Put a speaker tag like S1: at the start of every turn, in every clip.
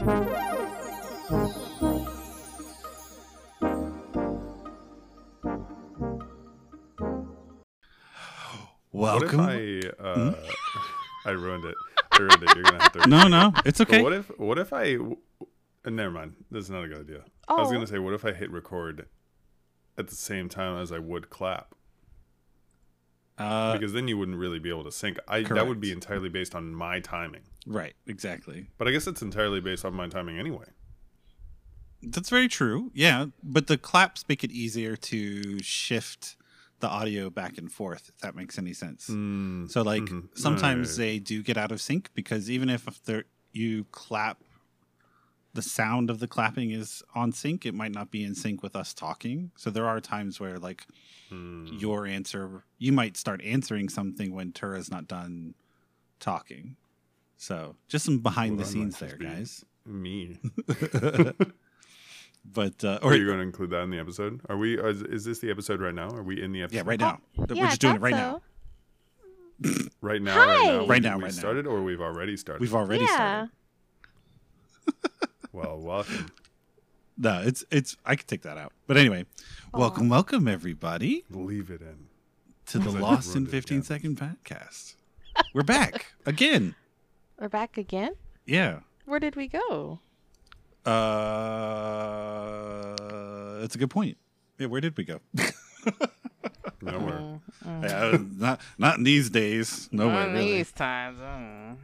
S1: Welcome.
S2: What if I uh, I ruined it? I ruined it. You're gonna have to.
S1: no, no, it's
S2: But
S1: okay.
S2: what if what if I? Never mind. This is not a good idea. I was
S3: Oh.
S2: gonna say, what if I hit record at the same time as I would clap?
S1: uh,
S2: Because then you wouldn't really be able to sync. I that would be entirely based on my timing.
S1: Right, exactly.
S2: But I guess it's entirely based on my timing anyway.
S1: That's very true. Yeah, but the claps make it easier to shift the audio back and forth. If that makes any sense.
S2: Mm,
S1: So, like,
S2: mhm.
S1: sometimes they do get out of sync because even if you clap, the sound of the clapping is on sync. It might not be in sync with us talking. So there are times where, like,
S2: Mm.
S1: your answer, you might start answering something when Tura's not done talking. So just some behind
S2: Well,
S1: the scenes there, guys.
S2: me.
S1: but uh,
S2: Are you going to include that in the episode? Are we? Is, is this the episode right now? Are we in the episode?
S1: yeah, right now
S3: yeah,
S1: we're
S3: I
S1: just doing it right
S3: so.
S1: now.
S2: Right now.
S3: Hi.
S2: Right now.
S1: Right now,
S2: We
S1: right now.
S2: started, or we've already started.
S1: We've already
S3: yeah.
S1: started.
S2: Well, welcome.
S1: No, it's it's. I could take that out. But anyway, welcome, welcome everybody
S2: Leave it in.
S1: to the Lost in
S2: ruined it
S1: 15
S2: again.
S1: second podcast. We're back again.
S3: We're back again.
S1: Yeah.
S3: Where did we go?
S1: Uh, that's a good point. Yeah, where did we go?
S2: Nowhere.
S3: Mm, mm.
S1: yeah, not not in these days. Nowhere
S3: Not
S1: really.
S3: These times. mm.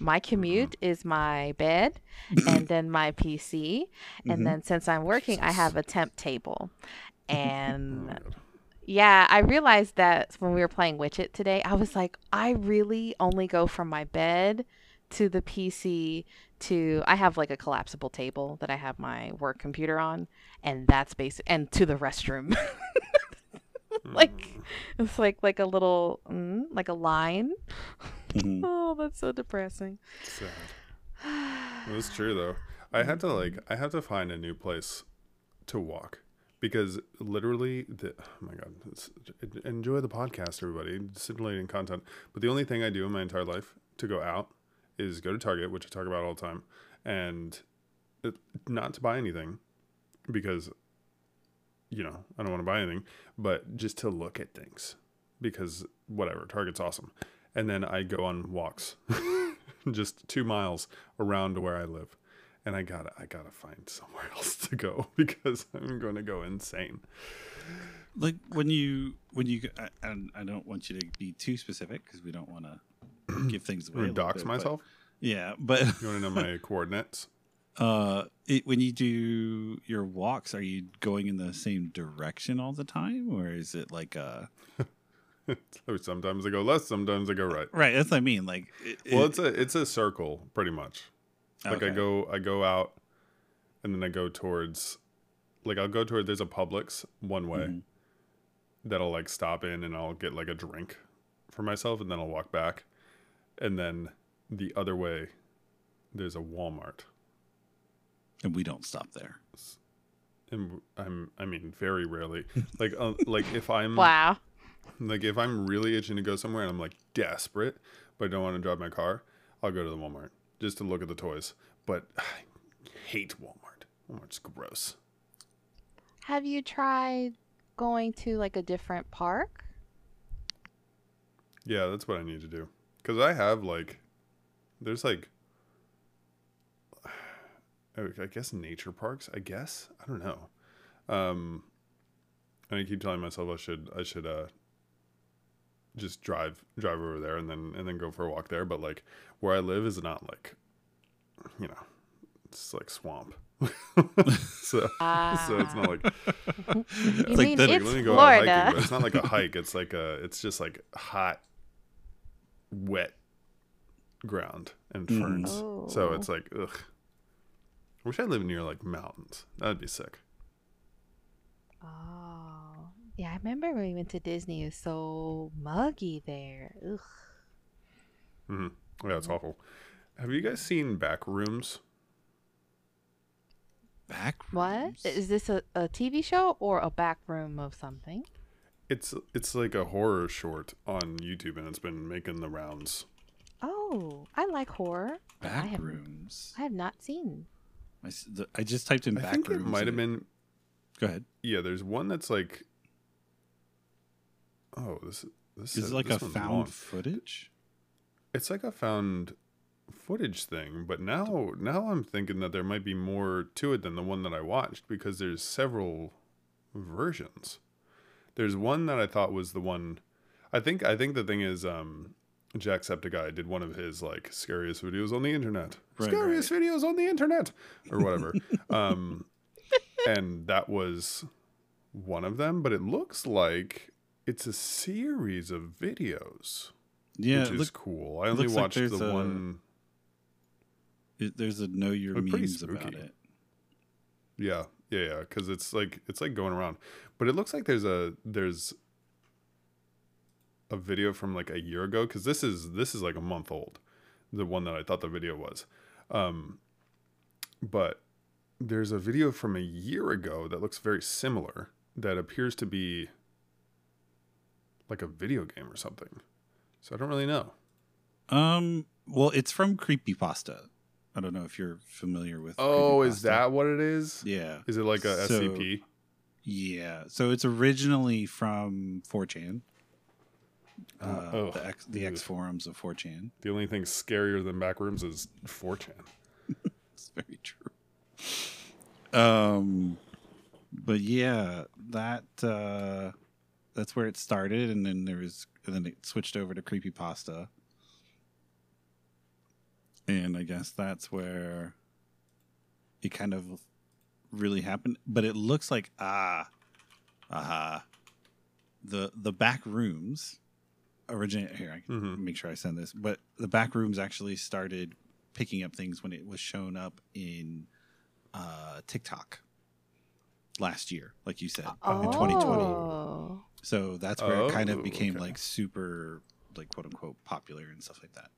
S3: My commute is my bed and then my PC. And
S1: Mhm.
S3: then since I'm working, I have a temp table. And
S2: my God.
S3: Yeah, I realized that when we were playing Witcher today, I was like, I really only go from my bed to the PC to I have like a collapsible table that I have my work computer on, and that's basic, and to the restroom. like it's like like a little mm, like a line.
S1: Mhm.
S3: Oh, that's so depressing.
S2: Sad. That's true though. I had to like I have to find a new place to walk because literally the oh my god enjoy the podcast everybody stimulating content but the only thing I do in my entire life to go out is go to Target which I talk about all the time and not to buy anything because you know I don't want to buy anything but just to look at things because whatever Target's awesome and then I go on walks just two miles around where I live. And I gotta, I gotta find somewhere else to go because I'm to go insane.
S1: Like when you when you I- and I don't want you to be too specific because we don't want to give things away. a
S2: Or
S1: little
S2: dox
S1: bit, but-
S2: myself.
S1: yeah, but
S2: You want to know my coordinates?
S1: uh, it, when you do your walks, are you going in the same direction all the time, or is it like a
S2: So sometimes I go left, sometimes I go right.
S1: right? That's what I mean. Like, it,
S2: Well,
S1: it-
S2: it's a, it's a circle pretty much. Like I go, I go out, and then I go towards, like I'll go toward. There's a Publix one way
S1: Mhm.
S2: that I'll like stop in and I'll get like a drink for myself, and then I'll walk back, and then the other way, there's a Walmart.
S1: and we don't stop there.
S2: and I'm I mean very rarely like uh, like if I'm
S3: Wow.
S2: like if I'm really itching to go somewhere and I'm like desperate but I don't want to drive my car I'll go to the Walmart just to look at the toys but I hate Walmart. Walmart's gross.
S3: Have you tried going to like a different park?
S2: yeah that's what I need to do. Because I have like there's like I guess nature parks I guess? I don't know. Um and I keep telling myself I should I should uh just drive drive over there and then and then go for a walk there. But like where I live is not like you know it's like swamp. So so it's not like
S3: You
S1: like
S3: mean it's
S2: let me go out hiking
S3: Florida?
S2: but it's not like a hike. It's like a it's just like hot wet ground and
S1: Mm.
S2: ferns. So
S3: Oh.
S2: it's like ugh. I wish I lived near like mountains. That'd be sick.
S3: Oh, yeah. I remember when we went to Disney. It was so muggy there. Ugh.
S2: hmm yeah it's awful have you guys seen back rooms
S1: Back
S3: What
S1: rooms?
S3: is this a, a TV show or a back room of something?
S2: It's it's like a horror short on YouTube, and it's been making the rounds
S3: Oh, I like horror. Back I have
S1: Backrooms.
S3: I have not seen.
S1: I, s- the- I just typed in
S2: I
S1: backrooms.
S2: think it might have been.
S1: Go ahead.
S2: Yeah, there's one that's like. Oh, this this
S1: Is
S2: is
S1: like a
S2: this one's
S1: found
S2: long.
S1: footage?
S2: It's like a found footage thing, but now now I'm thinking that there might be more to it than the one that I watched because there's several versions. There's one that I thought was the one. I think I think the thing is, um, Jacksepticeye did one of his like scariest videos on the internet.
S1: Right,
S2: scariest videos on the internet, or whatever. um, and that was one of them. But it looks like it's a series of videos,
S1: Yeah,
S2: which is
S1: look,
S2: cool. I only
S1: looks like
S2: watched the
S1: a-
S2: one.
S1: it, there's a know your
S2: pretty
S1: memes about
S2: spooky.
S1: it.
S2: Yeah, yeah, yeah. Because it's like it's like going around, but it looks like there's a there's a video from like a year ago. Because this is this is like a month old, the one that I thought the video was, um, but there's a video from a year ago that looks very similar that appears to be like a video game or something. So I don't really know.
S1: Um, well, it's from Creepypasta. I don't know if you're familiar with.
S2: Oh, is that what it is?
S1: Yeah,
S2: Is it like a
S1: So-
S2: SCP?
S1: yeah. So it's originally from 4chan. Uh,
S2: Uh, oh,
S1: the X, the. X forums of 4chan.
S2: The only thing scarier than backrooms is 4chan.
S1: It's very true. Um, but yeah, that uh, that's where it started, and then there was, and then it switched over to creepy pasta, and I guess that's where it kind of really happened. But it looks like ah, aha, the the back rooms originate here. I can
S2: Mhm.
S1: make sure I send this, but the back rooms actually started picking up things when it was shown up in uh, TikTok last year, like you said, in 2020.
S3: Oh.
S1: So that's where it kind
S2: Oh,
S1: of became
S2: okay.
S1: like super, like quote unquote, popular and stuff like that.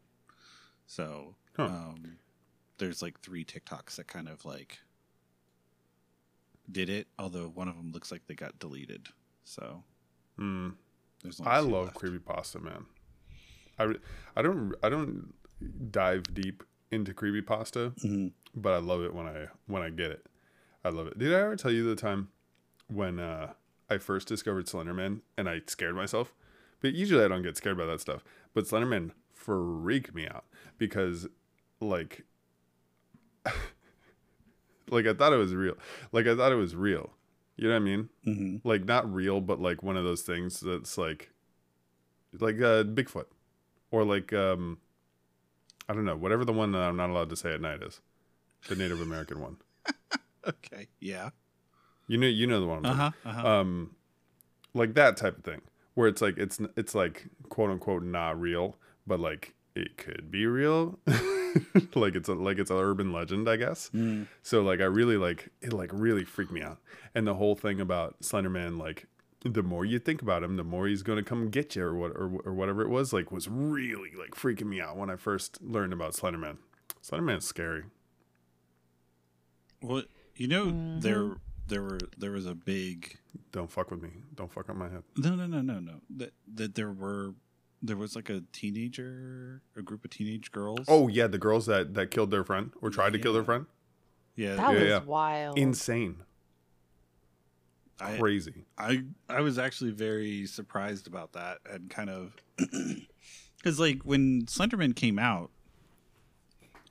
S1: So
S2: Huh.
S1: um, there's like three TikToks that kind of like did it, although one of them looks like they got deleted. So
S2: Mm.
S1: there's
S2: I love
S1: left.
S2: creepypasta, man. I, I don't I don't dive deep into creepypasta,
S1: Mhm.
S2: but I love it when I when I get it. I love it. Did I ever tell you the time when uh, I first discovered Slenderman and I scared myself? But usually I don't get scared by that stuff. But Slenderman freaked me out because like like I thought it was real. Like I thought it was real. You know what I mean?
S1: Mhm.
S2: like not real, but like one of those things that's like like uh Bigfoot. Or like um I don't know, whatever the one that I'm not allowed to say at night is. The Native American one.
S1: Okay. Yeah.
S2: You know you know the one
S1: Uh-huh, Uh-huh.
S2: um like that type of thing where it's like it's it's like quote unquote not real but like it could be real like it's a like it's an urban legend i guess
S1: Mm.
S2: so like i really like it like really freaked me out and the whole thing about slenderman like the more you think about him the more he's going to come get you or what or, or whatever it was like was really like freaking me out when i first learned about slenderman slenderman's scary
S1: Well, you know,
S3: Mhm.
S1: there there were there was a big
S2: don't fuck with me don't fuck up my head
S1: no no no no no that that there were there was like a teenager a group of teenage girls.
S2: oh yeah the girls that that killed their friend or tried to kill their friend
S1: yeah,
S3: That
S2: Yeah,
S3: was
S2: yeah.
S3: wild.
S2: insane
S1: I,
S2: crazy
S1: I I was actually very surprised about that and kind of because like when Slenderman came out,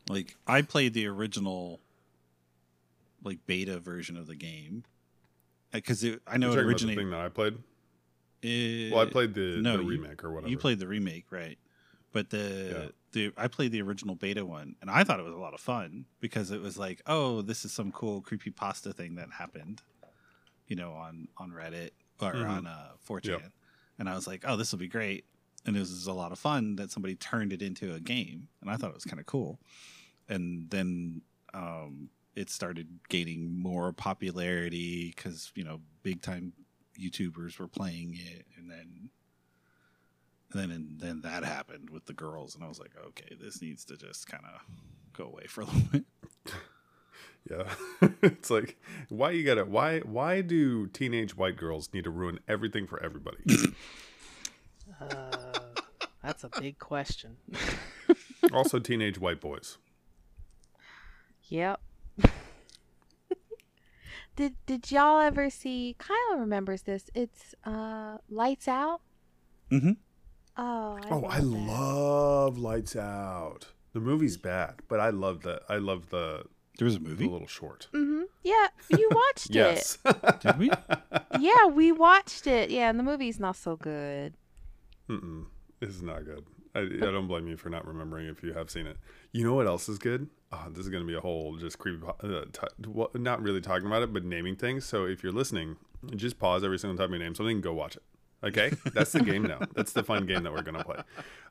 S1: like I played the original like beta version of the game because I know
S2: You're
S1: it
S2: talking about the
S1: originated.
S2: thing that I played.
S1: it-
S2: Well, I played the,
S1: no,
S2: the
S1: you-
S2: remake or whatever.
S1: You played the remake, right? But the
S2: Yeah.
S1: the I played the original beta one, and I thought it was a lot of fun because it was like, oh, this is some cool creepy pasta thing that happened, you know, on on Reddit or
S2: Mhm.
S1: on uh, 4chan,
S2: Yep.
S1: and I was like, oh, this will be great, and it was a lot of fun that somebody turned it into a game, and I thought it was kind of cool, and then um, it started gaining more popularity because you know big time YouTubers were playing it, and then and then and then that happened with the girls, and I was like, okay, this needs to just kind of go away for a little bit.
S2: Yeah, it's like why you gotta why why do teenage white girls need to ruin everything for everybody?
S3: Uh, that's a big question.
S2: also, teenage white boys.
S3: Yep. Did did y'all ever see Kyle remembers this. It's uh Lights Out.
S1: Mm-hmm.
S3: Oh, I
S2: oh,
S3: love
S2: I
S3: that.
S2: love Lights Out. The movie's bad, but I love the I love the,
S1: There was a movie, a
S2: little short.
S3: Mm-hmm. Yeah, you watched
S2: Yes.
S1: Did we?
S3: it. Yeah, we watched it. Yeah, and the movie's not so good.
S2: Mm-mm. This is not good. I, I don't blame you for not remembering if you have seen it. You know what else is good? Oh, this is going to be a whole just creepy. Uh, t- well, not really talking about it, but naming things. So if you're listening, just pause every single time you name something and go watch it. Okay, that's the game now. That's the fun game that we're gonna play.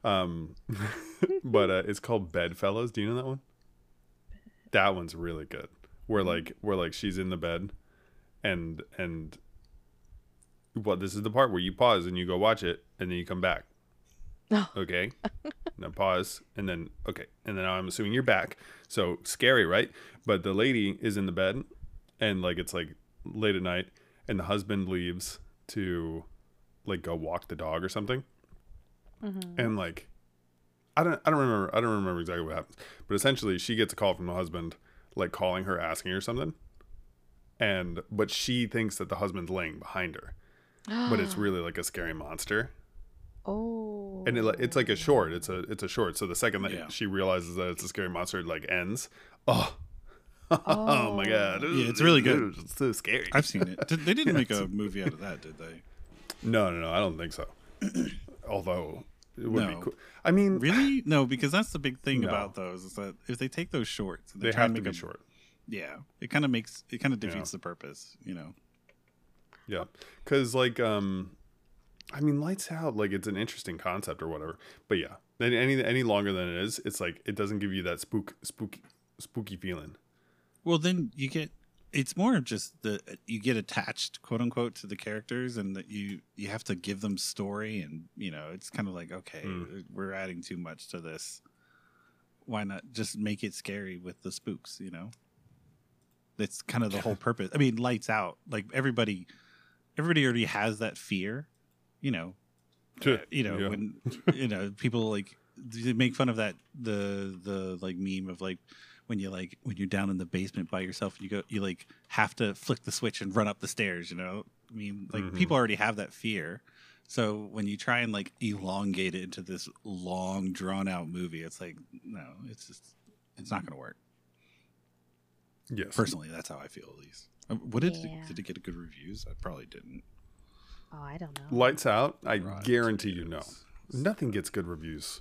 S2: Um, but uh, it's called Bedfellows. Do you know that one? That one's really good. Where like where like she's in the bed, and and well, this is the part where you pause and you go watch it, and then you come back.
S3: Oh.
S2: Okay. now pause, and then okay, and then I'm assuming you're back. So scary, right? But the lady is in the bed, and like it's like late at night, and the husband leaves to like go walk the dog or something,
S3: Mm-hmm.
S2: and like I don't I don't remember I don't remember exactly what happens, but essentially she gets a call from the husband, like calling her asking her something, and but she thinks that the husband's laying behind her, but it's really like a scary monster
S3: oh.
S2: and it, it's like a short. It's a it's a short. So the second that
S1: Yeah.
S2: she realizes that it's a scary monster, it like ends. Oh, oh my god!
S1: Yeah, it's really good.
S2: It's so scary.
S1: I've seen it. Did, they didn't make a movie out of that, did they?
S2: No, no, no. I don't think so. Although it would
S1: No.
S2: be cool. I mean,
S1: Really? No, because that's the big thing
S2: No.
S1: about those is that if they take those shorts, and
S2: they have
S1: and
S2: to
S1: make
S2: be
S1: a,
S2: short.
S1: Yeah, it kind of makes it kind of
S2: Yeah.
S1: defeats the purpose, you know.
S2: Yeah, because like um, I mean, lights out. Like it's an interesting concept or whatever. But yeah, then any any longer than it is, it's like it doesn't give you that spook spooky spooky feeling.
S1: Well, then you get it's more of just the you get attached, quote unquote, to the characters, and that you you have to give them story, and you know it's kind of like okay,
S2: Mm.
S1: we're adding too much to this. Why not just make it scary with the spooks? You know, that's kind of the whole purpose. I mean, lights out. Like everybody, everybody already has that fear. You know, uh, you know
S2: Yeah.
S1: when you know people like make fun of that the the like meme of like when you like when you're down in the basement by yourself and you go you like have to flick the switch and run up the stairs you know i mean like
S2: Mhm.
S1: people already have that fear so when you try and like elongate it into this long drawn out movie it's like no it's just it's not going to work
S2: Yes.
S1: personally that's how i feel at least Uh, what did
S3: Yeah.
S1: it, did it get good reviews i probably didn't
S3: Oh, I don't know.
S2: Lights out. I
S1: Rotten
S2: guarantee you no. Nothing gets good reviews.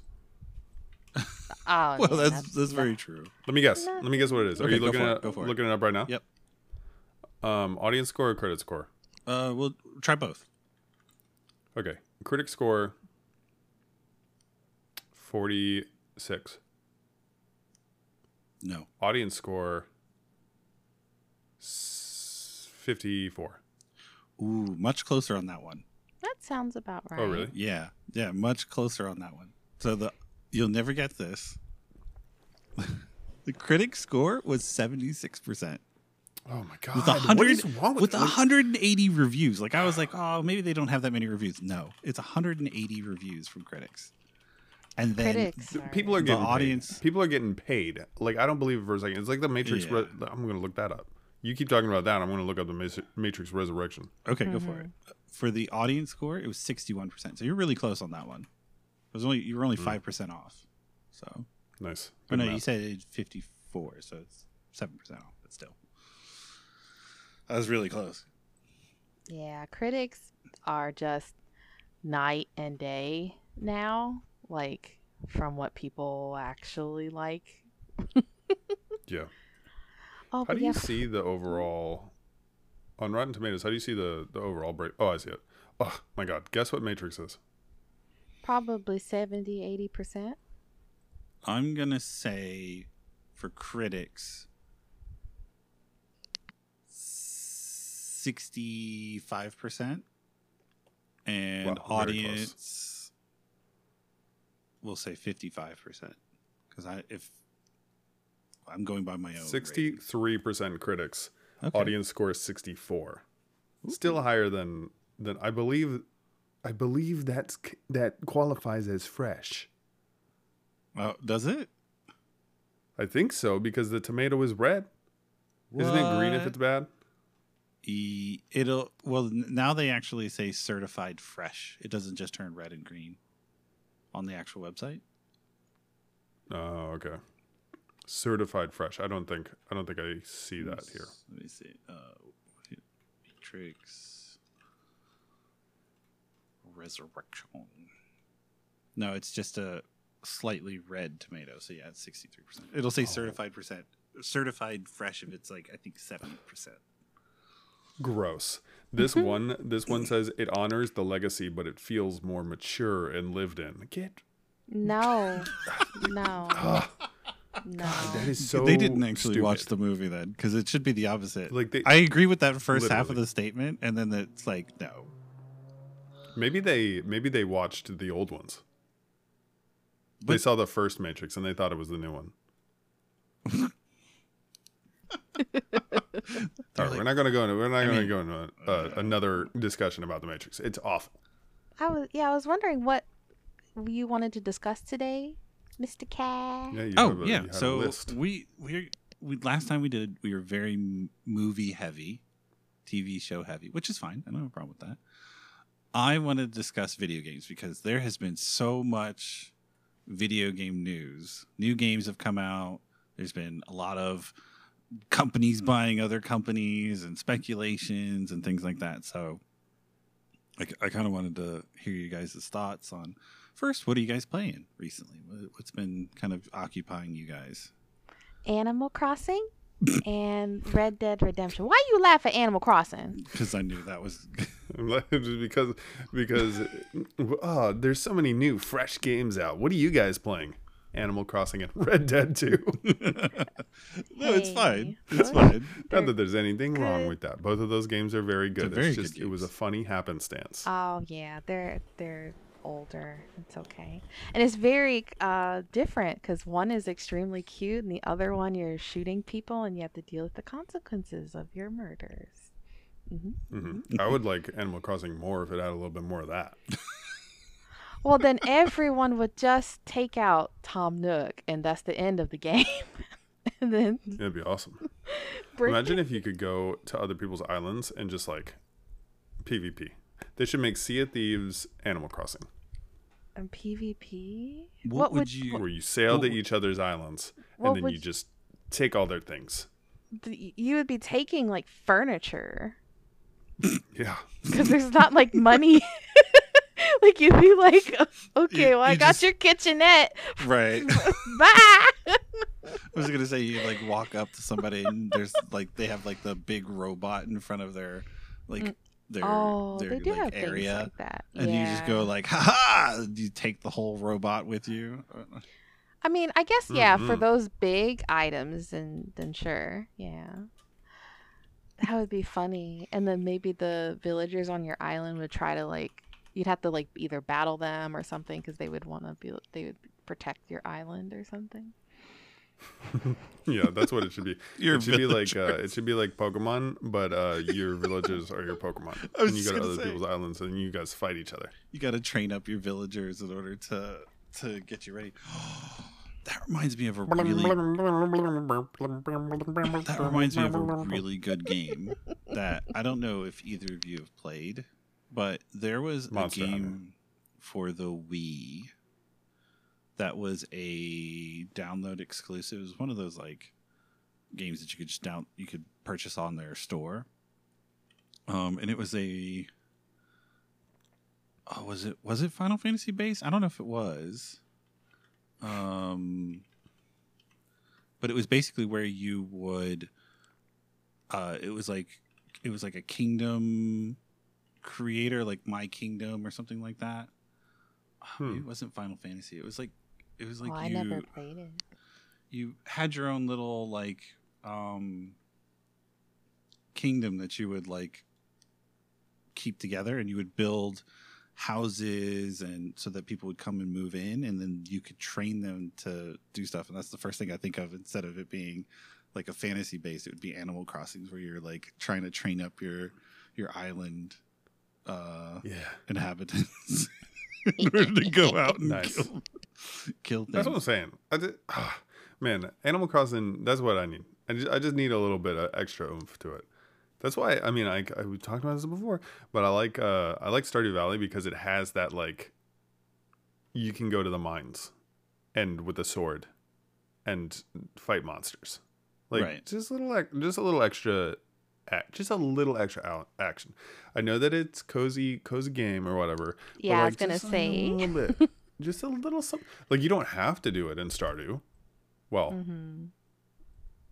S3: Oh,
S1: well
S3: yeah,
S1: that's that's very true
S2: Let me guess. Let me guess what it is. Are
S1: Okay,
S2: you
S1: go
S2: looking
S1: for it,
S2: at
S1: go for it.
S2: looking it up right now?
S1: Yep.
S2: Um, audience score or credit score?
S1: uh we'll try both
S2: Okay. Critic score forty six.
S1: no
S2: Audience score fifty four.
S1: Ooh much closer on that one
S3: That sounds about right.
S2: Oh really?
S1: Yeah, yeah, much closer on that one. So the you'll never get this. the critic score was seventy six percent
S2: Oh my god!
S1: with a hundred
S2: is wrong with,
S1: with hundred and eighty reviews. Like I was like, oh, maybe they don't have that many reviews. No, it's hundred and eighty reviews from critics, and then
S3: Critics.
S2: th- people are
S1: The
S2: getting
S1: audience-
S2: Paid. People are getting paid. Like I don't believe it for a second. It's like the Matrix.
S1: Yeah.
S2: Re- I'm going to look that up. You keep talking about that. I'm going to look up the Matrix Resurrection.
S1: okay, go for mm-hmm. it. For the audience score, it was sixty one percent. So you're really close on that one. It was only you were only mm. five percent off. So,
S2: Nice.
S1: oh
S2: Good
S1: no,
S2: math.
S1: you said it's fifty four, so it's seven percent off. But still, that was really close.
S3: Yeah, critics are just night and day now, like from what people actually like.
S2: Yeah.
S3: Oh,
S2: How do
S3: yeah,
S2: you see the overall on Rotten Tomatoes? How do you see the the overall break? Oh, I see it. Oh my god! Guess what Matrix is?
S3: probably 70, 80%.
S1: I'm gonna say for critics, sixty-five percent, and
S2: Wow,
S1: audience, we'll say fifty-five percent. Because I, if I'm going by my own
S2: Sixty-three percent critics.
S1: Okay.
S2: Audience score is sixty four. Still higher than than I believe. I believe that's that qualifies as fresh.
S1: Oh, does it?
S2: I think so because the tomato is red. Isn't it green if it's bad?
S1: E- it'll well now they actually say certified fresh. It doesn't just turn red and green on the actual website.
S2: Oh, okay. Certified fresh. I don't think I don't think I see that here.
S1: Let me see. Uh, Matrix Resurrection. No, it's just a slightly red tomato. So yeah, it's sixty three percent. It'll say
S2: Oh.
S1: certified percent, certified fresh if it's like I think seven percent.
S2: Gross. This
S3: Mm-hmm.
S2: one this one says it honors the legacy but it feels more mature and lived in. Get
S3: No, no, no.
S2: that is so
S1: they didn't actually watch the movie then, because it should be the opposite.
S2: Like they
S1: I agree with that first half of the statement, and then it's like no.
S2: maybe they maybe they watched the old ones. they saw the first Matrix and they thought it was the new one. All right, we're not gonna go into we're not gonna go into uh, another discussion about the Matrix. It's awful.
S3: I was yeah, I was wondering what you wanted to discuss today, Mr. Cat.
S2: Yeah, you
S1: Oh
S2: a,
S1: yeah,
S2: had
S1: so
S2: list.
S1: we we we last time we did we were very movie heavy, TV show heavy, which is fine. I don't have a problem with that. I want to discuss video games because there has been so much video game news. New games have come out. There's been a lot of companies buying other companies and speculations and things like that. So I, I kind of wanted to hear you guys' thoughts on first, what are you guys playing recently? What- What's been kind of occupying you guys?
S3: Animal Crossing and Red Dead Redemption. Why you laugh at Animal Crossing?
S1: Because I knew that was
S2: because because oh, there's so many new fresh games out. What are you guys playing? Animal Crossing and Red Dead 2.
S1: no, it's fine. It's fine.
S2: Not that there's anything wrong with that. Both of those games are very good.
S1: very
S2: it's
S1: good
S2: just it was a funny happenstance.
S3: Oh yeah, they're they're older. It's okay, and it's very uh different because one is extremely cute, and the other one you're shooting people, and you have to deal with the consequences of your murders. hmm
S2: hmm I would like Animal Crossing more if it had a little bit more of that.
S3: Well, then everyone would just take out Tom Nook, and that's the end of the game. and then
S2: It'd be awesome. Imagine if you could go to other people's islands and just like PvP. They should make Sea of Thieves Animal Crossing,
S3: um, PvP.
S1: What would you-
S2: where you sail
S1: What
S2: to each other's islands and then you just take all their things.
S3: th- You would be taking like furniture.
S2: Yeah.
S3: because there's not like money. like you'd be like, okay,
S1: You-
S3: well, I
S1: you
S3: got
S1: just-
S3: your kitchenette.
S1: Right.
S3: Bye.
S1: I was gonna say you like walk up to somebody and there's like they have like the big robot in front of their like
S3: Mm.
S1: Their
S3: oh,
S1: their
S3: they do
S1: like,
S3: have things
S1: area,
S3: like that.
S1: and you just go like ha ha. Do you take the whole robot with you.
S3: I mean, I guess yeah, for
S2: Mhm.
S3: those big items, and then sure, yeah. That would be funny, and then maybe the villagers on your island would try to like, you'd have to like either battle them or something because they would want to be, they would protect your island or something.
S2: Yeah, that's what it should be.
S1: Your
S2: it should be like uh, it should be like Pokemon, but uh, your villagers are your Pokemon, and you go to other
S1: say.
S2: people's islands and you guys fight each other.
S1: You got to train up your villagers in order to to get you ready. that reminds me of a really That reminds me of a really good game that I don't know if either of you have played, but there was
S2: Monster
S1: a
S2: Hunter.
S1: game for the Wii that was a download exclusive. It was one of those like games that you could just down you could purchase on their store. Um, and it was a oh, was it was it Final Fantasy based? I don't know if it was. Um, but it was basically where you would uh it was like it was like a kingdom creator like my kingdom or something like that maybe
S2: Hmm.
S1: it wasn't final fantasy it was like it was like
S3: well, I
S1: you
S3: never played it.
S1: you had your own little like um kingdom that you would like keep together and you would build houses and so that people would come and move in and then you could train them to do stuff. And that's the first thing i think of instead of it being like a fantasy base it would be animal crossings where you're like trying to train up your your island uh
S2: Yeah,
S1: inhabitants in order to go out and
S2: Nice.
S1: kill, kill things.
S2: That's what I'm saying. I just, ah, man, Animal Crossing. That's what I need. I just, I just need a little bit of extra oomph to it. That's why. I mean, I, I we talked about this before, but I like uh I like Stardew Valley because it has that like. You can go to the mines, and with a sword, and fight monsters, like
S1: Right.
S2: just a little, just a little extra, just a little extra action. I know that it's cozy, cozy game or whatever, but,
S3: Yeah, I was
S2: like,
S3: gonna
S2: just a
S3: say.
S2: little bit. just a little something. Like you don't have to do it in Stardew. Well,
S3: hmm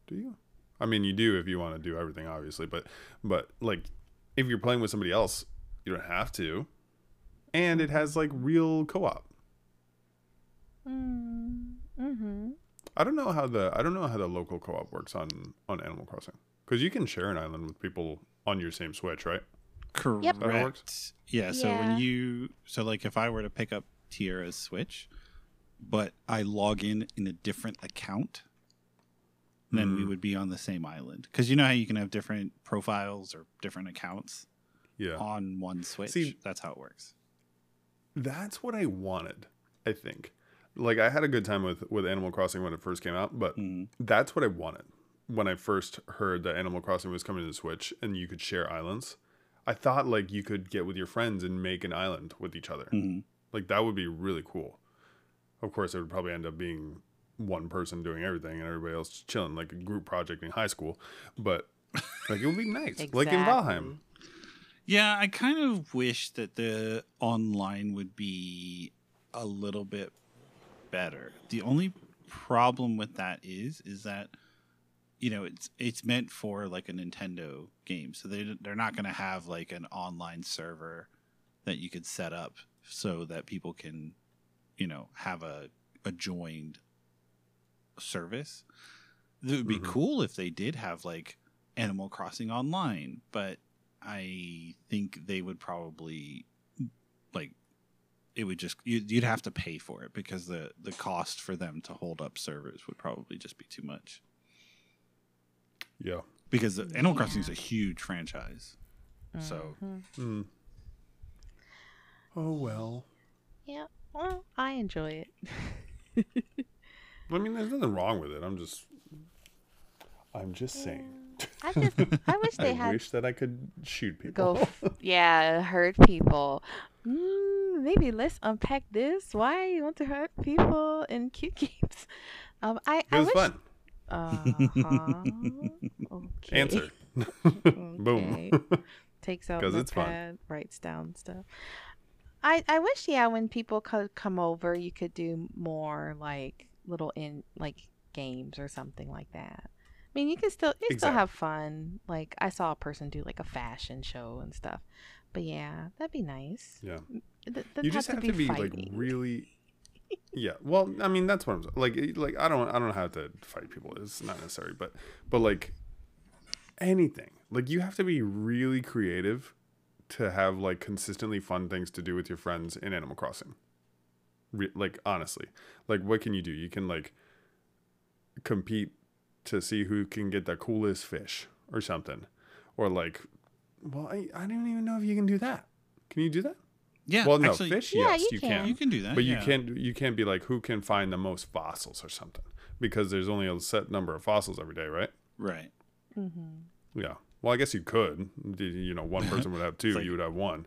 S2: do you? I mean, you do if you want to do everything, obviously. But but like, if you're playing with somebody else, you don't have to. And it has like real co-op.
S3: Mm-hmm.
S2: I don't know how the I don't know how the local co-op works on on Animal Crossing because you can share an island with people on your same Switch, right?
S1: Correct.
S3: Yep.
S2: Is that how it works?
S1: Yeah. So
S3: Yeah.
S1: when you so like if I were to pick up Tierra's Switch, but I log in in a different account, then we
S2: Mm.
S1: would be on the same island. Because you know how you can have different profiles or different accounts
S2: Yeah.
S1: on one Switch.
S2: See-
S1: That's how it works.
S2: That's what I wanted. I think. Like I had a good time with with Animal Crossing when it first came out, but
S1: Mhm.
S2: that's what I wanted when I first heard that Animal Crossing was coming to the Switch and you could share islands. I thought like you could get with your friends and make an island with each other.
S1: Mhm.
S2: Like that would be really cool. Of course, it would probably end up being one person doing everything and everybody else chilling, like a group project in high school. But like it would be nice, like in Valheim.
S1: Yeah, I kind of wish that the online would be a little bit better. The only problem with that is is that you know, it's it's meant for like a Nintendo game. So they they're not going to have like an online server that you could set up so that people can, you know, have a a joined service. It would be
S2: Mhm.
S1: cool if they did have like Animal Crossing online, but I think they would probably like it would just you'd, you'd have to pay for it because the the cost for them to hold up servers would probably just be too much
S2: Yeah.
S1: because the Animal Crossing is a huge franchise. So
S3: Mhm.
S2: Mm. Oh well.
S3: yeah, well, I enjoy it.
S2: I mean, there's nothing wrong with it. I'm just, I'm just saying.
S3: I just, I wish they
S2: I
S3: had
S2: wish that I could shoot people.
S3: go, f- yeah, hurt people. Mm, maybe let's unpack this. Why you want to hurt people in cute games? Um, I, I
S2: it was
S3: wish.
S2: fun.
S3: Uh-huh. Okay.
S2: Answer. Boom.
S3: Takes out
S2: 'Cause it's fun.
S3: notepad, writes down stuff. I I wish yeah when people could come over you could do more like little in like games or something like that. I mean you can still you still have fun. Like I saw a person do like a fashion show and stuff. But yeah, that'd be nice.
S2: Yeah.
S3: Doesn't
S2: you just have to be, like really. Yeah. Well, I mean, that's what I'm like. Like, I don't, I don't have to fight people. It's not necessary, but, but like, anything. Like, you have to be really creative to have like consistently fun things to do with your friends in Animal Crossing. Re- like, honestly, like, what can you do? You can like compete to see who can get the coolest fish or something, or like, well, I, I don't even know if you can do that. Can you do that?
S1: Yeah,
S2: well, no,
S1: actually,
S2: fish.
S3: Yeah,
S2: yes,
S3: you
S2: you
S3: can.
S2: can.
S1: you can do that,
S2: But you can't you can't be like who can find the most fossils or something because there's only a set number of fossils every day, right?
S1: right.
S3: Mm-hmm.
S2: Yeah. Well, I guess you could. You know, one person would have two,
S1: like-
S2: you would have one.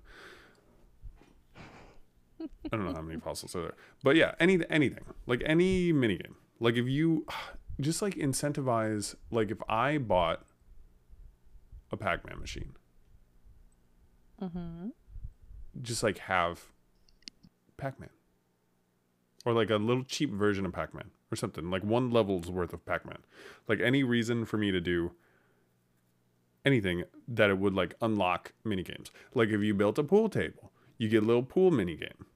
S2: I don't know how many fossils are there, but yeah, any anything like any minigame. Like if you just like incentivize, like if I bought a Pac-Man machine,
S3: Mm-hmm.
S2: Just like have Pac-Man. Or like a little cheap version of Pac-Man or something. Like one level's worth of Pac-Man. Like any reason for me to do anything that it would like unlock mini games. Like if you built a pool table, you get a little pool mini game.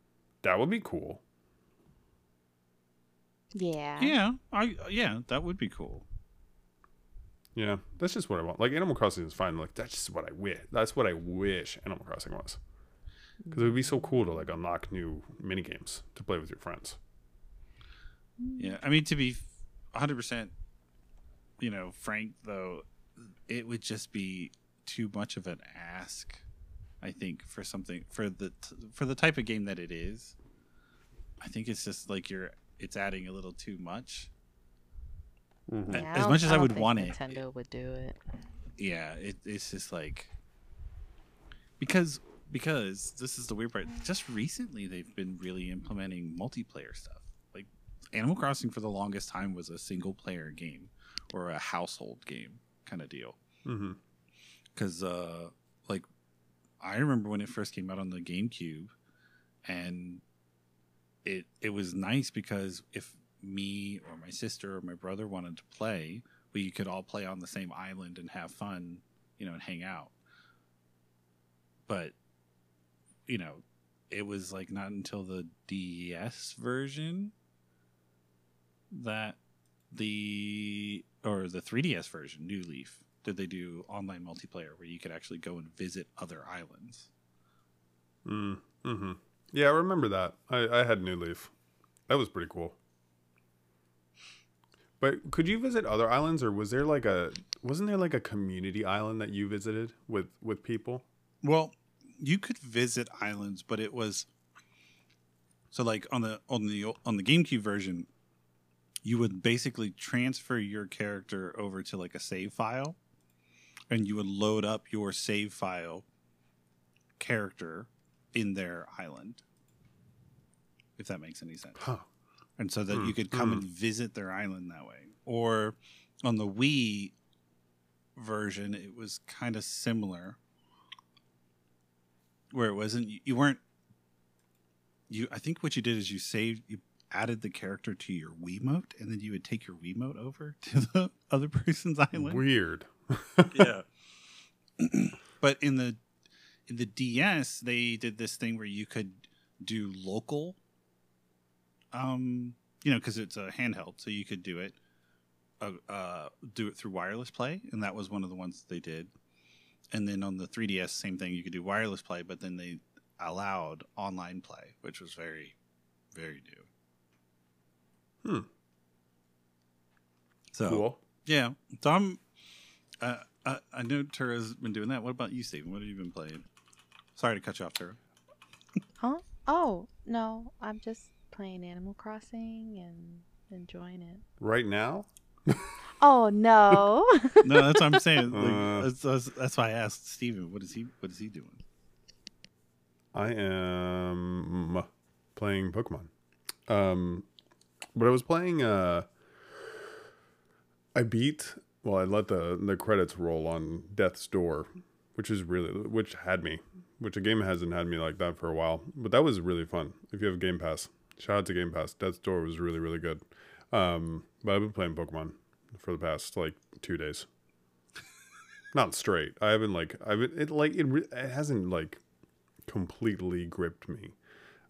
S2: That would be cool.
S3: Yeah.
S1: Yeah, I yeah, that would be cool.
S2: Yeah, that's just what I want. Like Animal Crossing is fine. Like that's just what I wish. That's what I wish Animal Crossing was. Because it would be so cool to like unlock new mini games to play with your friends.
S1: Yeah, I mean to be 100% you know, frank though, it would just be too much of an ask I think for something for the t- for the type of game that it is. I think it's just like you're it's adding a little too much.
S2: Mhm.
S1: Uh,
S3: Yeah,
S1: as much as I
S3: don't
S1: would
S3: think
S1: want it,
S3: Nintendo would do it.
S1: Yeah, it, it's just like because because this is the weird part. Just recently, they've been really implementing multiplayer stuff. Like Animal Crossing for the longest time was a single player game or a household game kind of deal. Because uh, like I remember when it first came out on the GameCube, and it it was nice because if me or my sister or my brother wanted to play, we could all play on the same island and have fun, you know, and hang out. But you know, it was like not until the DS version that the or the 3DS version, New Leaf, did they do online multiplayer where you could actually go and visit other islands.
S2: Mm. Mhm. Yeah, I remember that. I, I had New Leaf. That was pretty cool. But could you visit other islands, or was there like a wasn't there like a community island that you visited with with people?
S1: Well, you could visit islands, but it was so like on the on the on the GameCube version, you would basically transfer your character over to like a save file, and you would load up your save file character in their island. If that makes any sense.
S2: Huh.
S1: and so that
S2: Hmm,
S1: you could come
S2: hmm.
S1: and visit their island that way. Or on the Wii version, it was kind of similar, where it wasn't you, you weren't you. I think what you did is you saved you added the character to your Wiimote, and then you would take your Wiimote over to the other person's island
S2: Weird.
S1: yeah. but in the in the DS, they did this thing where you could do local. Um, you know, because it's a handheld, so you could do it, uh, uh, do it through wireless play, and that was one of the ones they did. And then on the 3DS, same thing. You could do wireless play, but then they allowed online play, which was very, very new.
S2: Hmm.
S1: So
S2: Cool.
S1: yeah, so I'm. Uh, I, I know Tura's been doing that. What about you, Steven? What have you been playing? Sorry to cut you off, Tura.
S3: Huh? Oh no, I'm just playing Animal Crossing and enjoying it.
S2: Right now?
S3: Oh no.
S1: No, that's what I'm saying. Like,
S2: Uh.
S1: that's, that's, that's why I asked Steven. What is he? What is he doing?
S2: I am playing Pokemon. Um, but I was playing. Uh, I beat. Well, I let the the credits roll on Death's Door, which is really which had me, which a game hasn't had me like that for a while. But that was really fun. If you have Game Pass, shout out to Game Pass. Death's Door was really really good. Um, but I've been playing Pokemon for the past like two days. Not straight. I haven't like I've it like it, re- it hasn't like completely gripped me.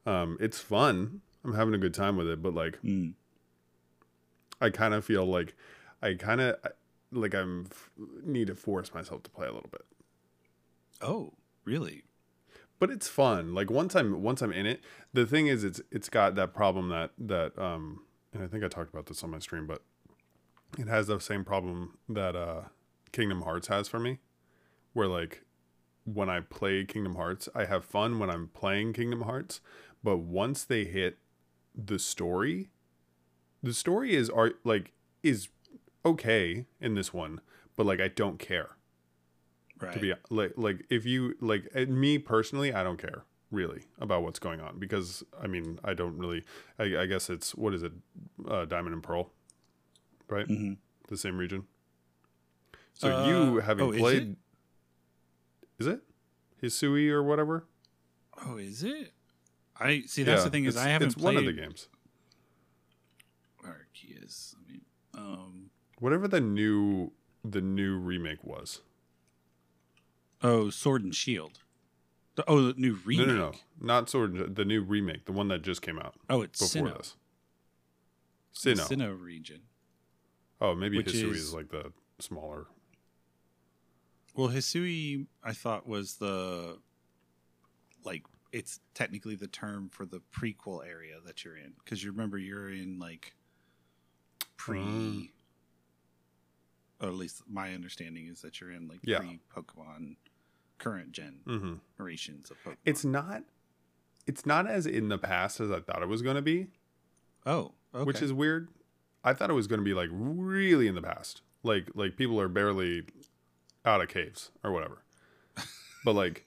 S2: Um, it's fun. I'm having a good time with it, but like
S1: Mm.
S2: I kind of feel like I kind of like I'm f- need to force myself to play a little bit.
S1: Oh, really?
S2: But it's fun. Like once I'm once I'm in it, the thing is it's it's got that problem that that um and I think I talked about this on my stream, but it has the same problem that uh Kingdom Hearts has for me where like when I play Kingdom Hearts, I have fun when I'm playing Kingdom Hearts, but once they hit the story, the story is are like is okay in this one, but like I don't care.
S1: Right.
S2: to be like like if you like me personally i don't care really about what's going on because i mean i don't really i, I guess it's what is it? Uh, diamond and pearl right
S1: Mhm.
S2: the same region so
S1: Uh,
S2: you having
S1: oh,
S2: played is it hisui or whatever
S1: Oh, is it? I see. That's the thing is I haven't
S2: it's
S1: played
S2: one of the games
S1: Arceus. I mean, um.
S2: whatever the new the new remake was
S1: Oh, Sword and Shield. The, oh, the new remake.
S2: no no no not sword the new remake the one that just came out
S1: Oh, it's
S2: before
S1: Sinnoh.
S2: this Sinnoh.
S1: Sinnoh region.
S2: Oh maybe hisui
S1: is-
S2: is like the smaller
S1: Well, Hisui, I thought was the like it's technically the term for the prequel area that you're in because you remember you're in like pre,
S2: Mm.
S1: or at least my understanding is that you're in like
S2: Yeah.
S1: pre Pokemon current
S2: mm-hmm.
S1: generations of Pokemon.
S2: it's not it's not as in the past as I thought it was going to be,
S1: Oh, okay.
S2: which is weird. I thought it was going to be like really in the past, like like people are barely out of caves or whatever. but like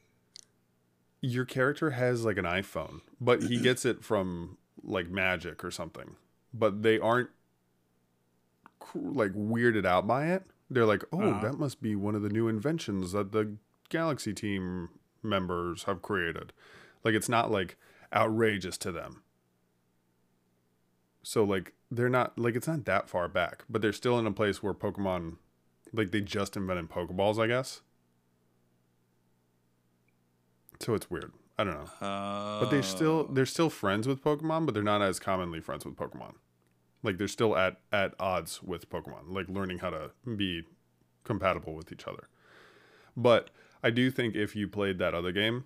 S2: your character has like an iPhone, but he gets it from like magic or something. But they aren't like weirded out by it. They're like, "Oh,
S1: Uh-huh.
S2: that must be one of the new inventions that the Galaxy team members have created." Like it's not like outrageous to them. So like they're not like it's not that far back, but they're still in a place where Pokemon like they just invented Pokeballs, I guess. So it's weird. I don't know. But they're still
S1: Oh.
S2: they're still friends with Pokemon, but they're not as commonly friends with Pokemon. Like they're still at at odds with Pokemon, like learning how to be compatible with each other. But I do think if you played that other game,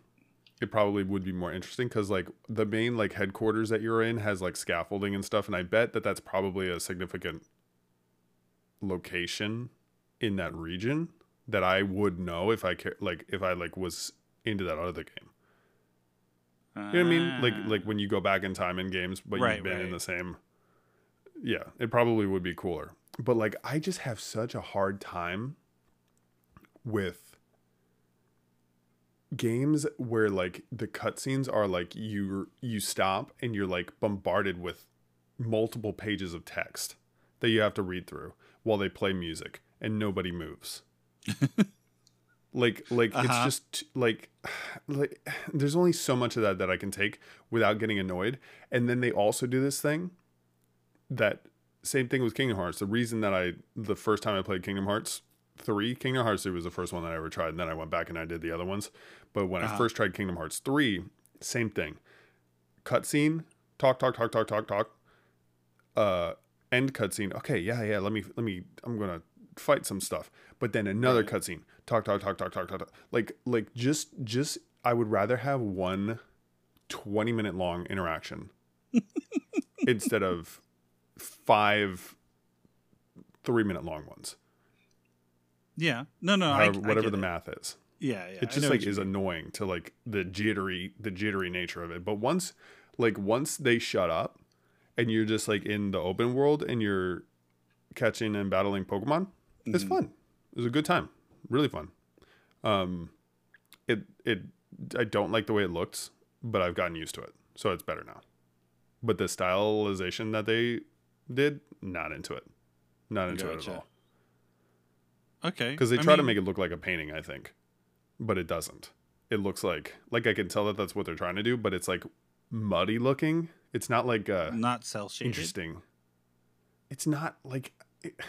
S2: it probably would be more interesting because like the main like headquarters that you're in has like scaffolding and stuff, and I bet that that's probably a significant location in that region that I would know if I care like if I like was into that other game. You know what I mean? Like like when you go back in time in games, but
S1: Ah. Right,
S2: you've been in the same. Yeah, it probably would be cooler. But like, I just have such a hard time with games where like the cutscenes are like you you stop and you're like bombarded with multiple pages of text that you have to read through while they play music and nobody moves. like like it's
S1: Uh-huh.
S2: just like like there's only so much of that that I can take without getting annoyed. And then they also do this thing that same thing with Kingdom Hearts. The reason that I the first time I played Kingdom Hearts 3, Kingdom Hearts 3 was the first one that I ever tried, and then I went back and I did the other ones. But when I
S1: Uh-huh.
S2: first tried Kingdom Hearts 3, same thing. Cutscene, talk, talk, talk, talk, talk, talk. Uh end cutscene. Okay, yeah, yeah, let me let me I'm gonna fight some stuff. But then another
S1: Right.
S2: cutscene. Talk, talk, talk, talk, talk, talk, talk. Like like just just I would rather have one 20 minute long interaction instead of five three minute long ones.
S1: Yeah. No, no. I,
S2: However,
S1: I
S2: whatever
S1: get
S2: the
S1: it.
S2: math is.
S1: Yeah, yeah.
S2: it just like is
S1: mean.
S2: annoying to like the jittery the jittery nature of it. But once like once they shut up and you're just like in the open world and you're catching and battling Pokemon, it's
S1: Mhm.
S2: fun. It was a good time. Really fun. Um it it I don't like the way it looks, but I've gotten used to it. So it's better now. But the stylization that they did, not into it. Not into it at all.
S1: Okay.
S2: Because they
S1: I
S2: try to make it look like a painting, I think, but it doesn't. It looks like like I can tell that that's what they're trying to do, but it's like muddy looking. It's not like uh,
S1: not cell shaded.
S2: interesting. It's not like it,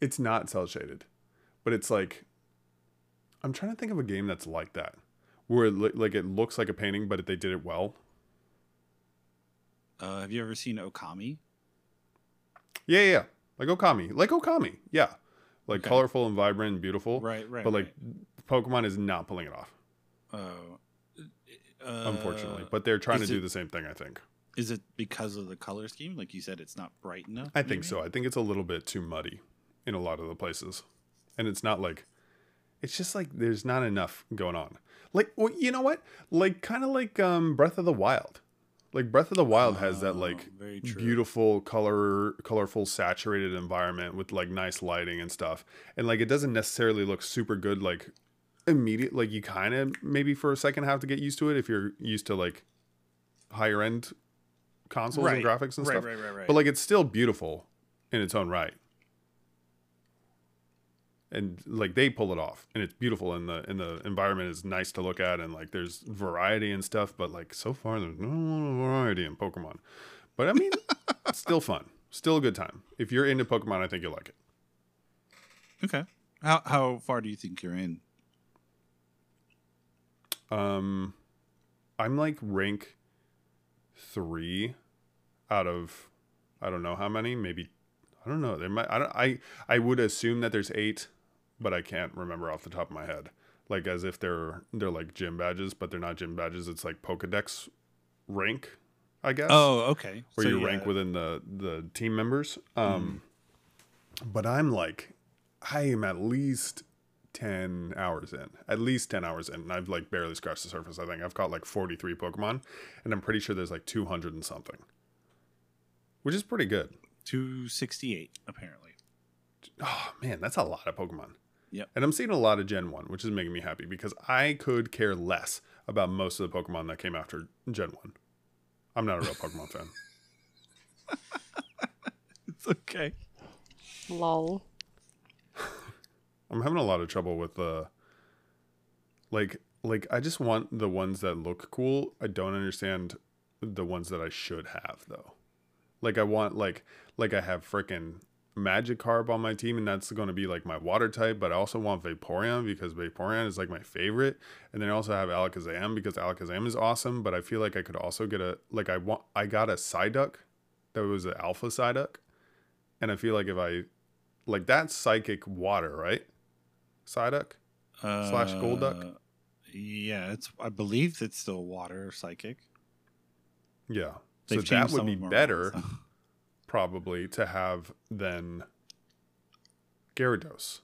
S2: it's not cell shaded, but it's like I'm trying to think of a game that's like that, where it, li- like it looks like a painting, but they did it well.
S1: Uh, have you ever seen Okami?
S2: Yeah, yeah. like Okami, like Okami, yeah, like
S1: Okay.
S2: colorful and vibrant and beautiful.
S1: Right, right.
S2: but like Pokemon is not pulling it off.
S1: right. uh,
S2: unfortunately. But they're trying to do
S1: it-
S2: the same thing, I think.
S1: is it because of the color scheme? Like you said, it's not bright enough.
S2: I think so. I think it's a little bit too muddy in a lot of the places. And it's not like it's just like there's not enough going on. Like well, you know what? Like kind of like um Breath of the Wild. Like Breath of the Wild has that
S1: Oh,
S2: like
S1: very
S2: beautiful color colorful saturated environment with like nice lighting and stuff. And like it doesn't necessarily look super good like immediate like you kind of maybe for a second have to get used to it if you're used to like higher end consoles
S1: right.
S2: and graphics and
S1: right,
S2: stuff.
S1: Right, right, right.
S2: But like it's still beautiful in its own right. And like they pull it off and it's beautiful and the and the environment is nice to look at and like there's variety and stuff, but like so far there's no variety in Pokemon. But I mean still fun. Still a good time. If you're into Pokemon, I think you'll like it.
S1: okay. How how far do you think you're in?
S2: Um I'm like rank three out of I don't know how many, maybe I don't know. There might I don't, I I would assume that there's eight, but I can't remember off the top of my head. Like as if they're they're like gym badges, but they're not gym badges. It's like Pokedex rank, I guess.
S1: Oh, okay.
S2: where
S1: So,
S2: you
S1: yeah,
S2: rank within the the team members. Um, but I'm like, I am at least 10 hours in, at least 10 hours in. And I've like barely scratched the surface. I think I've caught like 43 Pokemon, and I'm pretty sure there's like 200 and something, which is pretty good.
S1: 268 apparently.
S2: Oh man, that's a lot of Pokemon.
S1: Yep.
S2: And I'm seeing a lot of Gen 1, which is making me happy because I could care less about most of the Pokemon that came after Gen 1. I'm not a real Pokemon fan.
S1: It's okay.
S3: Lol.
S2: I'm having a lot of trouble with uh like like I just want the ones that look cool. I don't understand the ones that I should have though. Like I want like like I have freaking Magikarp on my team and that's going to be like my water type, but I also want Vaporeon because Vaporeon is like my favorite. And then I also have Alakazam because Alakazam is awesome, but I feel like I could also get a like I want I got a Psyduck that was an alpha Psyduck. And I feel like if I like that's psychic water, right? Psyduck? Slash Golduck?
S1: Uh, Yeah, it's. I believe it's still water psychic.
S2: Yeah.
S1: They've
S2: so that would be better
S1: around, so.
S2: Probably to have than Gyarados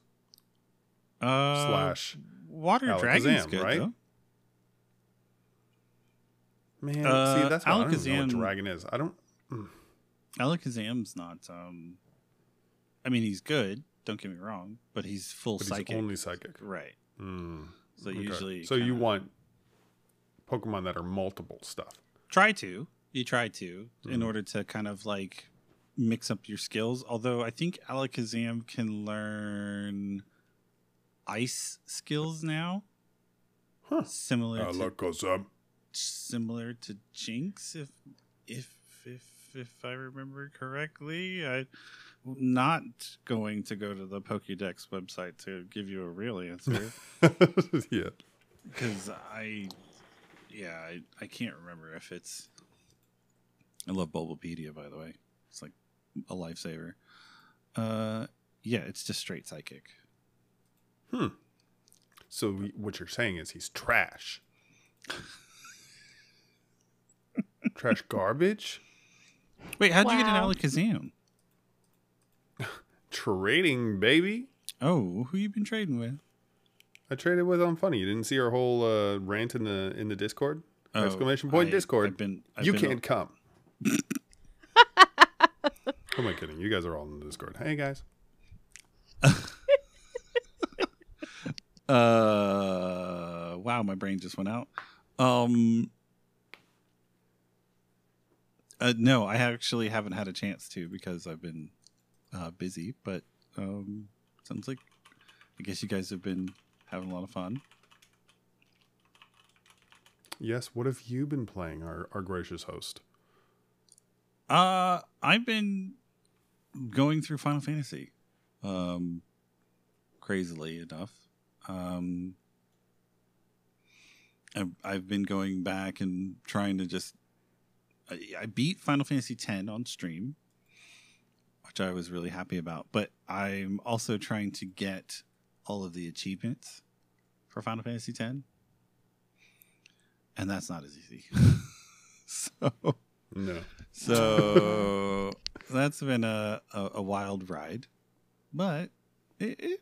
S1: Uh,
S2: slash
S1: water
S2: Alakazam,
S1: dragon's good
S2: right?
S1: though.
S2: Man,
S1: Uh,
S2: see that's why I don't know what dragon is. I don't
S1: Alakazam's not. Um, I mean, he's good. Don't get me wrong, but he's full
S2: but
S1: psychic.
S2: he's only psychic.
S1: right.
S2: Mm,
S1: So
S2: okay.
S1: usually,
S2: So you
S1: kinda-
S2: want Pokemon that are multiple stuff.
S1: try to you try to in
S2: Mhm.
S1: order to kind of like mix up your skills although i think alakazam can learn ice skills now
S2: Huh.
S1: similar to,
S2: Alakazam.
S1: similar to Jynx if if if if i remember correctly i not going to go to the pokédex website to give you a real answer
S2: yeah.
S1: because I, yeah, I, I can't remember if it's. I love Bulbapedia, by the way. It's like a lifesaver. Uh, yeah, it's just straight psychic. Hmm.
S2: So we, what you're saying is he's trash. trash garbage?
S1: Wait, how'd you get an Alakazam?
S2: Trading, baby.
S1: Oh, who you been trading with?
S2: I traded with on funny. You didn't see our whole uh, rant in the in the Discord?
S1: Oh,
S2: Exclamation point
S1: I-
S2: Discord.
S1: I've been. I've
S2: you
S1: been-
S2: can't come. Who am I kidding? You guys are all in the Discord. Hey guys.
S1: Uh, wow, my brain just went out. Um, uh, no, I actually haven't had a chance to because I've been uh, busy. But um, sounds like I guess you guys have been having a lot of fun.
S2: Yes, what have you been playing, our, our gracious host?
S1: Uh, I've been going through Final Fantasy, um, crazily enough. Um, I've, been going back and trying to just. I, I beat Final Fantasy X on stream, which I was really happy about. But I'm also trying to get all of the achievements for Final Fantasy X, and that's not as easy. so.
S2: No.
S1: So that's been a, a, a wild ride, but it, it,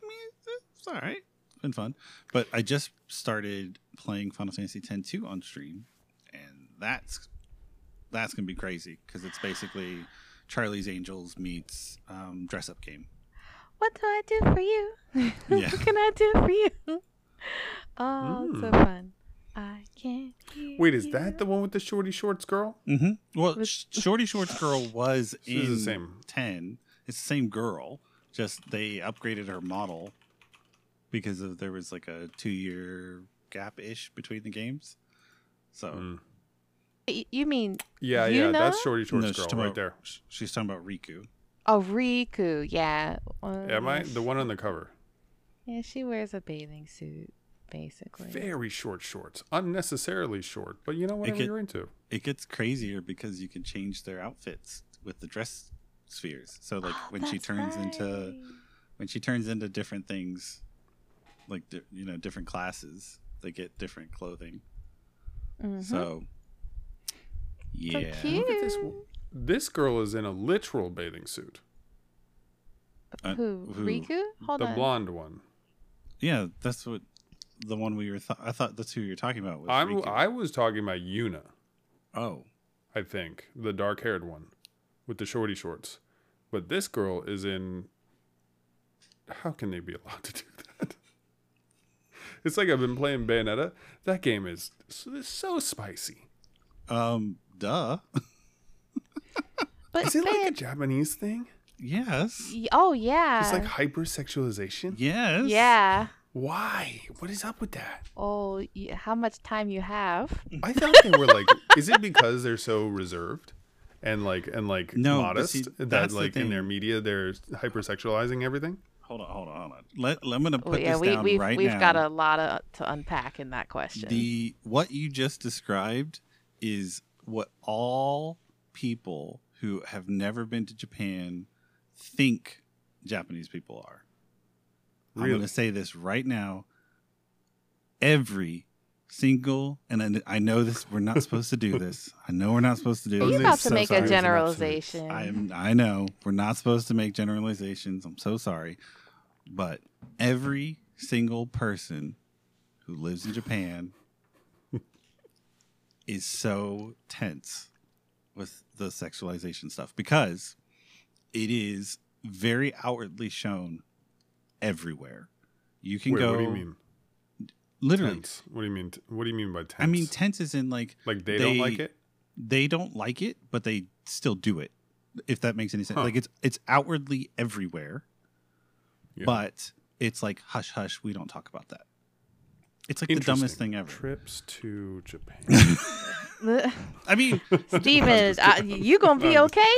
S1: it's all right. It's been fun. But I just started playing Final Fantasy X two on stream, and that's that's gonna be crazy because it's basically Charlie's Angels meets um, dress up game.
S3: What do I do for you?
S1: Yeah.
S3: what can I do for you? Oh, it's so
S2: Mm.
S3: fun. I can't. hear
S2: Wait, is that the one with the shorty shorts girl?
S1: Mm-hmm. Well, Sh- Shorty Shorts Girl was
S2: She's
S1: in
S2: the same.
S1: ten. It's the same girl, just they upgraded her model because of there was like a two year gap ish between the games. So
S2: Mm.
S3: Y- You mean
S2: Yeah,
S3: You
S2: yeah,
S3: know?
S2: that's shorty shorts
S1: No, she's
S2: girl
S1: talking
S2: right
S1: about-
S2: there.
S1: sh- she's talking about Rikku.
S3: oh Rikku? Yeah.
S2: Am I the one on the cover?
S3: Yeah, she wears a bathing suit, basically.
S2: Very short shorts, unnecessarily short, but you know whatever
S1: get-
S2: you're into.
S1: It gets crazier because you can change their outfits with the dress spheres. So like
S3: Oh,
S1: when she
S3: that's
S1: turns into when she turns into different things, like di- you know different classes, they get different clothing.
S3: Mhm.
S1: So yeah.
S3: cute.
S2: Look at this. This girl is in a literal bathing suit.
S1: Uh,
S3: who?
S1: who?
S3: Rikku? Hold
S2: the
S3: on.
S2: blonde one.
S1: Yeah, that's what the one we were. Th- I thought that's who you're talking about. Was
S2: I'm,
S1: Rikku.
S2: I was talking about Yuna.
S1: oh,
S2: I think the dark-haired one with the shorty shorts. But this girl is in. How can they be allowed to do that? It's like I've been playing Bayonetta. That game is so, so spicy.
S1: um, duh.
S3: But
S2: Is it like a Japanese thing?
S1: yes.
S3: oh yeah,
S2: It's like hypersexualization.
S1: Yes.
S3: yeah.
S2: Why? What is up with that?
S3: Oh, y- how much time you have?
S2: I thought they were like. is it because they're so reserved and like and like
S1: No,
S2: modest
S1: see,
S2: that
S1: that's the
S2: like in their media they're hypersexualizing everything?
S1: Hold on, hold on, hold on. Let, let I'm gonna
S3: Oh,
S1: put
S3: yeah,
S1: this
S3: we,
S1: down
S3: we've
S1: right
S3: we've
S1: now.
S3: got a lot of, to unpack in that question.
S1: The what you just described is what all people who have never been to Japan think Japanese people are. I'm going to say this right now. Every single, and I I know this, we're not supposed to do this. I know we're not supposed to do
S2: I was
S3: You're
S1: this.
S3: about
S2: so
S3: to make
S2: sorry,
S3: a generalization.
S1: I'm, I know we're not supposed to make generalizations. I'm so sorry, but every single person who lives in Japan is so tense with the sexualization stuff because it is very outwardly shown everywhere. You can
S2: Wait,
S1: go
S2: what do you mean?
S1: literally.
S2: Tense. What do you mean? What do you mean by tense?
S1: I mean, tense is in like
S2: like they, don't like it.
S1: they don't like it, but they still do it. If that makes any sense,
S2: Huh.
S1: like it's it's outwardly everywhere,
S2: Yeah.
S1: but it's like hush hush. We don't talk about that. It's like the dumbest thing ever.
S2: Trips to Japan.
S1: I mean,
S3: Steven, uh, you gonna be okay?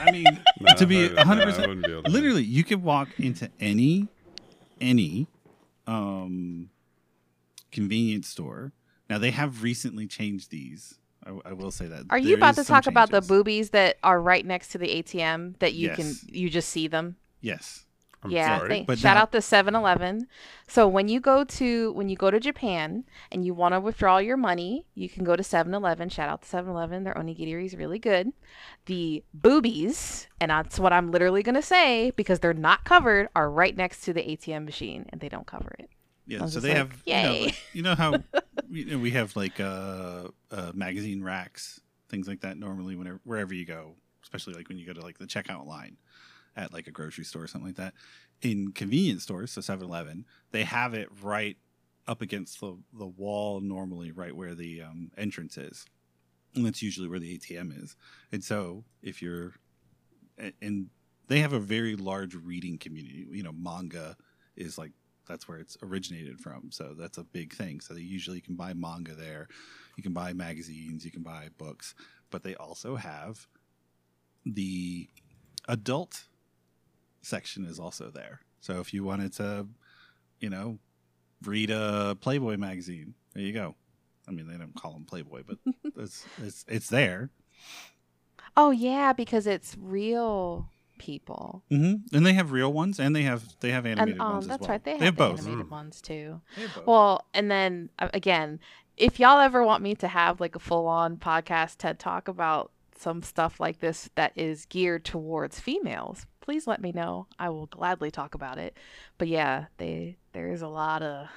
S1: I mean,
S2: No,
S1: to be
S2: I- I
S1: 100 percent
S2: wouldn't be able to.
S1: literally, you could walk into any any um convenience store. Now they have recently changed these. I, I will say that.
S3: Are you about to talk about the boobies that are right next to the ATM that you can you just see them?
S1: Yes.
S2: I'm
S3: yeah,
S2: sorry.
S3: thank-
S1: But
S3: shout
S1: now-
S3: out to 7-Eleven. So when you go to when you go to Japan and you want to withdraw your money, you can go to 7-Eleven. Shout out to 7-Eleven. Their onigiri is really good. The boobies, and that's what I'm literally going to say because they're not covered, are right next to the ATM machine and they don't cover it.
S1: Yeah, so they
S3: like,
S1: have you know,
S3: yay.
S1: like- you know how you know, we have like uh, uh magazine racks, things like that normally whenever wherever you go, especially like when you go to like the checkout line at like a grocery store or something like that. In convenience stores, so 7-Eleven, they have it right up against the the wall normally right where the um, entrance is. And that's usually where the ATM is. And so if you're and they have a very large reading community, you know, manga is like that's where it's originated from. So that's a big thing. So they usually can buy manga there. You can buy magazines, you can buy books, but they also have the adult section is also there. So if you wanted to, you know, read a Playboy magazine, there you go. I mean, they don't call them Playboy, but it's it's it's there.
S3: Oh yeah, because it's real people.
S1: Mm-hmm. And they have real ones, and they have they have animated
S3: And um,
S1: ones as
S3: that's
S1: well.
S3: right, they have,
S1: have
S3: the
S1: both.
S3: animated
S2: Mm.
S3: ones too.
S1: Both.
S3: Well, and then uh, again, if y'all ever want me to have like a full on podcast TED talk about some stuff like this that is geared towards females, please let me know. I will gladly talk about it. But yeah, they there is a lot of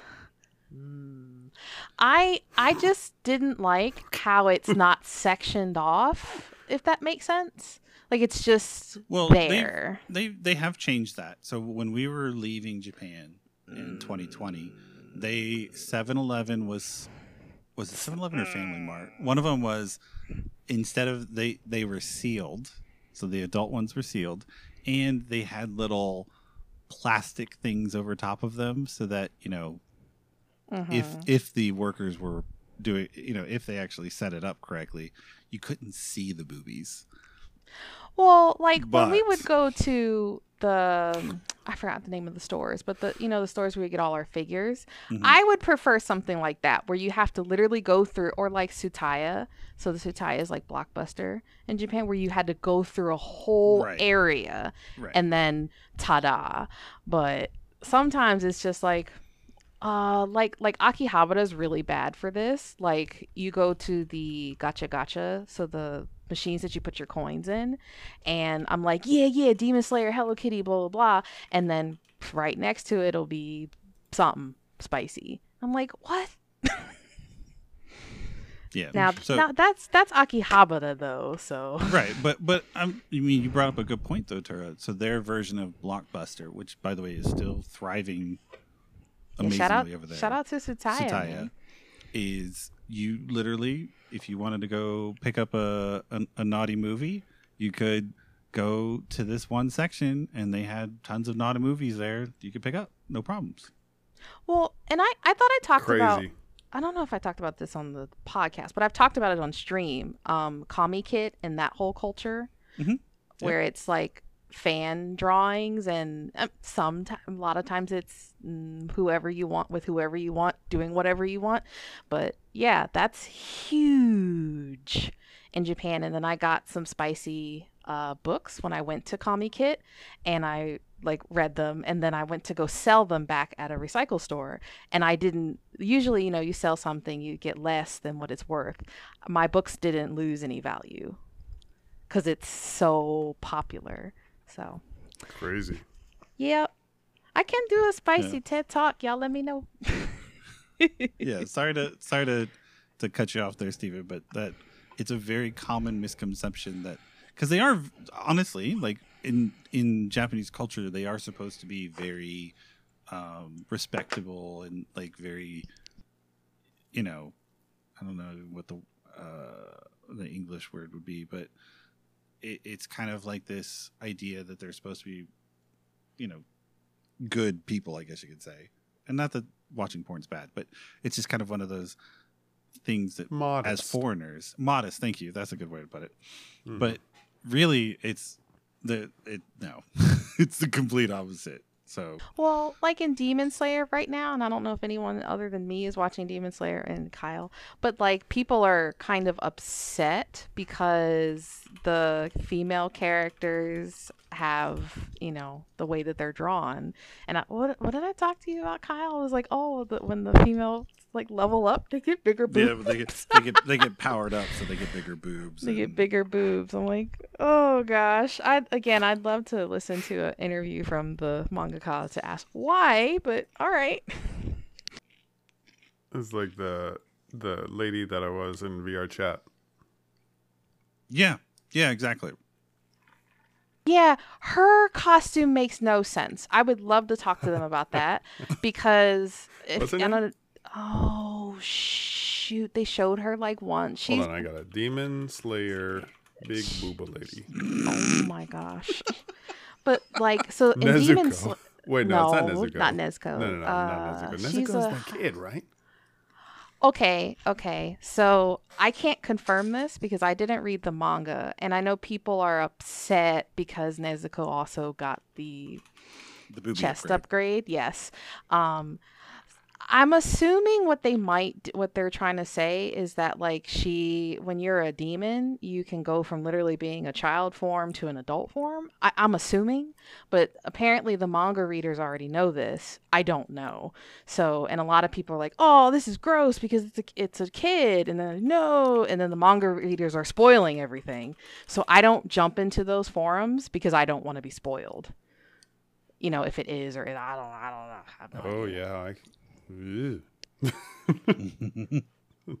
S3: Mm. I I just didn't like how it's not sectioned off, if that makes sense. Like it's just
S1: Well,
S3: there.
S1: they they have changed that. So when we were leaving Japan in 2020, they 7-Eleven was was it 7-Eleven or Family Mart? One of them was instead of they they were sealed, so the adult ones were sealed, and they had little plastic things over top of them so that you know if
S3: Mhm.
S1: if the workers were doing you know if they actually set it up correctly, you couldn't see the boobies.
S3: Well, like when we would go to the I forgot the name of the stores, but the you know the stores where we get all our figures.
S1: Mhm.
S3: I would prefer something like that where you have to literally go through or like Tsutaya. So the Tsutaya is like Blockbuster in Japan where you had to go through a whole
S1: Right.
S3: area
S1: Right.
S3: and then ta-da. But sometimes it's just like uh like like Akihabara is really bad for this. Like you go to the gacha gacha, so the machines that you put your coins in, and I'm like, yeah, yeah, Demon Slayer, Hello Kitty, blah blah blah, and then right next to it, it'll be something spicy. I'm like, what?
S1: Yeah.
S3: Now,
S1: so,
S3: now that's that's Akihabara though, so
S1: right, but but um, you mean you brought up a good point though, Tura. So their version of Blockbuster, which by the way is still thriving
S3: Yeah,
S1: amazingly
S3: shout out
S1: over there.
S3: shout out to
S1: Tsutaya.
S3: Tsutaya
S1: is you literally, if you wanted to go pick up a, a a naughty movie, you could go to this one section, and they had tons of naughty movies there you could pick up, no problems.
S3: Well, and I I thought I talked about I don't know if I talked about this on the podcast, but I've talked about it on stream. Um, Comiket and that whole culture,
S1: Mhm.
S3: where it's like fan drawings, and um, some a lot of times it's mm, whoever you want with whoever you want, doing whatever you want. But yeah, that's huge in Japan. And then I got some spicy uh, books when I went to Comiket, and I like read them and then I went to go sell them back at a recycle store and I didn't usually you know you sell something you get less than what it's worth my books didn't lose any value cuz it's so popular so.
S2: Crazy.
S3: yep. I can do a spicy TED talk. Y'all let me know.
S1: Yeah, sorry to sorry to to cut you off there, Steven, but that it's a very common misconception that because they are honestly like in in Japanese culture they are supposed to be very um, respectable and like very you know I don't know what the uh, the English word would be, but it, it's kind of like this idea that they're supposed to be you know good people, I guess you could say, and not that watching porn's bad, but it's just kind of one of those things that
S2: Modest.
S1: as foreigners modest thank you that's a good way to put it
S2: Mhm.
S1: but really it's the it no it's the complete opposite so
S3: Well, like in Demon Slayer right now, and I don't know if anyone other than me is watching Demon Slayer and Kyle, but like people are kind of upset because the female characters have, you know, the way that they're drawn. And I, what what did I talk to you about, Kyle? I was like, oh, the, when the female like level up, they get bigger boobs.
S1: yeah but they get they get they get powered up so they get bigger boobs
S3: They get bigger boobs. I'm like, oh gosh. I again, I'd love to listen to an interview from the mangaka to ask why, but all right.
S2: It's like the the lady that I was in VR chat.
S1: yeah yeah exactly
S3: Yeah, her costume makes no sense. I would love to talk to them about that because if
S2: What's her
S3: I don't- oh shoot, they showed her like once. She's
S2: Hold on, I got a Demon Slayer big booba lady.
S3: oh my gosh. But like so in Demon
S2: Nezuko.
S3: Sl-
S2: Wait, no,
S3: no,
S2: it's not Nezuko.
S3: not Nezuko.
S2: No, no, no,
S3: Uh,
S2: not Nezuko. Nezuko's
S3: a-
S2: kid, right?
S3: Okay, okay. So I can't confirm this because I didn't read the manga, and I know people are upset because Nezuko also got the
S1: the
S3: chest
S1: upgrade.
S3: upgrade. Yes. Um, I'm assuming what they might, what they're trying to say is that like she, when you're a demon, you can go from literally being a child form to an adult form. I, I'm assuming, but apparently the manga readers already know this. I don't know. So, and a lot of people are like, "Oh, this is gross because it's a, it's a kid," and then no, and then the manga readers are spoiling everything. So I don't jump into those forums because I don't want to be spoiled. You know, if it is or it, I don't, I don't know. I no
S2: Oh
S3: idea.
S2: yeah, I.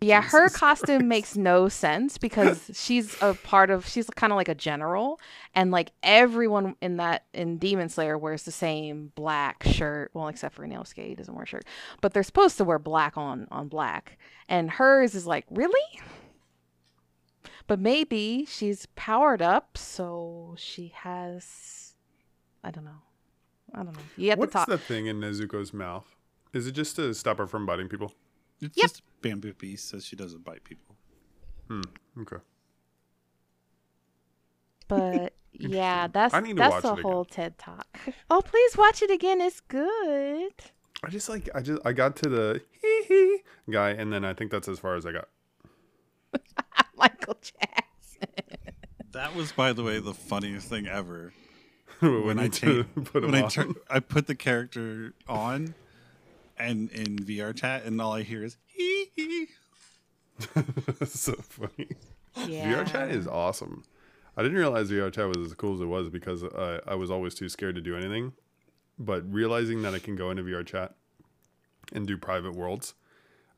S3: Yeah, her
S2: Jesus
S3: costume
S2: Christ.
S3: makes no sense because she's a part of she's kind of like a general and like everyone in that in Demon Slayer wears the same black shirt, well except for Inosuke, he doesn't wear a shirt. But they're supposed to wear black on on black. And hers is like, "Really?" But maybe she's powered up so she has I don't know. I don't know. You have
S2: What's
S3: to talk.
S2: the thing in Nezuko's mouth? Is it just to stop her from biting people?
S1: it's
S3: Yep.
S1: just a bamboo piece so she doesn't bite people
S2: Hmm. Okay.
S3: But yeah, that's
S2: I need to
S3: that's
S2: watch
S3: a whole TED talk. Oh, please watch it again. It's good.
S2: I just like I just I got to the hee hee guy, and then I think that's as far as I got.
S3: Michael Jackson.
S1: that was by the way the funniest thing ever
S2: when,
S1: when I
S2: need put
S1: when I
S2: on.
S1: turn I put the character on and in VR chat and all I hear is hee hee
S2: so funny.
S3: Yeah.
S2: VR chat is awesome. I didn't realize VR chat was as cool as it was because uh, I was always too scared to do anything. But realizing that I can go into VR chat and do private worlds.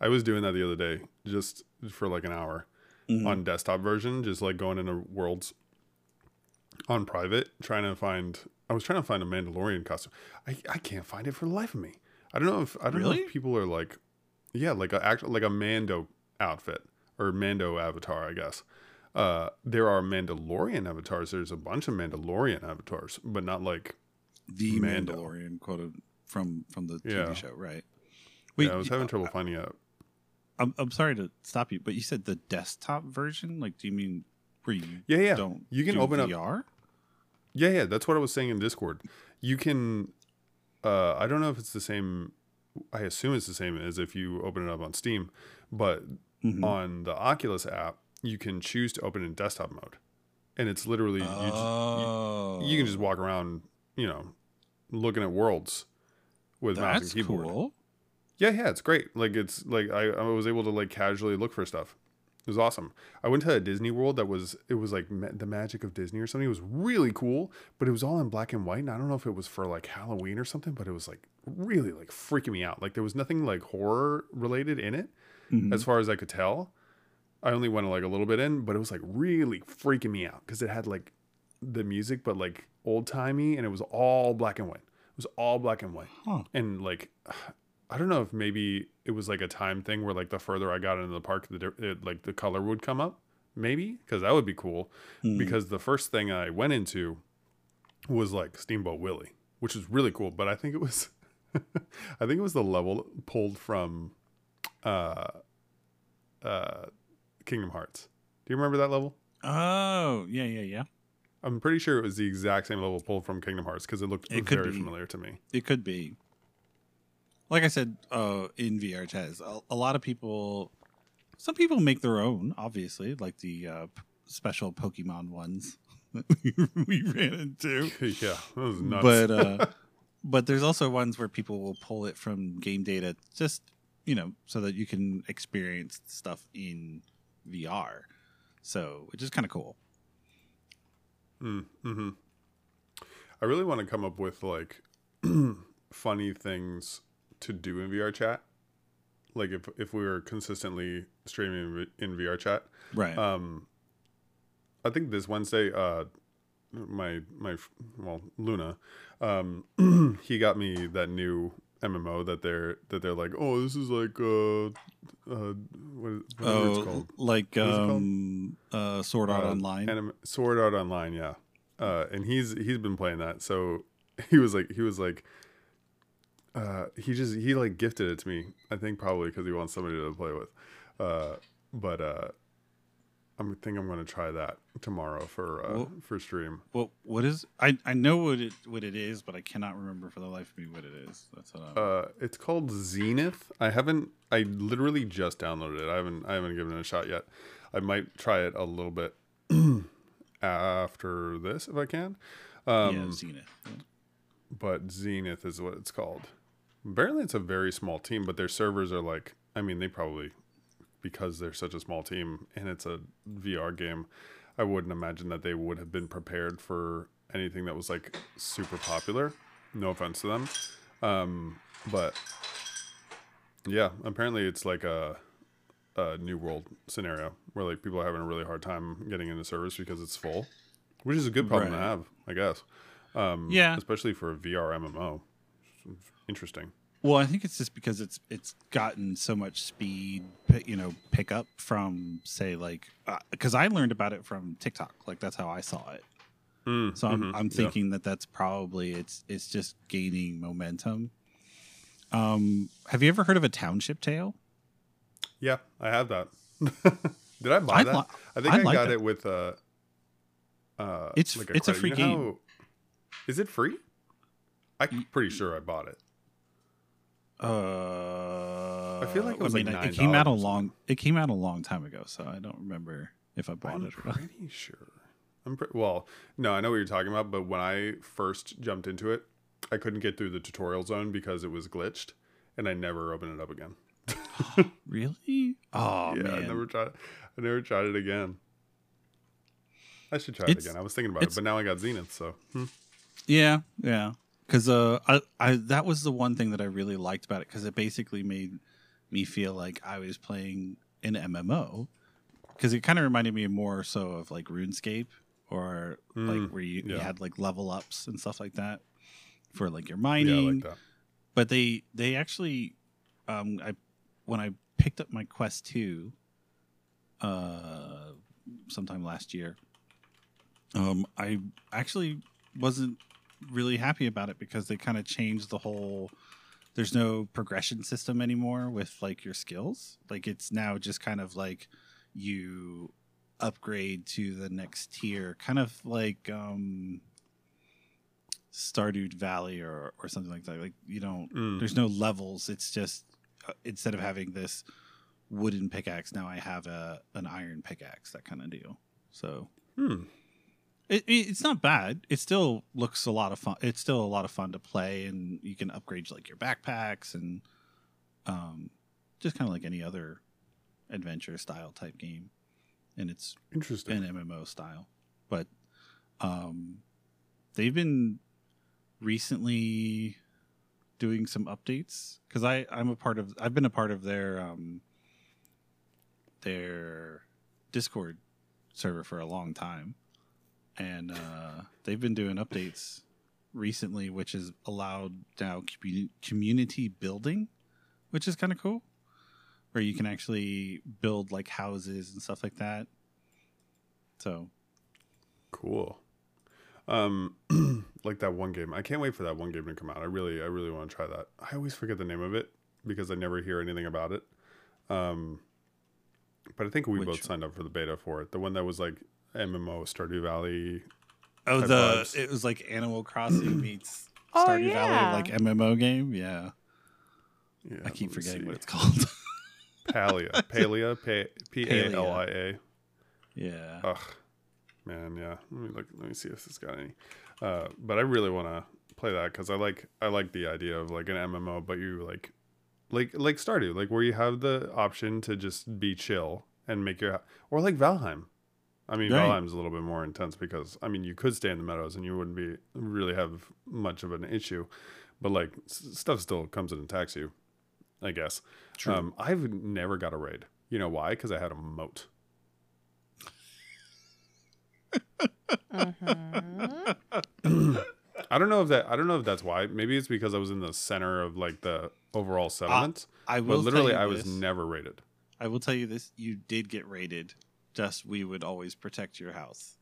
S2: I was doing that the other day just for like an hour
S1: Mhm.
S2: on desktop version, just like going into worlds on private, trying to find. I was trying to find a Mandalorian costume. I, I can't find it for the life of me. I don't know if I don't know if people are like, yeah, like a act like a Mando outfit or Mando avatar, I guess. Uh, there are Mandalorian avatars. There's a bunch of Mandalorian avatars, but not like
S1: the
S2: Mando.
S1: Mandalorian quoted from from the TV
S2: Yeah.
S1: show, right?
S2: yeah, I was having trouble finding out.
S1: I'm, I'm sorry to stop you, but you said the desktop version. Like, do you mean where you
S2: Yeah, yeah.
S1: don't
S2: You can
S1: do
S2: open up-
S1: VR?
S2: Yeah, yeah, that's what I was saying in Discord. You can uh I don't know if it's the same I assume it's the same as if you open it up on Steam, but
S1: Mhm.
S2: on the Oculus app, you can choose to open in desktop mode. And it's literally you, just,
S1: oh,
S2: you, you can just walk around, you know, looking at worlds with mouse and keyboard.
S1: cool.
S2: Yeah, yeah, it's great. Like it's like I, I was able to like casually look for stuff. It was awesome. I went to a Disney World that was it was like ma- the magic of Disney or something. It was really cool, but it was all in black and white. And I don't know if it was for like Halloween or something, but it was like really like freaking me out. Like there was nothing like horror related in it
S1: Mhm.
S2: as far as I could tell. I only went like a little bit in, but it was like really freaking me out because it had like the music, but like old timey, and it was all black and white. It was all black and white
S1: Huh.
S2: and like I don't know if maybe it was like a time thing where like the further I got into the park, the it, like the color would come up, maybe because that would be cool.
S1: Mhm.
S2: Because the first thing I went into was like Steamboat Willie, which was really cool. But I think it was, I think it was the level pulled from, uh, uh, Kingdom Hearts. Do you remember that level?
S1: Oh, yeah, yeah, yeah.
S2: I'm pretty sure it was the exact same level pulled from Kingdom Hearts because it looked
S1: It
S2: very
S1: be.
S2: familiar to me.
S1: It could be. Like I said, uh, in VR chats, a, a lot of people, some people make their own, obviously, like the uh, p- special Pokemon ones that we ran into.
S2: yeah, that was nuts.
S1: But uh, but there's also ones where people will pull it from game data, just you know, so that you can experience stuff in VR. So, which is kind of cool.
S2: Mm, hmm I really want to come up with like funny things to do in VR chat. Like if if we were consistently streaming in, in VR chat.
S1: Right.
S2: Um, I think this Wednesday, uh, my my well Luna, um, he got me that new MMO that they're that they're like, oh, this is like uh, uh, what is whatever it's
S1: oh,
S2: called.
S1: like
S2: What it called?
S1: um, uh, Sword Art
S2: Uh,
S1: Online.
S2: Anim- Sword Art Online, yeah. Uh, and he's he's been playing that, so he was like he was like, uh, he just he like gifted it to me. I think probably because he wants somebody to play with. Uh, but uh, I'm think I'm gonna try that tomorrow for uh,
S1: Well-
S2: for stream.
S1: Well, what is? I I know what it what it is, but I cannot remember for the life of me what it is. That's what I'm.
S2: Uh, it's called Zenith. I haven't. I literally just downloaded it. I haven't. I haven't given it a shot yet. I might try it a little bit after this if I can. Um,
S1: yeah, Zenith.
S2: but Zenith is what it's called. Apparently, it's a very small team, but their servers are like, I mean, they probably, because they're such a small team and it's a VR game, I wouldn't imagine that they would have been prepared for anything that was like super popular. No offense to them. Um, but yeah, apparently it's like a, a new world scenario where like people are having a really hard time getting into service because it's full, which is a good problem to have, I guess. Um,
S1: Yeah.
S2: especially for a VR MMO. Interesting.
S1: Well, I think it's just because it's it's gotten so much speed, you know, pick up from say like because I learned about it from TikTok. Like that's how I saw it.
S2: Mm,
S1: So I'm,
S2: mhm,
S1: I'm
S2: yeah.
S1: thinking that that's probably it's it's just gaining momentum. Um, have you ever heard of a township tale?
S2: Yeah, I have that. Did I buy
S1: I
S2: that?
S1: li-
S2: I think
S1: I
S2: I,
S1: like
S2: got
S1: it.
S2: it with uh uh
S1: It's- it's a
S2: credit.
S1: free
S2: You know
S1: game.
S2: how- Is it free? I'm pretty sure I bought it.
S1: Uh, I
S2: feel like it was
S1: I
S2: like
S1: mean, it
S2: $9
S1: came out a long it came out a long time ago, so I don't remember if I bought
S2: I'm
S1: it or not.
S2: pretty sure. I'm pre- well, no, I know what you're talking about, but when I first jumped into it, I couldn't get through the tutorial zone because it was glitched, and I never opened it up again.
S1: Really? Oh
S2: yeah,
S1: man,
S2: I never tried. I never tried it again. I should try
S1: It's-
S2: it again. I was thinking about it, but now I got Zenith, so hmm.
S1: Yeah, yeah. Because uh, I, I that was the one thing that I really liked about it because it basically made me feel like I was playing an MMO because it kind of reminded me more so of like RuneScape or like
S2: Mm,
S1: where you, you had like level ups and stuff like that for like your
S2: Yeah,
S1: mining.
S2: I like that.
S1: but they they actually um i when i picked up my quest 2 uh sometime last year um i actually wasn't really happy about it because they kind of changed the whole there's no progression system anymore with like your skills like it's now just kind of like you upgrade to the next tier kind of like um stardew valley or or something like that like you don't
S2: Mm.
S1: there's no levels it's just uh, instead of having this wooden pickaxe now i have a an iron pickaxe that kind of deal so
S2: Hmm.
S1: It, it, it's not bad it still looks a lot of fun it's still a lot of fun to play and you can upgrade like your backpacks and um just kind of like any other adventure style type game and it's
S2: Interesting.
S1: an MMO style. But um, they've been recently doing some updates because I I'm a part of I've been a part of their um, their Discord server for a long time, and uh, they've been doing updates recently, which has allowed now commu- community building, which is kind of cool. Where you can actually build like houses and stuff like that. So
S2: Cool. Um, like that one game. I can't wait for that one game to come out. I really, I really want to try that. I always forget the name of it because I never hear anything about it. Um, but I think we
S1: Which
S2: both signed up for the beta for it. The one that was like MMO Stardew Valley.
S1: Oh, the
S2: vibes.
S1: it was like Animal Crossing meets
S3: Oh,
S1: Stardew
S3: yeah.
S1: Valley, like MMO game. Yeah,
S2: Yeah,
S1: I keep forgetting
S2: see.
S1: what it's called.
S2: Palia. Palia. Pa- P A L I A.
S1: yeah,
S2: Ugh, man, yeah. Let me look. Let me see if it's got any. Uh, but I really want to play that because I like I like the idea of like an MMO, but you like like like Stardew, like where you have the option to just be chill and make your or like Valheim. I mean,
S1: Right.
S2: Valheim's a little bit more intense because I mean you could stay in the meadows and you wouldn't be really have much of an issue, but like stuff still comes and attacks you. I guess.
S1: true.
S2: Um, I've never got a raid. You know why? Because I had a moat.
S3: Mhm.
S2: I don't know if that I don't know if that's why. Maybe it's because I was in the center of like the overall settlement.
S1: I
S2: but
S1: will
S2: literally
S1: tell you
S2: I was
S1: this.
S2: never rated.
S1: I will tell you this: you did get raided. Just we would always protect your house.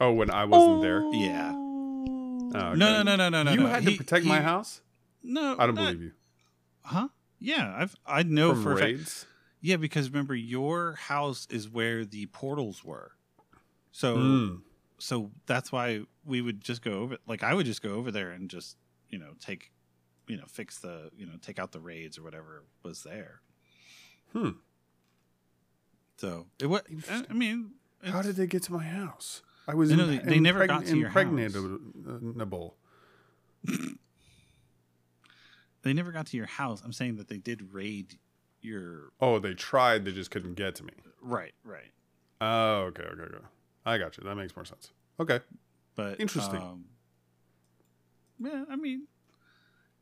S2: Oh, when I wasn't there.
S1: Yeah.
S2: Oh, okay.
S1: No, no, no, no, no.
S2: You
S1: no.
S2: had
S1: He-
S2: to protect my house?
S1: No,
S2: I don't
S1: not-
S2: believe you.
S1: Huh? Yeah, I've I know
S2: From
S1: for a fact. Yeah, because remember, your house is where the portals were. So,
S2: Mm.
S1: so that's why we would just go over. Like, I would just go over there and just, you know, take, you know, fix the, you know, take out the raids or whatever was there.
S2: Hmm.
S1: So it was. I, mean,
S2: How did they get to my house? I was
S1: No, no,
S2: imp-
S1: they- they never got
S2: impreg-
S1: to your house. they never got to your house? I'm saying that they did raid your.
S2: Oh, they tried. They just couldn't get to me.
S1: Right, right.
S2: Oh, okay, okay, okay. I got you. That makes more sense. Okay.
S1: But
S2: Interesting.
S1: Um, yeah, I mean,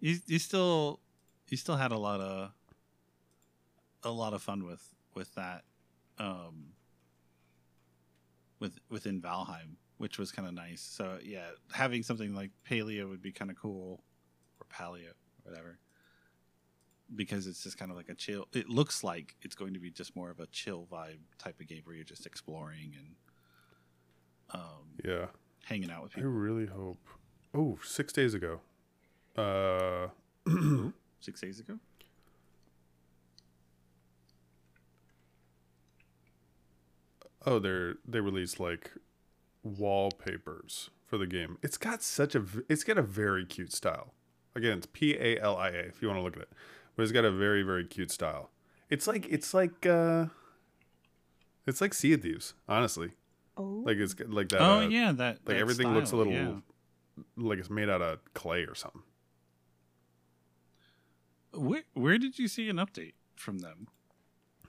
S1: you you still you still had a lot of a lot of fun with with that, um, with within Valheim, which was kind of nice. So yeah, having something like Paleo would be kind of cool, or Paleo, whatever. Because it's just kind of like a chill. It looks like it's going to be just more of a chill vibe type of game where you're just exploring and um,
S2: Yeah.
S1: hanging out with people.
S2: I really hope. Oh, six days ago. Uh,
S1: Six days ago.
S2: Oh, they're they released like wallpapers for the game. It's got such a it's got a very cute style. Again, it's P A L I A if you want to look at it. But it's got a very very cute style. It's like it's like uh it's like Sea of Thieves, honestly.
S3: Oh.
S2: Like it's like that
S1: oh
S2: uh,
S1: yeah, that
S2: like
S1: that
S2: everything looks a little
S1: yeah.
S2: like it's made out of clay or something.
S1: Where where did you see an update from them?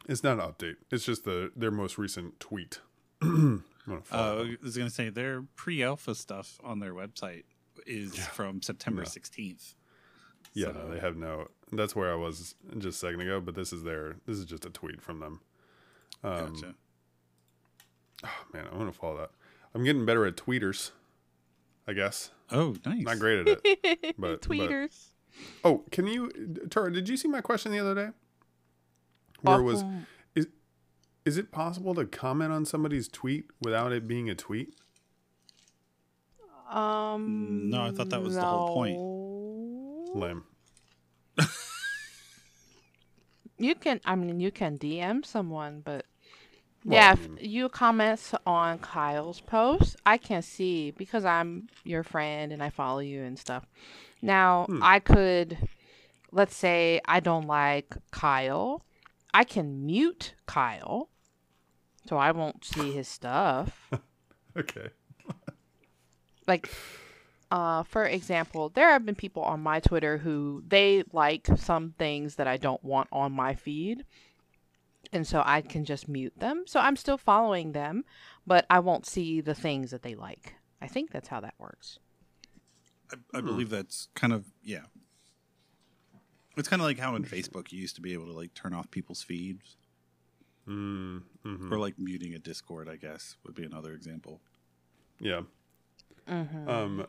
S2: It's not an update. It's just the their most recent tweet. I'm gonna follow
S1: Uh. I was gonna say their pre-alpha stuff on their website is
S2: Yeah.
S1: from September
S2: No.
S1: 16th.
S2: Yeah,
S1: So-
S2: no, they have no. That's where I was just a second ago, but this is their. This is just a tweet from them. Um,
S1: Gotcha.
S2: oh, man, I'm gonna follow that. I'm getting better at tweeters. I guess
S1: Oh, nice.
S2: not great at it. but-
S3: Tweeters.
S2: Oh, can you, Tara? Did you see my question the other day? Where it was
S3: Awesome.
S2: Is it possible to comment on somebody's tweet without it being a tweet?
S3: Um.
S1: No, I thought that was the whole point.
S3: no.
S2: Lame.
S3: You can, I mean, you can DM someone, but
S2: Well,
S3: yeah,
S2: I
S3: if you comment on Kyle's post, I can see because I'm your friend and I follow you and stuff. Now,
S2: Hmm.
S3: I could, let's say I don't like Kyle, I can mute Kyle, so I won't see his stuff.
S2: Okay.
S3: like uh for example there have been people on my twitter who they like some things that i don't want on my feed and so i can just mute them so i'm still following them but i won't see the things that they like i think that's how that works
S1: I, I believe that's kind of yeah. It's kind of like how in Facebook you used to be able to like turn off people's feeds,
S2: Mm, mhm.
S1: or like muting a Discord. I guess would be another example.
S2: Yeah.
S3: mm-hmm.
S2: Um.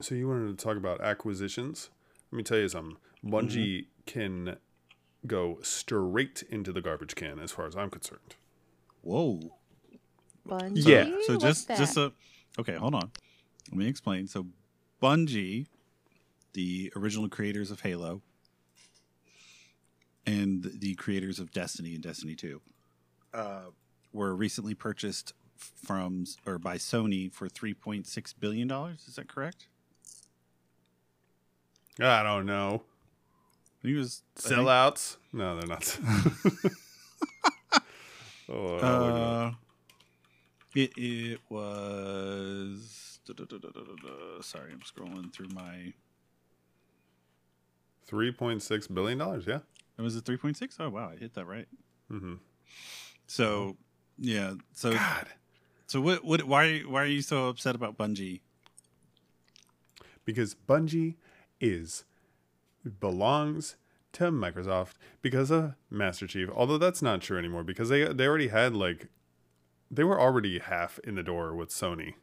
S2: So you wanted to talk about acquisitions? Let me tell you something. Bungie can go straight into the garbage can, as far as I'm concerned.
S1: Whoa.
S3: Bungie?
S2: Yeah.
S1: So
S3: What's
S1: just
S3: that?
S1: just a okay. Hold on. Let me explain. So Bungie, the original creators of Halo, and the creators of Destiny and Destiny Two, uh, were recently purchased from or by Sony for three point six billion dollars. Is that correct?
S2: I don't know.
S1: I think it was I think-
S2: Sellouts? No, they're not. oh, I'll look it up.
S1: Uh, it it was. Sorry, I'm scrolling through my.
S2: Three point six billion dollars. Yeah.
S1: It was a 3.6. Oh wow, I hit that right.
S2: Mm-hmm.
S1: So yeah, so
S2: God.
S1: so what what why why are you so upset about Bungie?
S2: because Bungie is belongs to Microsoft because of Master Chief. Although that's not true anymore because they they already had like they were already half in the door with Sony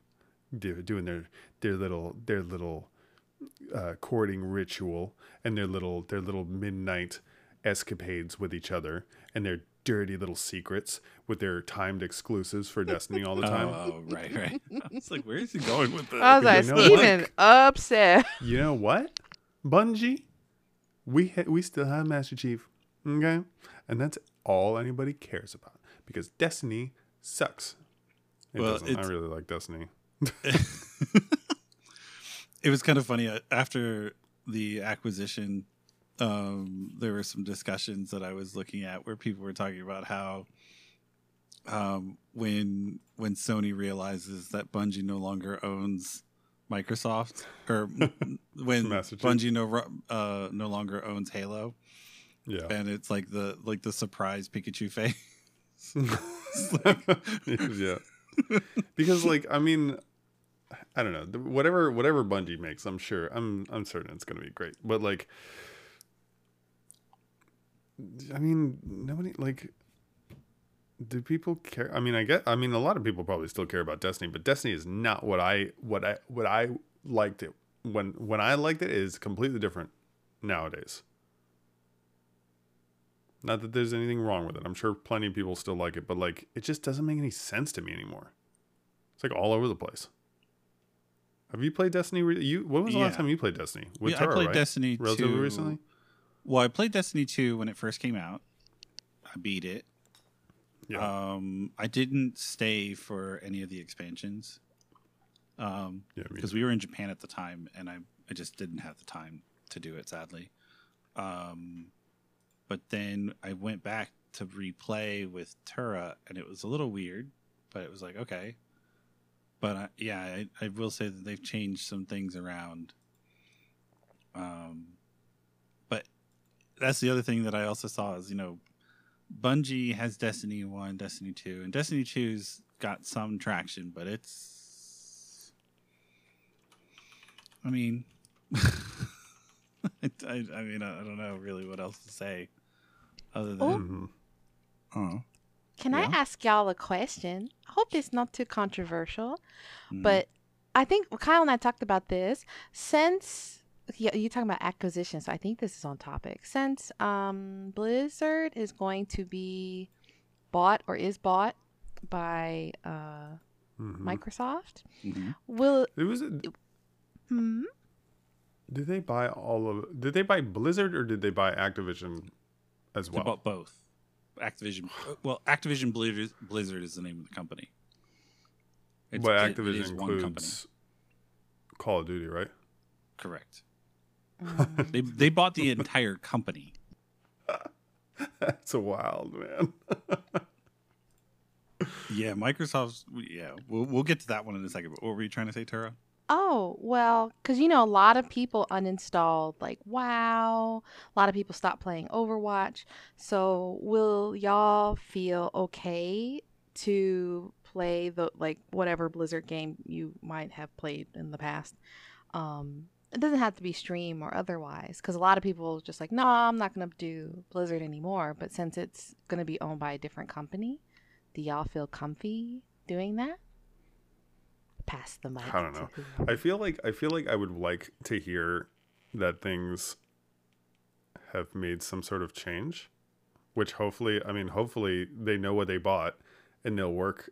S2: doing their their little their little uh, courting ritual and their little their little midnight escapades with each other and their dirty little secrets with their timed exclusives for Destiny all the time.
S1: Oh right, right. It's like where is he going with this?
S3: I was like,
S2: you know what?
S3: Steven, upset.
S2: You know what? Bungie, we ha- we still have Master Chief, okay, and that's all anybody cares about because Destiny sucks. It
S1: Well,
S2: doesn't. I really like Destiny.
S1: it was kind of funny uh, after the acquisition um there were some discussions that i was looking at where people were talking about how um when when sony realizes that bungie no longer owns microsoft or when bungie no uh no longer owns halo
S2: Yeah.
S1: and it's like the like the surprise pikachu face
S2: yeah. because like I mean, I don't know. Whatever whatever Bungie makes, I'm sure. I'm I'm certain it's gonna be great. But like, I mean, nobody like. Do people care? I mean, I get. I mean, a lot of people probably still care about Destiny, but Destiny is not what I what I what I liked it when when I liked it is completely different nowadays. Not that there's anything wrong with it. I'm sure plenty of people still like it, but like it just doesn't make any sense to me anymore. It's like all over the place. Have you played Destiny? Re- you when was the last time you played Destiny? With
S1: yeah,
S2: Tara,
S1: i played
S2: right?
S1: destiny
S2: relatively
S1: 2
S2: recently.
S1: well i played destiny 2 when it first came out i beat it
S2: Yeah.
S1: Um, I didn't stay for any of the expansions. Um,
S2: yeah,
S1: because we were in Japan at the time, and I I just didn't have the time to do it, sadly. Um, but then I went back to replay with Tura, and it was a little weird, but it was like okay. But I, yeah, I, I will say that they've changed some things around. Um, but that's the other thing that I also saw is you know, Bungie has Destiny One, Destiny Two, and Destiny 2's got some traction, but it's I mean, I, I, I mean, I don't know really what else to say other than,
S3: Oh.
S2: Mhm.
S1: oh,
S3: Can I ask y'all a question? I hope it's not too controversial,
S1: mm,
S3: but I think Kyle and I talked about this since yeah, you're talking about acquisition, so I think this is on topic. Since um, Blizzard is going to be bought or is bought by uh,
S2: Mhm.
S3: Microsoft,
S1: mhm.
S3: will
S2: It was.
S3: hmm?
S2: Did they buy all of? Did they buy Blizzard or did they buy Activision as well?
S1: They
S2: well?
S1: bought both. Activision. Well, Activision Blizzard, Blizzard is the name of the company. It's-
S2: but
S1: it- it
S2: Activision
S1: one company.
S2: includes Call of Duty, right?
S1: Correct.
S3: Mm.
S1: They they bought the entire company.
S2: That's a wild, man.
S1: Yeah, Microsoft's. Yeah, we'll we'll get to that one in a second. But what were you trying to say, Tara?
S3: Oh, well, because you know, a lot of people uninstalled, like, WoW. A lot of people stopped playing Overwatch. So, will y'all feel okay to play the, like, whatever Blizzard game you might have played in the past? Um, it doesn't have to be stream or otherwise, because a lot of people just like, no, I'm not going to do Blizzard anymore. But since it's going to be owned by a different company, do y'all feel comfy doing that? Pass the mic.
S2: I don't know. I feel like I feel like I would like to hear that things have made some sort of change, which hopefully, I mean, hopefully they know what they bought and they'll work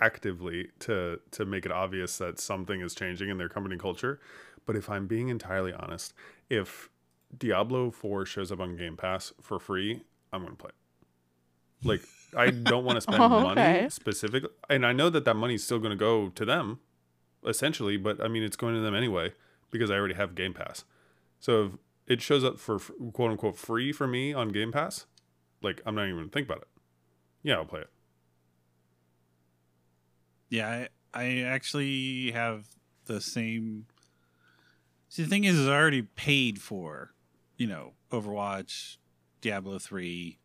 S2: actively to to make it obvious that something is changing in their company culture. But if I'm being entirely honest, if Diablo 4 shows up on Game Pass for free, I'm going to play it. Like I don't want to spend
S3: Oh,
S2: money specifically, and I know that that money's still going to go to them essentially, but I mean, it's going to them anyway because I already have Game Pass. So it shows up for quote unquote free for me on Game Pass, like I'm not even gonna think about it. Yeah, I'll play it.
S1: Yeah, I, I actually have the same. See, the thing is, is I already paid for, you know, Overwatch, Diablo three.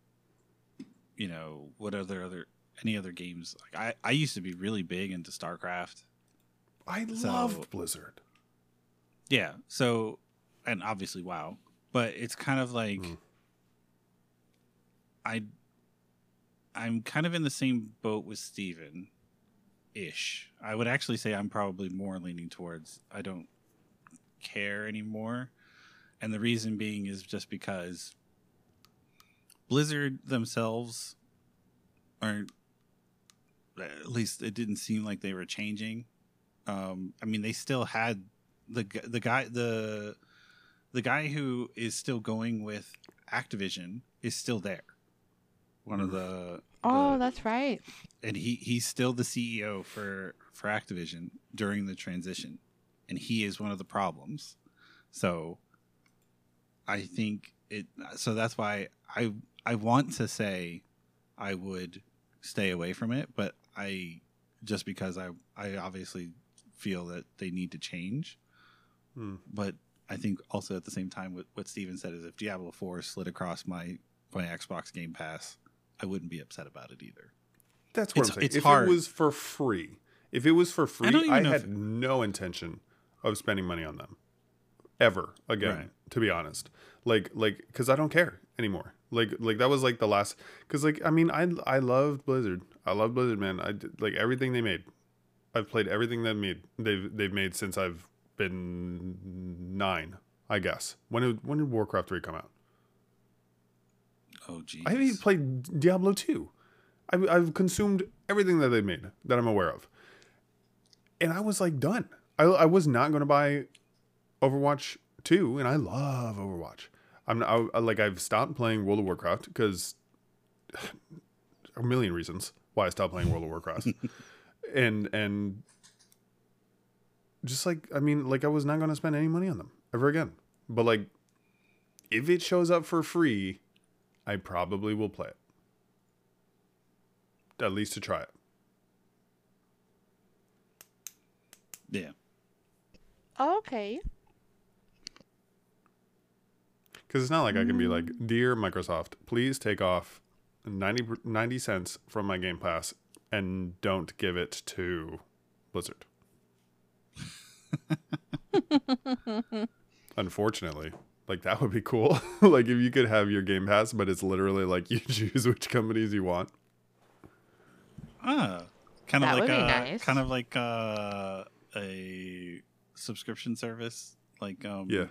S1: You know, what other other any other games? Like I, I used to be really big into StarCraft.
S2: I
S1: So-
S2: loved Blizzard.
S1: Yeah. So, and obviously, wow. But it's kind of like
S2: Mm.
S1: I, I'm kind of in the same boat with Steven ish. I would actually say I'm probably more leaning towards I don't care anymore. And the reason being is just because Blizzard themselves aren't, at least it didn't seem like they were changing. Um, I mean, they still had the the guy the the guy who is still going with Activision is still there. One of the
S3: Oh,
S1: the-
S3: that's right.
S1: and he he's still the CEO for for Activision during the transition, and he is one of the problems. So, I think it. So that's why I I want to say I would stay away from it, but I just because I I obviously feel that they need to change,
S2: Hmm.
S1: but I think also at the same time what what Steven said is if Diablo Four slid across my my Xbox Game Pass, I wouldn't be upset about it either.
S2: That's what
S1: It's-
S2: I'm saying.
S1: it's
S2: if
S1: hard.
S2: it was for free, if it was for free,
S1: don't
S2: I, had no intention of spending money on them ever again.
S1: Right.
S2: To be honest, like like because I don't care anymore. Like like that was like the last. Because like I mean I I loved Blizzard. I love Blizzard, man. I did, like everything they made. I've played everything they made. They've they've made since I've been nine. I guess when did, when did Warcraft three come out?
S1: Oh geez.
S2: I haven't even played Diablo 2. I've, I've consumed everything that they made that I'm aware of. And I was like done. I, I was not going to buy Overwatch 2, and I love Overwatch. I'm not, I- like I've stopped playing World of Warcraft because a million reasons why I stopped playing World of Warcraft. and and just like I mean, like I was not going to spend any money on them ever again. But like if it shows up for free, I probably will play it. At least to try it.
S1: Yeah.
S3: Okay.
S2: Because it's not like I can be mm. like, Dear Microsoft, please take off 90, 90 cents from my Game Pass and don't give it to Blizzard. Unfortunately, like that would be cool. like if you could have your Game Pass, but it's literally like you choose which companies you want.
S1: Ah, kind of
S3: That
S1: like
S3: would be
S1: a
S3: nice.
S1: kind of like uh, a subscription service, like um,
S2: Yeah,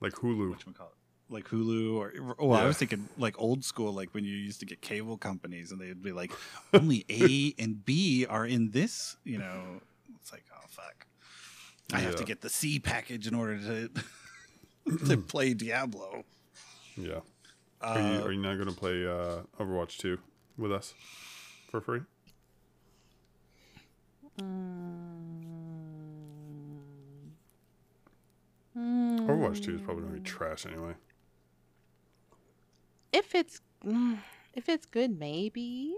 S2: like Hulu.
S1: what call it, like Hulu or oh, I was thinking like old school, like when you used to get cable companies and they'd be like, only A and B are in this, you know. It's like, oh fuck, I have to get the C package in order to to play Diablo.
S2: Yeah.
S1: Uh,
S2: Are you, are you not going to play uh, Overwatch 2 with us for free? Overwatch 2 is probably going to be trash anyway.
S3: If it's mm, if it's good, maybe.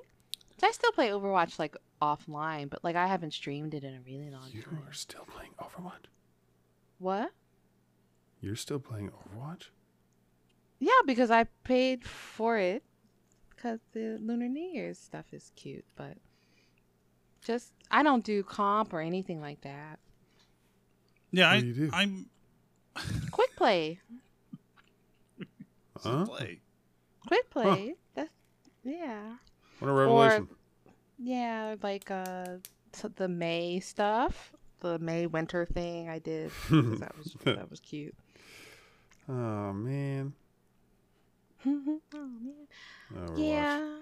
S3: I still play Overwatch like offline, but like I haven't streamed it in a really long
S2: You
S3: time.
S2: You are still playing Overwatch?
S3: What?
S2: You're still playing Overwatch?
S3: Yeah, because I paid for it because the Lunar New Year's stuff is cute, but just I don't do comp or anything like that.
S1: yeah, I,
S2: do you do?
S1: I'm
S3: Quick play,
S2: Huh?
S1: play.
S3: Quick play. That's yeah,
S2: What a revelation.
S3: yeah. Like uh, the Mei stuff, the Mei winter thing I did. that was that was cute.
S2: oh, man.
S3: oh man.
S2: Overwatch.
S3: Yeah.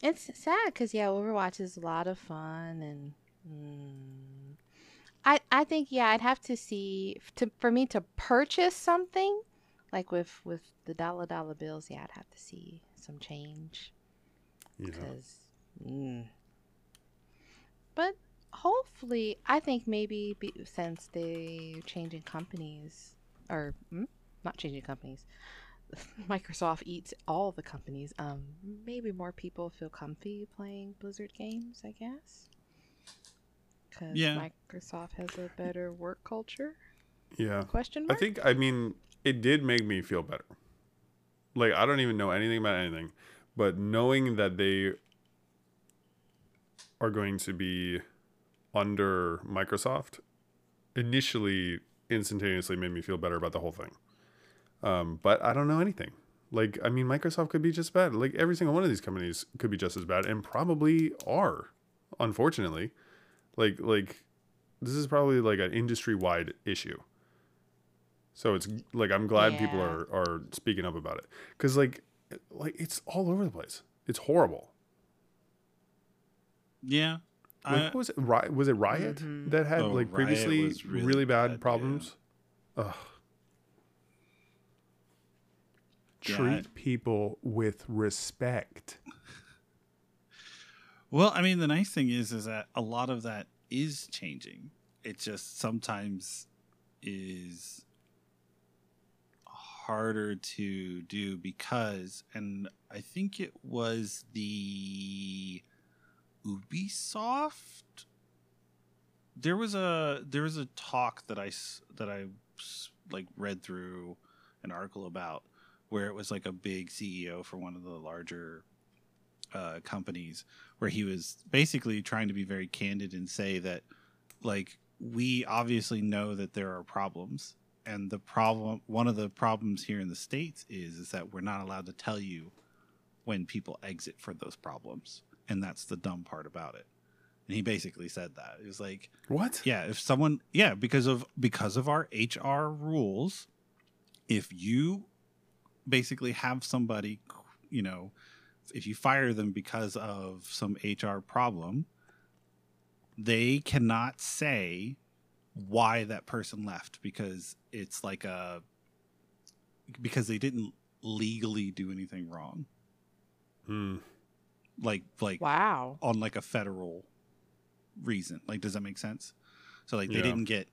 S3: It's sad because yeah, Overwatch is a lot of fun and mm, I I think yeah, I'd have to see to for me to purchase something like with with the dollar dollar bills. Yeah, I'd have to see some change
S2: Yeah.
S3: because. Mm. But hopefully, I think maybe be, since they're changing companies or mm, not changing companies, Microsoft eats all the companies. Um, maybe more people feel comfy playing Blizzard games. I guess. Because
S1: Yeah.
S3: Microsoft has a better work culture?
S2: Yeah.
S3: Question
S2: I think, I mean, it did make me feel better. Like, I don't even know anything about anything, but knowing that they are going to be under Microsoft initially instantaneously made me feel better about the whole thing. Um, but I don't know anything. Like, I mean, Microsoft could be just bad. Like, every single one of these companies could be just as bad and probably are, unfortunately. Like, like, this is probably like an industry wide issue. So it's like I'm glad people are are speaking up about it because like like it's all over the place. It's horrible.
S1: Yeah,
S2: Like,
S1: I,
S2: what was it? Riot, was it Riot
S3: Mhm.
S2: that had
S1: Oh,
S2: like previously really,
S1: really
S2: bad,
S1: bad, yeah.
S2: problems? Ugh.
S1: Yeah,
S2: Treat people with respect.
S1: Well, I mean, the nice thing is, is that a lot of that is changing. It just sometimes is harder to do because, and I think it was the Ubisoft. There was a there was a talk that I that I like read through an article about where it was like a big CEO for one of the larger uh, companies where he was basically trying to be very candid and say that like we obviously know that there are problems and the problem one of the problems here in the states is is that we're not allowed to tell you when people exit for those problems and that's the dumb part about it and he basically said that it was like
S2: What?
S1: yeah, if someone yeah, because of because of our HR rules, if you basically have somebody, you know, if you fire them because of some HR problem, they cannot say why that person left because it's like a because they didn't legally do anything wrong.
S2: Hmm.
S1: Like like
S3: wow.
S1: on like a federal reason. Like, does that make sense? So like they
S2: Yeah.
S1: didn't get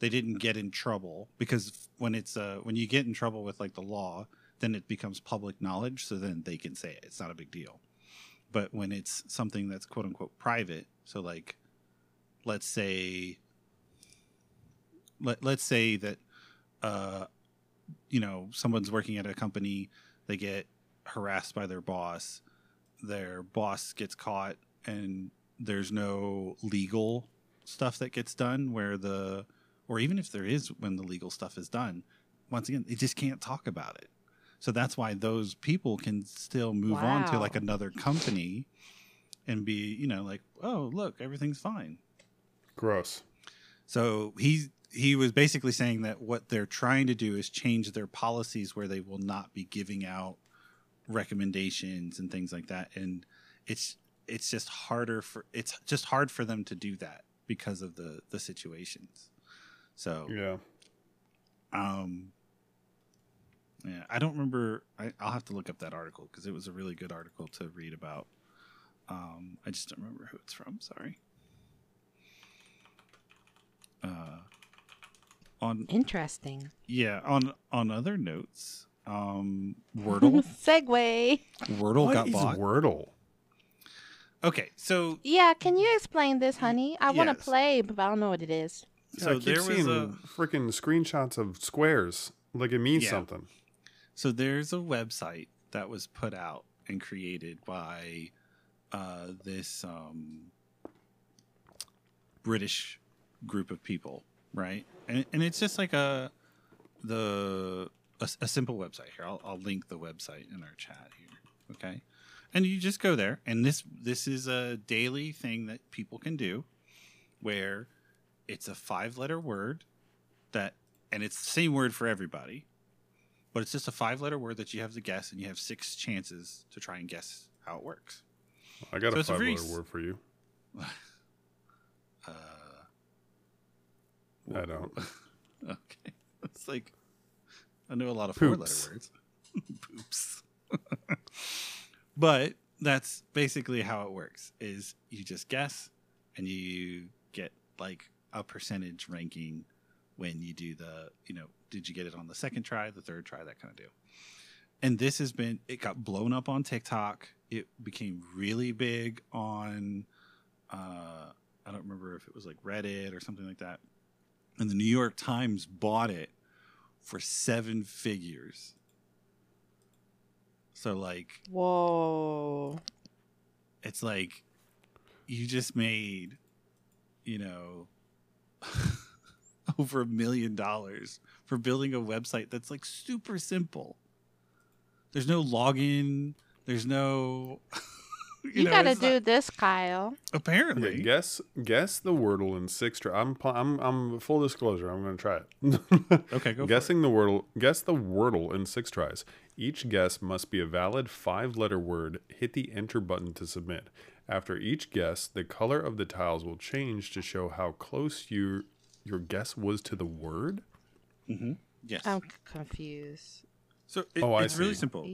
S1: they didn't get in trouble because when it's uh when you get in trouble with like the law, then it becomes public knowledge. So then they can say it. It's not a big deal. But when it's something that's quote unquote private, so like let's say let, let's say that uh you know someone's working at a company they get harassed by their boss their boss gets caught and there's no legal stuff that gets done where the or even if there is when the legal stuff is done, once again, they just can't talk about it. So that's why those people can still move on to like another company and be, you know, like, oh, look, everything's fine.
S2: Gross.
S1: So he he was basically saying that what they're trying to do is change their policies where they will not be giving out recommendations and things like that and it's it's just harder for it's just hard for them to do that because of the the situations. So
S2: Yeah.
S1: um yeah, I don't remember I, I'll have to look up that article because it was a really good article to read about. Um I just don't remember who it's from, sorry. On
S3: Interesting.
S1: yeah, on on other notes, um Wordle
S3: segue.
S1: Wordle
S2: What
S1: got
S2: is
S1: bought.
S2: Wordle?
S1: Okay, so
S3: Yeah, can you explain this, honey? I want to play, but I don't know what it is.
S1: so
S2: I keep
S1: there was
S2: seeing
S1: a
S2: freaking screenshots of squares. Like it means
S1: Yeah.
S2: something.
S1: So there's a website that was put out and created by uh, this um, British group of people, right? And, and it's just like a the a, a simple website here. I'll, I'll link the website in our chat here, okay? And you just go there, and this this is a daily thing that people can do, where it's a five letter word that, and it's the same word for everybody but it's just a five letter word that you have to guess and you have six chances to try and guess how it works
S2: I got
S1: So
S2: a five letter word for you.
S1: uh,
S2: I don't.
S1: okay. It's like i know a lot of four letter words. Poops. But that's basically how it works is you just guess and you get like a percentage ranking when you do the you know did you get it on the second try the third try that kind of deal. And this has been it got blown up on tiktok. It became really big on uh i don't remember if it was like reddit or something like that and the new york times bought it for seven figures. So like
S3: Whoa.
S1: it's like you just made you know over a million dollars for building a website that's like super simple. There's no login. There's no
S3: You,
S1: know,
S3: gotta do
S1: not-
S3: this, Kyle.
S1: apparently
S2: Okay, guess guess the wordle in six try. I'm I'm I'm full disclosure. I'm gonna try it.
S1: okay go for it.
S2: Guessing the wordle. Guess the wordle in six tries. Each guess must be a valid five-letter word. Hit the enter button to submit. After each guess, the color of the tiles will change to show how close your your guess was to the word. Mm-hmm.
S1: yes
S3: I'm confused.
S1: so it,
S2: Oh, I
S1: it's really simple?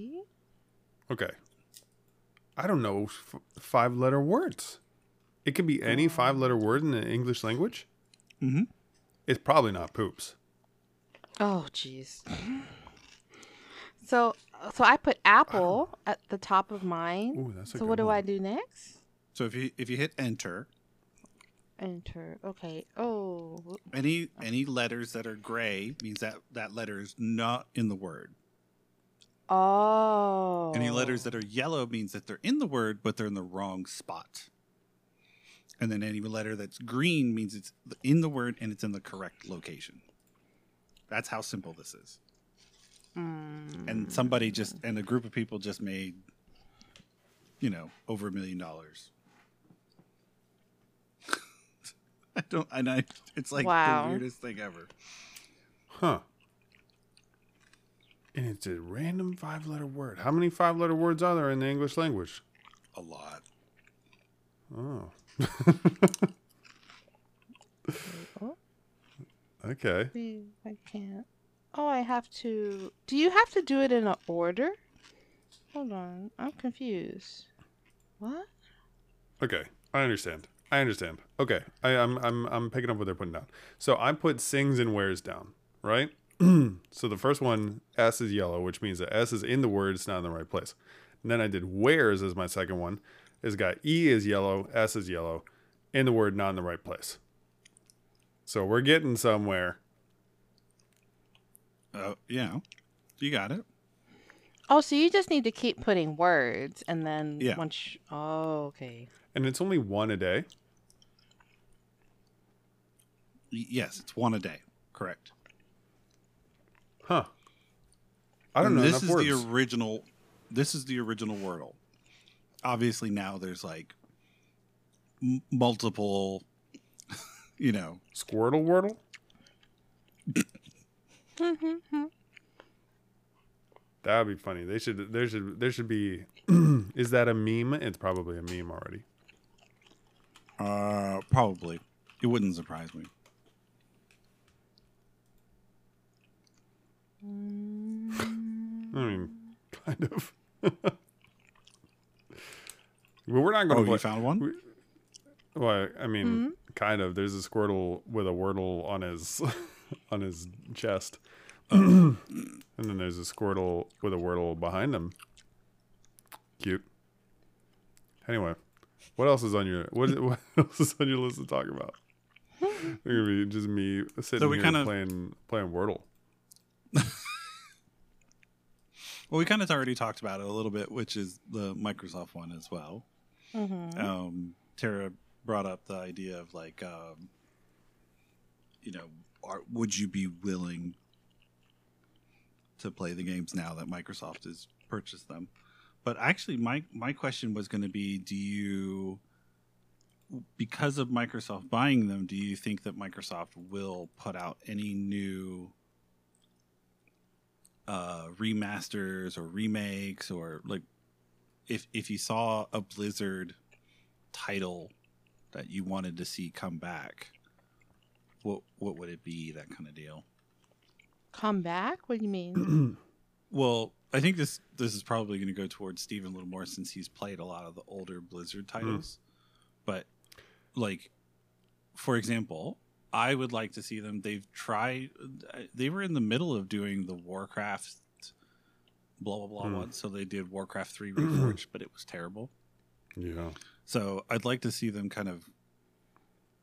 S2: Okay. I don't know f- five-letter words. It could be any five-letter word in the English language.
S1: Mhm.
S2: It's probably not poops.
S3: Oh, jeez. So, so I put apple at the top of mine.
S2: Ooh, that's a
S3: so
S2: good
S3: what do
S2: one.
S3: I do next?
S1: so if you if you hit enter
S3: Enter. Okay. Oh.
S1: any any letters that are gray means that that letter is not in the word
S3: Oh.
S1: Any letters that are yellow means that they're in the word, but they're in the wrong spot. And then any letter that's green means it's in the word and it's in the correct location. That's how simple this is.
S3: Mm.
S1: And somebody just, and a group of people just made, you know, over a million dollars. I don't, and I, it's like
S3: Wow.
S1: the weirdest thing ever.
S2: Huh. And it's a random five letter word. How many five letter words are there in the English language?
S1: A lot.
S2: Oh. Okay.
S3: I can't. Oh, I have to. Do you have to do it in an order? Hold on. I'm confused. What?
S2: Okay. I understand. I understand. Okay. I, I'm I'm I'm picking up what they're putting down. So I put sings and wears down, right? so the first one, S is yellow, which means that S is in the word, it's not in the right place. And then I did where's as my second one. It's got E is yellow, S is yellow, in the word, not in the right place. So we're getting somewhere.
S1: Oh, yeah. You got it.
S3: Oh, so you just need to keep putting words, and then
S1: Yeah.
S3: once. You, oh, okay.
S2: And it's only one a day.
S1: Y- Yes, it's one a day. Correct.
S2: Huh. I don't
S1: And
S2: know
S1: This is
S2: words.
S1: the original. This is the original Wordle. Obviously, now there's like m- multiple. You know,
S2: Squirtle Wordle? That would be funny. They should. There should. There should be. is that a meme? It's probably a meme already.
S1: uh, probably it wouldn't surprise me.
S2: I mean, kind of. well, we're not going
S1: Oh,
S2: to.
S1: you found one?
S2: we- well, I mean,
S3: Mm-hmm.
S2: kind of. There's a Squirtle with a Wordle on his on his chest, and then there's a Squirtle with a Wordle behind him. Cute. Anyway, what else is on your what, what else is on your list to talk about? It's gonna be just me sitting
S1: we
S2: here
S1: kinda-
S2: playing playing Wordle.
S1: Well, we kind of already talked about it a little bit, which is the Microsoft one as well.
S3: Mm-hmm.
S1: Um, Tara brought up the idea of like, um, you know, are, would you be willing to play the games now that Microsoft has purchased them? But actually, my my question was going to be: Do you, because of Microsoft buying them, do you think that Microsoft will put out any new uh, remasters or remakes or like if if you saw a Blizzard title that you wanted to see come back, what what would it be? That kind of deal.
S3: Come back? What do you mean?
S1: Well, I think this this is probably going to go towards Steven a little more since he's played a lot of the older Blizzard titles. But like, for example, I would like to see them. They've tried. They were in the middle of doing the Warcraft, blah blah blah
S2: Hmm.
S1: one. So they did Warcraft three Reforged, but it was terrible.
S2: Yeah.
S1: So I'd like to see them kind of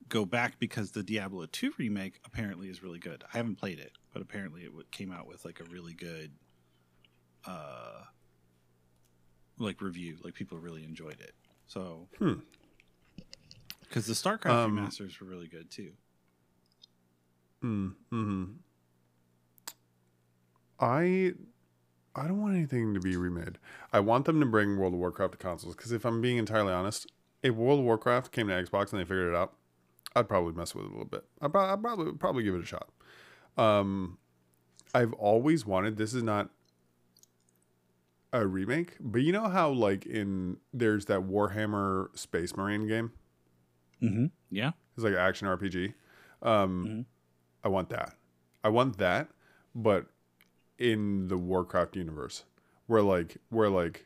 S1: go back because the Diablo 2 remake apparently is really good. I haven't played it, but apparently it came out with like a really good uh like review. Like people really enjoyed it. So
S2: Hmm.
S1: cuz the StarCraft
S2: Um,
S1: remasters were really good too.
S2: Mm, hmm I I don't want anything to be remade. I want them to bring World of Warcraft to consoles because if I'm being entirely honest, if World of Warcraft came to Xbox and they figured it out, I'd probably mess with it a little bit. I'd, prob- I'd probably probably give it a shot. Um, I've always wanted. This is not a remake, but you know how like in there's that Warhammer Space Marine game.
S1: Mm-hmm. Yeah.
S2: It's like an action RPG. Um,
S1: Mhm.
S2: I want that. I want that, but in the Warcraft universe, where like, where like,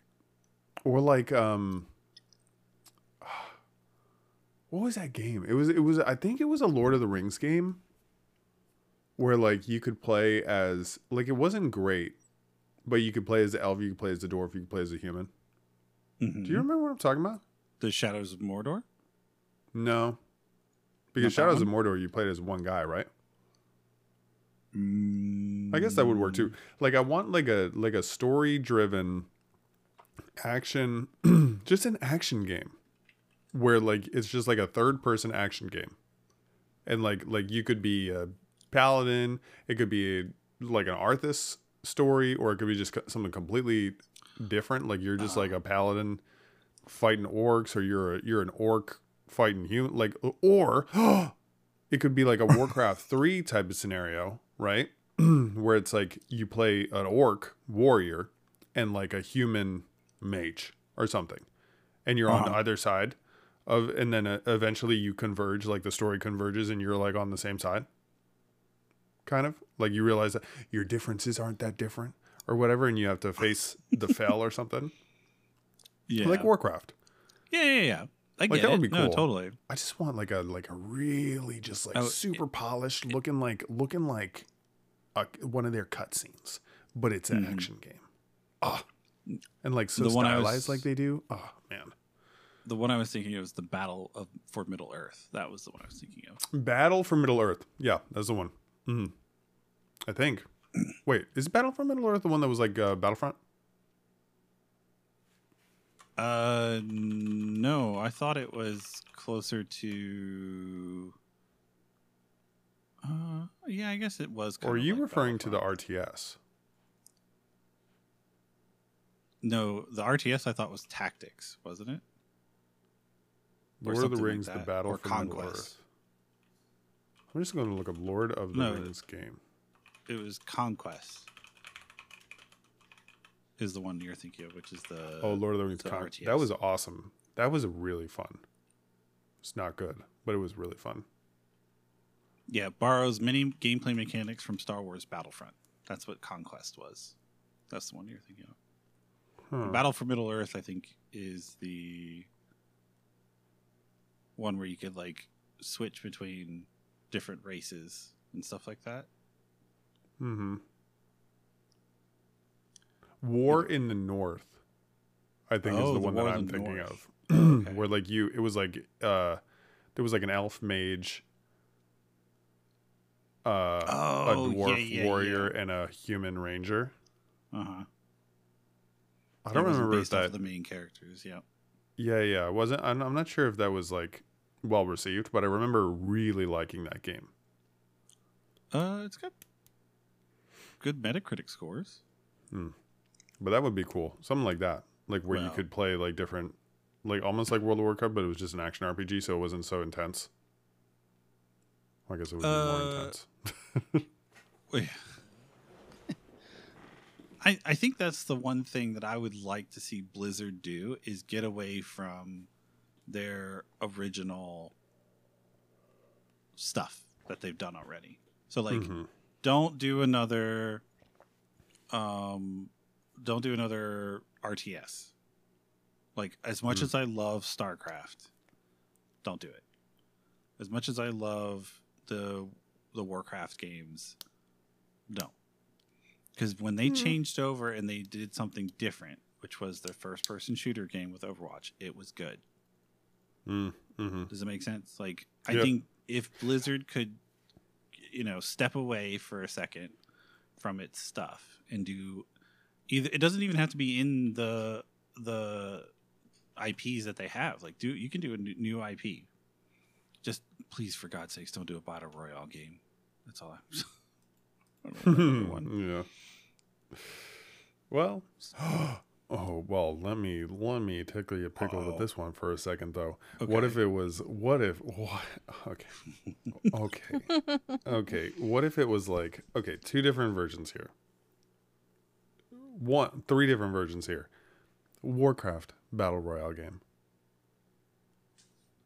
S2: or like, um, what was that game? It was, it was. I think it was a Lord of the Rings game, where like you could play as like it wasn't great, but you could play as the elf, you could play as the dwarf, you could play as a human.
S1: Mhm.
S2: Do you remember what I'm talking about?
S1: The Shadows of Mordor?
S2: No, because
S1: Not
S2: Shadows of Mordor, you played as one guy, right? I guess that would work too. Like I want like a like a story driven action just an action game where like it's just like a third person action game. And like like you could be a paladin, it could be a, like an Arthas story or it could be just something completely different like you're just like a paladin fighting orcs or you're a, you're an orc fighting human like or it could be like a Warcraft 3 type of scenario, right? Where it's like you play an orc warrior and like a human mage or something. And you're on
S1: Uh-huh.
S2: either side of and then uh, eventually you converge like the story converges and you're like on the same side. Kind of like you realize that your differences aren't that different or whatever and you have to face the fell or something.
S1: Yeah.
S2: Like Warcraft.
S1: yeah, yeah, yeah. I get
S2: that would
S1: it.
S2: be
S1: No,
S2: cool.
S1: totally.
S2: I just want like a like a really just like
S1: Oh,
S2: super polished looking like looking like a, one of their cutscenes, but it's an
S1: Mhm.
S2: action game. Ah, and like so
S1: The one I
S2: stylized
S1: was-
S2: like they do. Oh man,
S1: The one I was thinking of was the Battle of for Middle Earth. That was the one I was thinking of.
S2: Battle for Middle Earth. Yeah, that's the one. hmm I think. Wait, is Battle for Middle Earth the one that was like uh, Battlefront?
S1: Uh, no, I thought it was closer to. Uh, yeah, I guess it was.
S2: Or are you
S1: like
S2: referring to the RTS?
S1: No, the RTS I thought was tactics, wasn't it? Or
S2: Lord of the
S1: something like
S2: Rings: The Battle
S1: or
S2: for
S1: Conquest.
S2: I'm just going to look up Lord of the
S1: No.
S2: Rings game.
S1: It was Conquest. Is the one you're thinking of, which is the
S2: Oh, Lord of the Rings.
S1: the
S2: Con- that was awesome. That was really fun. It's not good, but it was really fun.
S1: yeah borrows many gameplay mechanics from Star Wars Battlefront. That's what Conquest was. That's the one you're thinking of.
S2: Huh.
S1: Battle for Middle Earth, I think, is the one where you could like switch between different races and stuff like that.
S2: Mm-hmm. War in the North, I think, is
S1: Oh,
S2: the
S1: the
S2: one
S1: War
S2: that I'm thinking
S1: North.
S2: of.
S1: Okay.
S2: Where like you, it was like uh, there was like an elf mage, uh, a
S1: Oh, yeah,
S2: dwarf
S1: yeah,
S2: warrior, and a human ranger.
S1: Uh huh.
S2: I don't remember
S1: based
S2: that.
S1: the main characters. Yeah.
S2: Yeah, yeah, it wasn't. I'm, I'm not sure if that was like well received, but I remember really liking that game.
S1: Uh, it's got good Metacritic scores.
S2: But that would be cool, something like that, like where you could play like different, like almost like World of Warcraft, but it was just an action RPG, so it wasn't so intense. I guess it would be more
S1: Uh,
S2: intense.
S1: Wait. I I think that's the one thing that I would like to see Blizzard do is get away from their original stuff that they've done already. So like
S2: Mhm.
S1: don't do another um don't do another RTS. Like as much
S2: Mm.
S1: as I love StarCraft, don't do it. As much as I love the the Warcraft games, don't. Cuz when they
S2: Mm.
S1: changed over and they did something different, which was their first person shooter game with Overwatch, it was good.
S2: Mm, mhm.
S1: Does it make sense? Like, I
S2: Yep.
S1: think if Blizzard could, you know, step away for a second from its stuff and do either, it doesn't even have to be in the the IPs that they have. Like, do you can do a new, new IP. Just please, for God's sakes, don't do a battle royale game. That's all. I, I don't know about the other one.
S2: yeah. Well, oh well. Let me let me tickle your pickle
S1: Uh-oh.
S2: with this one for a second, though.
S1: Okay.
S2: What if it was? What if? What? Okay. Okay. okay. What if it was like? Okay, two different versions here. One, three different versions here. Warcraft battle royale game.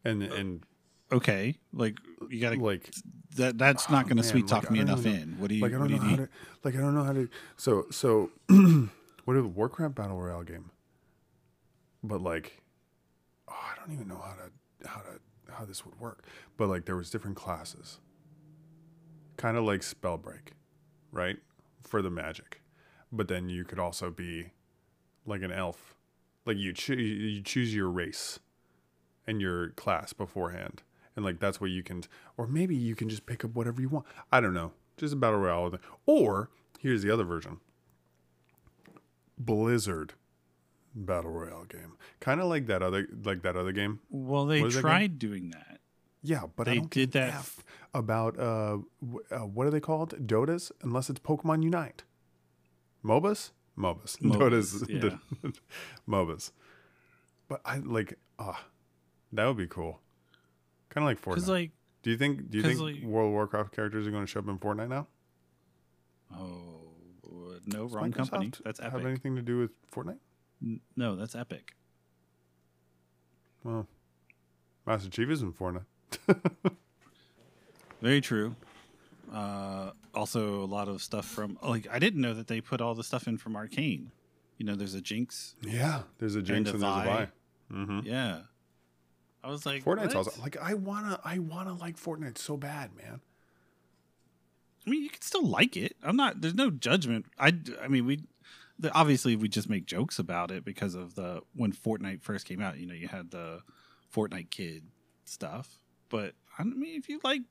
S2: And uh, and
S1: Okay, like you got to
S2: like
S1: that. That's not
S2: Oh,
S1: to
S2: man,
S1: sweet talk
S2: like,
S1: me enough
S2: know.
S1: in. What do you?
S2: like I don't
S1: do
S2: know how
S1: need?
S2: to like I don't know how to so so what is Warcraft battle royale game? But like oh, I don't even know how to how to how this would work. But like there was different classes. Kind of like Spellbreak, right? For the magic. But then you could also be like an elf. Like you you choose your race and your class beforehand. And like that's where you can or maybe you can just pick up whatever you want. I don't know. Just a battle royale. Or here's the other version. Blizzard battle royale game. Kind of like that other like that other game.
S1: Well, they
S2: is that
S1: tried doing that.
S2: Yeah, but I
S1: They did that
S2: F about uh, w- uh what are they called? Dotas unless it's Pokemon Unite. MOBAs? MOBAs.
S1: MOBAs,
S2: Dotas. the- MOBAs. But I like ah that would be cool. Kind of like Fortnite.
S1: Like,
S2: do you think do you think
S1: like-
S2: World of Warcraft characters are going to show up in Fortnite now?
S1: oh no,
S2: Does
S1: wrong company.
S2: Microsoft
S1: That's
S2: Have anything to do with Fortnite?
S1: N- No, that's Epic.
S2: Well, Master Chief is in Fortnite.
S1: Very true. Uh, also, a lot of stuff from like I didn't know that they put all the stuff in from Arcane. You know, there's a Jinx.
S2: Yeah, there's a Jinx
S1: a
S2: and, there's a.
S1: Vi.
S2: Mm-hmm.
S1: Yeah, I was like,
S2: Fortnite's
S1: what?
S2: also like I wanna I wanna like Fortnite so bad, man.
S1: I mean, you can still like it. I'm not. There's no judgment. I. I mean, we. The, obviously, we just make jokes about it because of the when Fortnite first came out. You know, you had the Fortnite kid stuff. But I mean, if you like,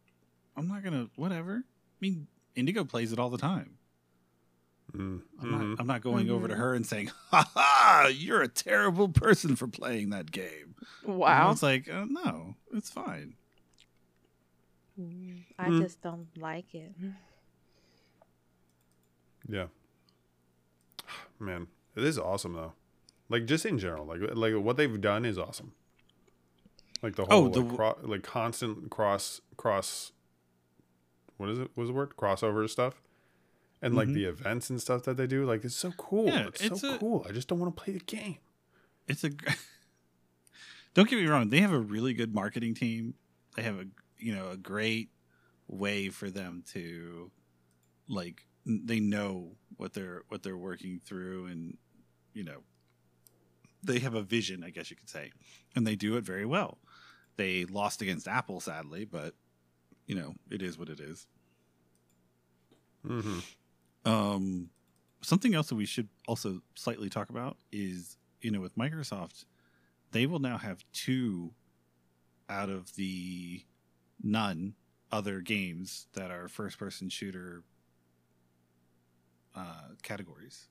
S1: I'm not gonna whatever. I mean, Indigo plays it all the time.
S2: Mm,
S1: I'm not. I'm not going over to
S3: Mhm.
S1: her and saying, "Ha ha! You're a terrible person for playing that game."
S3: Wow.
S1: it's like, uh, no, it's fine.
S3: Mm, I
S2: Mm.
S3: just don't like it.
S2: Yeah. Man, it is awesome though. Like just in general, like like what they've done is awesome. Like the
S1: Oh,
S2: whole
S1: the
S2: like, cro- like constant cross cross. What is it? What was the word? Crossover stuff, and like
S1: Mhm.
S2: the events and stuff that they do. Like it's so cool.
S1: Yeah,
S2: it's,
S1: it's
S2: so
S1: a-
S2: cool. I just don't want to play the game.
S1: It's a. Don't get me wrong; they have a really good marketing team. They have a you know a great way for them to, like, they know what they're what they're working through, and you know, they have a vision, I guess you could say, and they do it very well. They lost against Apple, sadly, but you know, it is what it is.
S2: Mm-hmm.
S1: Um, something else that we should also slightly talk about is, you know, with Microsoft, they will now have two out of the none other games that are first person shooter uh, categories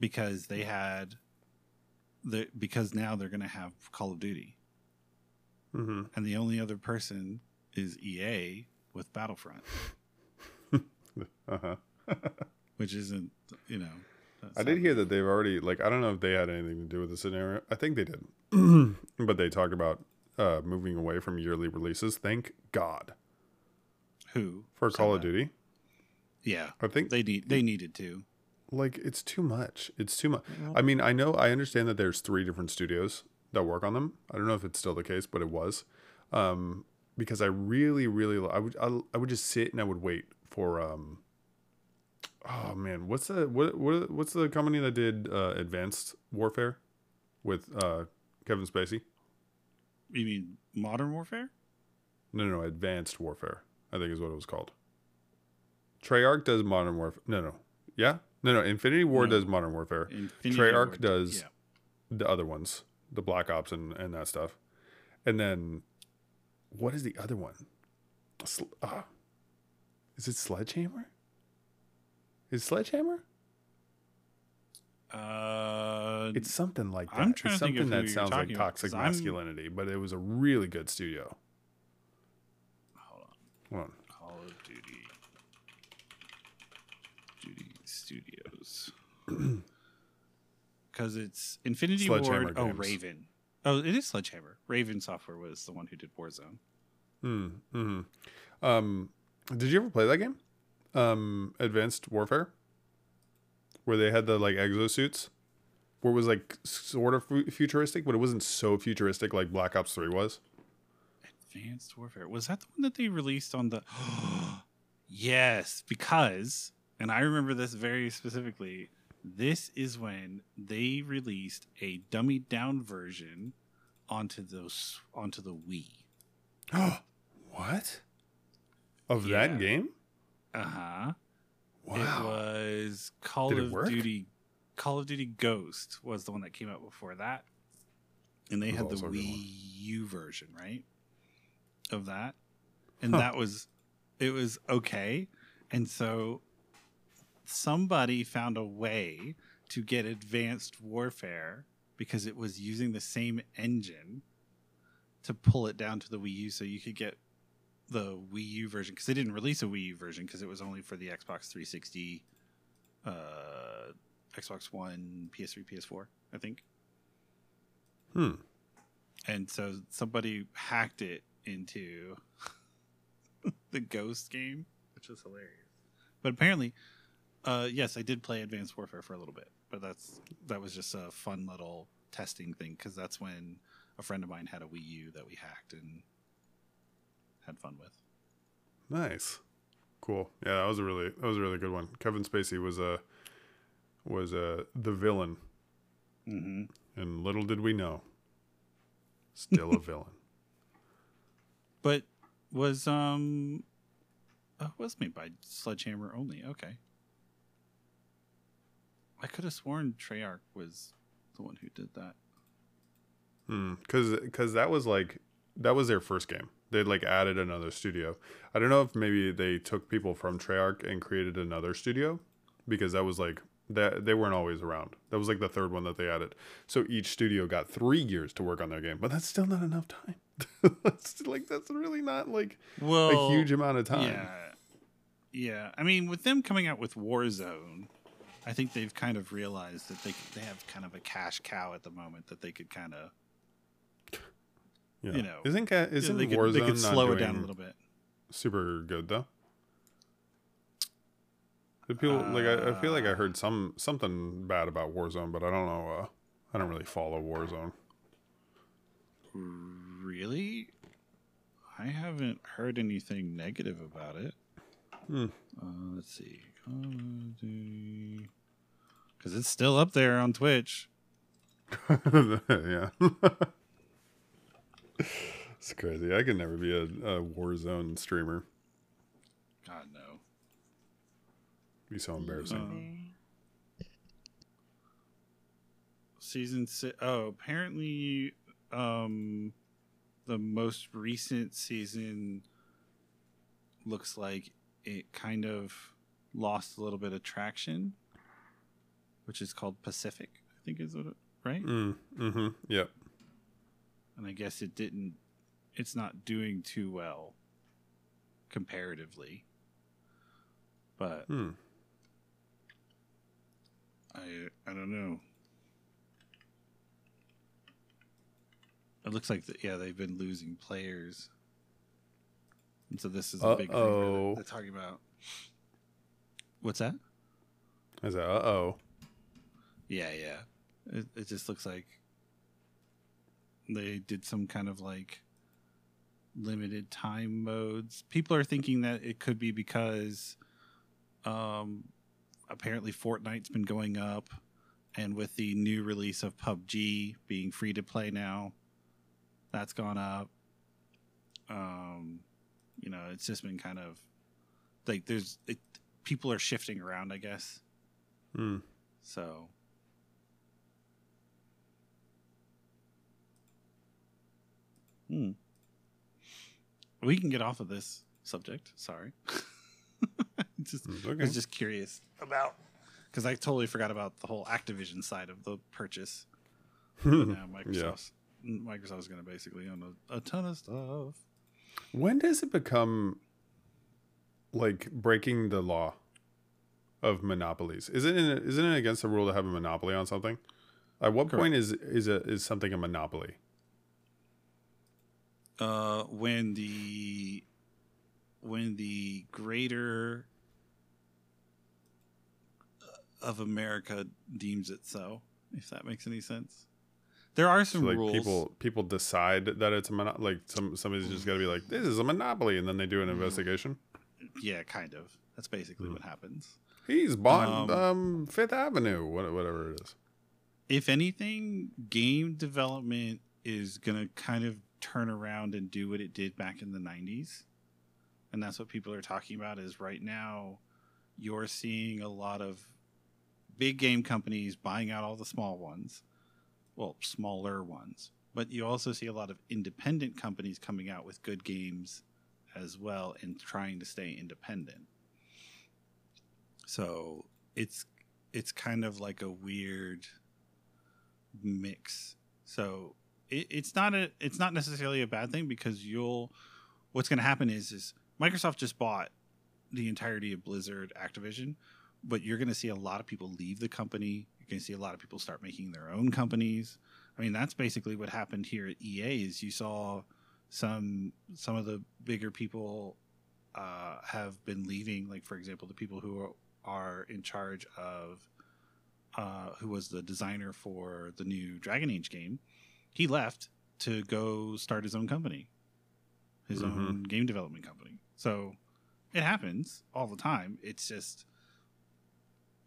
S1: because they had the because now they're going to have Call of Duty
S2: Mm-hmm.
S1: and the only other person is EA with Battlefront
S2: Uh huh.
S1: which isn't you know
S2: I did hear that they've already like I don't know if they had anything to do with the scenario. I think they did, but they talked about uh, moving away from yearly releases. Thank God
S1: who
S2: for Call of
S1: that?
S2: Duty.
S1: yeah
S2: I think
S1: they need they needed to
S2: like it's too much. It's too much. I mean, I know I understand that there's three different studios that work on them. I don't know if it's still the case, but it was. Um, because I really, really, I would, I, I would just sit and I would wait for. Um, oh man, what's the what what what's the company that did uh, Advanced Warfare with uh, Kevin Spacey?
S1: you mean Modern Warfare
S2: No, no, no, Advanced Warfare. I think is what it was called. Treyarch does Modern Warfare. No, no, yeah, no, no. Infinity Ward
S1: No.
S2: does Modern Warfare.
S1: Infinity
S2: Treyarch
S1: Ward-
S2: does-
S1: yeah
S2: the other ones, the Black Ops and, and that stuff. And then, what is the other one? Sl- ah. is it Sledgehammer? Is it Sledgehammer?
S1: uh
S2: It's something like that.
S1: I'm trying
S2: it's
S1: to
S2: something that sounds like
S1: toxic about, 'cause I'm-
S2: masculinity, but it was a really good studio.
S1: hold on
S2: Hold on.
S1: Call of Duty Duty Studios because it's Infinity Ward oh
S2: Games.
S1: Raven oh it is Sledgehammer Raven Software was the one who did Warzone
S2: Hmm. hmm Um, did you ever play that game? Um, Advanced Warfare, where they had the like exosuits, where it was like sort of fu- futuristic, but it wasn't so futuristic like Black Ops Three was.
S1: Advanced Warfare. Was that the one that they released on the? yes, because, and I remember this very specifically. This is when they released a dummied down version onto those onto the Wii. Oh.
S2: What? Of
S1: Yeah.
S2: that game?
S1: Uh huh.
S2: Wow.
S1: It was Call
S2: Did
S1: of? Duty. Call of Duty Ghost was the one that came out before that, and they had the Wii. U version, right? Of that, and
S2: Huh.
S1: that was it was okay, and so somebody found a way to get Advanced Warfare because it was using the same engine to pull it down to the Wii U, so you could get the Wii U version because they didn't release a Wii U version because it was only for the Xbox 360, uh, Xbox One, PS3, PS4, I think.
S2: Hmm.
S1: And so somebody hacked it into the Ghost game, which was hilarious. But apparently, uh, yes, I did play Advanced Warfare for a little bit, but that's that was just a fun little testing thing because that's when a friend of mine had a Wii U that we hacked and had fun with.
S2: Nice. Cool. Yeah, that was a really that was a really good one. Kevin Spacey was a was a the villain,
S1: Mm-hmm.
S2: and little did we know, still a villain.
S1: But was um, oh, was made by Sledgehammer only. Okay, I could have sworn Treyarch was the one who did that.
S2: Hmm, because because that was like that was their first game. They like added another studio. I don't know if maybe they took people from Treyarch and created another studio because that was like That they weren't always around. That was like the third one that they added. So each studio got three years to work on their game, but that's still not enough time. that's like that's really not like
S1: well,
S2: a huge amount of time.
S1: Yeah, yeah. I mean, with them coming out with Warzone, I think they've kind of realized that they they have kind of a cash cow at the moment that they could kind of
S2: Yeah.
S1: You know,
S2: isn't ca- isn't
S1: they could,
S2: Warzone
S1: they could
S2: not
S1: slow it
S2: doing
S1: down a little bit.
S2: super good though? The people like I, I feel like I heard some something bad about Warzone, but I don't know. Uh, I don't really follow Warzone.
S1: Really? I haven't heard anything negative about it.
S2: Hmm.
S1: Uh, let's see. Because it's still up there on Twitch.
S2: yeah. it's crazy. I could never be a, a Warzone streamer.
S1: God, no.
S2: Be so embarrassing.
S1: Season six. Oh, apparently, um, the most recent season looks like it kind of lost a little bit of traction, which is called Pacific. I think is what it, right.
S2: Mm, mm-hmm. Yep.
S1: and I guess it didn't. It's not doing too well comparatively, but
S2: Hmm.
S1: I I don't know. It looks like yeah they've been losing players, and so this is a big thing where
S2: Uh-oh.
S1: they're, they're talking about. What's that?
S2: I said, uh oh.
S1: Yeah, yeah. It it just looks like they did some kind of like limited time modes. People are thinking that it could be because um apparently Fortnite's been going up and with the new release of PUBG being free to play now, that's gone up. Um you know, it's just been kind of like there's it, people are shifting around, I guess.
S2: Hmm.
S1: So Hmm. We can get off of this subject. Sorry. just,
S2: Mm,
S1: I was just curious about because I totally forgot about the whole Activision side of the purchase. But now Microsoft's Microsoft's going to basically own a, a ton of stuff.
S2: When does it become like breaking the law of monopolies? Isn't it isn't it against the rule to have a monopoly on something? At what
S1: Correct.
S2: point is is a is something a monopoly?
S1: uh, when the when the greater of America deems it so, if that makes any sense. There are
S2: So
S1: some
S2: like
S1: rules.
S2: people people decide that it's a mono- like some somebody's just got to be like this is a monopoly and then they do an investigation.
S1: Yeah, kind of. That's basically
S2: Hmm.
S1: what happens.
S2: He's bought
S1: Um,
S2: um, Fifth Avenue, whatever it is.
S1: If anything, game development is going to kind of turn around and do what it did back in the 90s. And that's what people are talking about is right now you're seeing a lot of big game companies buying out all the small ones. Well, smaller ones. But you also see a lot of independent companies coming out with good games as well in trying to stay independent. So, it's it's kind of like a weird mix. So it, it's not a it's not necessarily a bad thing because you'll what's going to happen is is Microsoft just bought the entirety of Blizzard Activision, but you're going to see a lot of people leave the company. You're going to see a lot of people start making their own companies. I mean, that's basically what happened here at EA. Is you saw some some of the bigger people uh, have been leaving. Like for example, the people who are, are in charge of uh, who was the designer for the new Dragon Age game, he left to go start his own company, his
S2: Mhm.
S1: own game development company. So it happens all the time. It's just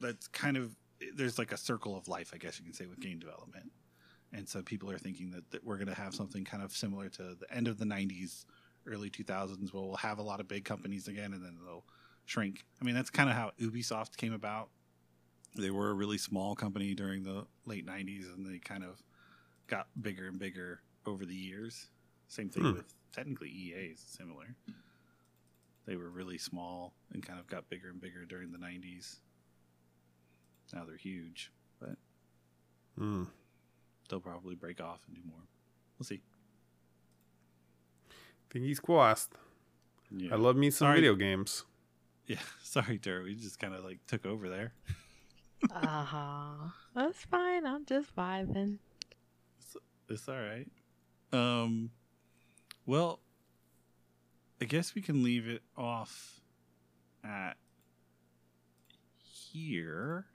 S1: that's kind of there's like a circle of life, I guess you can say, with game development. And so people are thinking that, that we're going to have something kind of similar to the end of the 90s, early 2000s, where we'll have a lot of big companies again and then they'll shrink. I mean, that's kind of how Ubisoft came about they were a really small company during the late 90s and they kind of got bigger and bigger over the years same thing
S2: Hmm.
S1: with technically ea is similar they were really small and kind of got bigger and bigger during the 90s Now they're huge, but
S2: Mm.
S1: They'll probably break off and do more. We'll see.
S2: Fingers crossed.
S1: Yeah.
S2: I love me some
S1: Sorry.
S2: video games.
S1: yeah. Sorry, Tara. We just kind of like took over there.
S3: Uh huh. That's fine. I'm just vibing.
S1: It's all right. Um, well, I guess we can leave it off at here.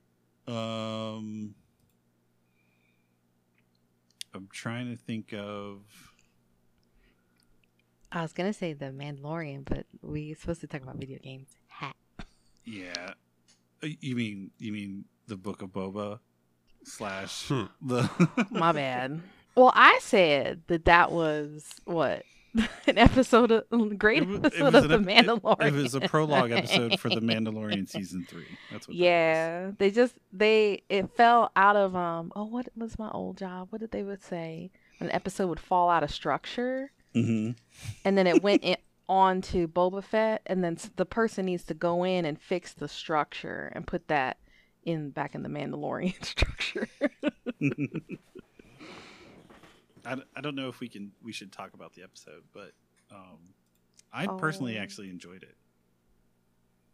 S1: Um, I'm trying to think of.
S3: I was gonna say the Mandalorian, but we're supposed to talk about video games. Ha.
S1: Yeah, Uh, you mean you mean the Book of Boba slash
S2: Hmm.
S1: the
S3: My bad. Well, I said that that was what an episode of great episode of the
S1: ep-
S3: Mandalorian.
S1: It, was a prologue episode for the Mandalorian season three. That's what. that was.
S3: Yeah, they just they it fell out of um. Oh, what was my old job? What did they would say? An episode would fall out of structure,
S1: Mhm.
S3: and then it went in, on to Boba Fett, and then the person needs to go in and fix the structure and put that in back in the Mandalorian structure.
S1: I, d- I don't know if we can we should talk about the episode, but um, I personally
S3: Oh.
S1: actually enjoyed it.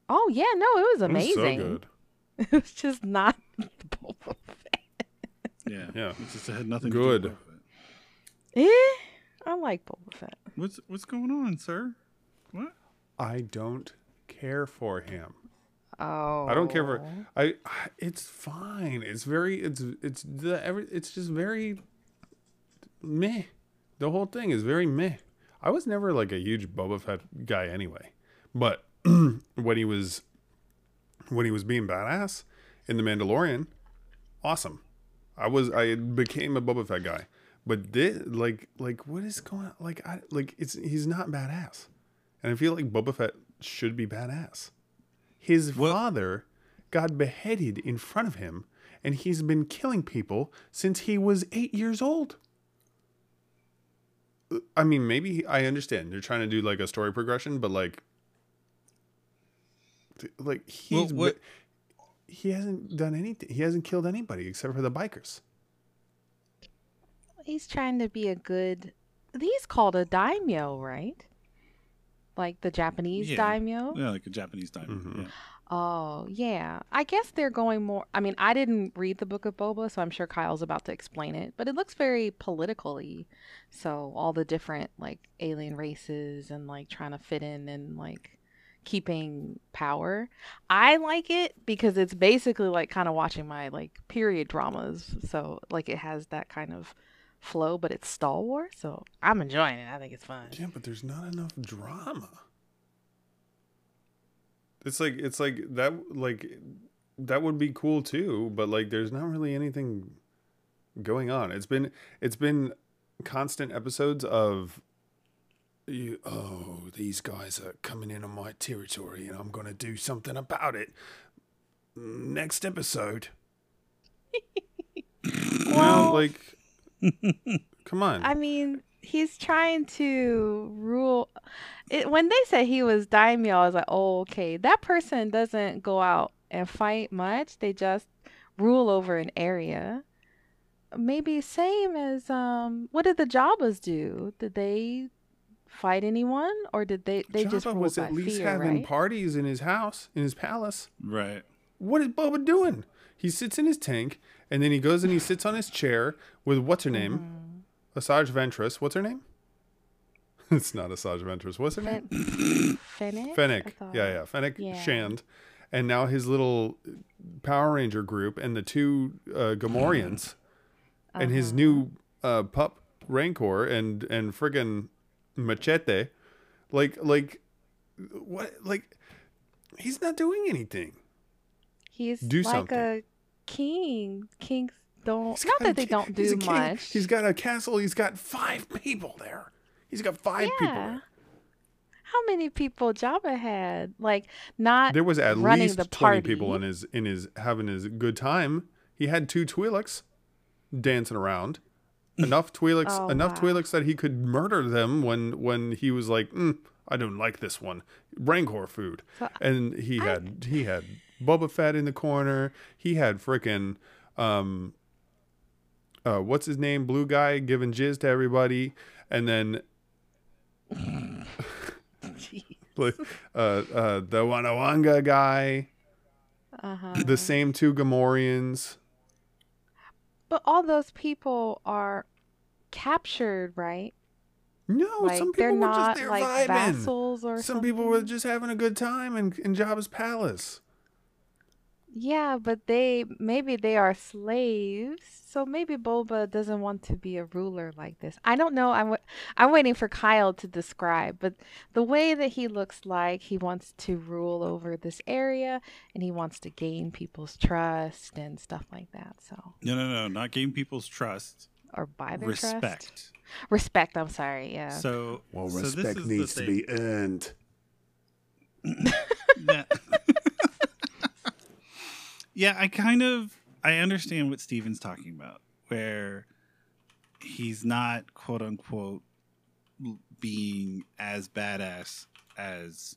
S3: oh yeah, no, it was
S2: It was
S3: amazing.
S2: so good.
S3: It was just not Boba Fett.
S1: Yeah,
S2: Yeah.
S1: It just had nothing
S2: Good.
S1: to do with it.
S3: Eh, I like Boba Fett.
S1: What's what's going on, sir? What?
S2: I don't care for him.
S3: Oh,
S2: I don't care for I. It's fine. It's very. It's it's the every. It's just very meh. The whole thing is very meh. I was never like a huge Boba Fett guy anyway, but when he was when he was being badass in the Mandalorian, awesome. I was I became a Boba Fett guy, but this like like what is going on? Like I like it's he's not badass, and I feel like Boba Fett should be badass. His
S1: Well-
S2: father got beheaded in front of him, and he's been killing people since he was eight years old. I mean, maybe I understand they're trying to do like a story progression, but like, like he's
S1: what-
S2: he hasn't done anything. He hasn't killed anybody except for the bikers.
S3: He's trying to be a good. He's called a daimyo, right? Like the Japanese
S1: Yeah.
S3: daimyo.
S1: Yeah, like a Japanese diamond.
S2: Mhm.
S1: Yeah.
S3: Oh, yeah. I guess they're going more. I mean, I didn't read the Book of Boba, so I'm sure Kyle's about to explain it. But it looks very politically. So all the different like alien races and like trying to fit in and like keeping power. I like it because it's basically like kind of watching my like period dramas. So like it has that kind of flow, but it's Star Wars. So I'm enjoying it. I think it's fun.
S2: Yeah, but there's not enough drama. It's like it's like that like that would be cool too, but like there's not really anything going on. It's been it's been constant episodes of you, oh, these guys are coming in on my territory and I'm going to do something about it. Next episode. You know,
S3: Well-
S2: like come on.
S3: I mean, he's trying to rule. It, when they said he was daimyo, I was like, oh, okay. That person doesn't go out and fight much. They just rule over an area. Maybe same as um. What did the Jabbas do? Did they fight anyone, or did they they just
S2: Jabba
S3: ruled
S2: was at least
S3: fear,
S2: having
S3: right?
S2: parties in his house, in his palace.
S1: Right.
S2: What is Boba doing? He sits in his tank, and then he goes and he sits on his chair with what's her name,
S3: Mm-hmm.
S2: Asajj Ventress. What's her name? it's not Asajj Ventress. What's her name?
S3: Fen- Fennec.
S2: Fennec. Yeah, yeah, Fennec
S3: Yeah.
S2: Shand, and now his little Power Ranger group and the two uh, Gamorreans, and his
S3: Uh-huh.
S2: new uh, pup Rancor and and friggin' Machete, like like what like he's not doing anything.
S3: He's
S2: Do
S3: like
S2: something.
S3: a king. Kings don't.
S2: He's
S3: Not
S2: got
S3: that they don't do much.
S2: He's got a castle. He's got five people there. He's got five people
S3: Yeah.
S2: there.
S3: How many people Jabba had? Like not
S2: There was at least twenty people in his in his having his good time. He had two Twi'leks dancing around. Enough Twi'leks,
S3: Oh,
S2: enough
S3: wow.
S2: Twi'leks that he could murder them when when he was like, mm, I don't like this one. Rancor food,
S3: So,
S2: and he
S3: I-
S2: had he had Boba Fett in the corner. He had freaking um uh what's his name? Blue guy giving jizz to everybody. And then like uh uh the Wanawanga guy,
S3: Uh-huh.
S2: the same two Gamorreans.
S3: But all those people are captured, right?
S2: No,
S3: like
S2: some people were
S3: not
S2: just there
S3: like
S2: vibing. Some
S3: something.
S2: people were just having a good time in, in Jabba's palace.
S3: Yeah, but they maybe they are slaves. So maybe Boba doesn't want to be a ruler like this. I don't know. I'm I'm waiting for Kyle to describe, but the way that he looks like he wants to rule over this area and he wants to gain people's trust and stuff like that. So
S1: No, no, no, not gain people's trust.
S3: or buy their
S1: Respect.
S3: trust. Respect. I'm sorry. Yeah.
S1: So,
S2: Well,
S1: so this
S2: respect needs to be earned.
S1: yeah. I kind of I understand what Steven's talking about, where he's not quote unquote being as badass as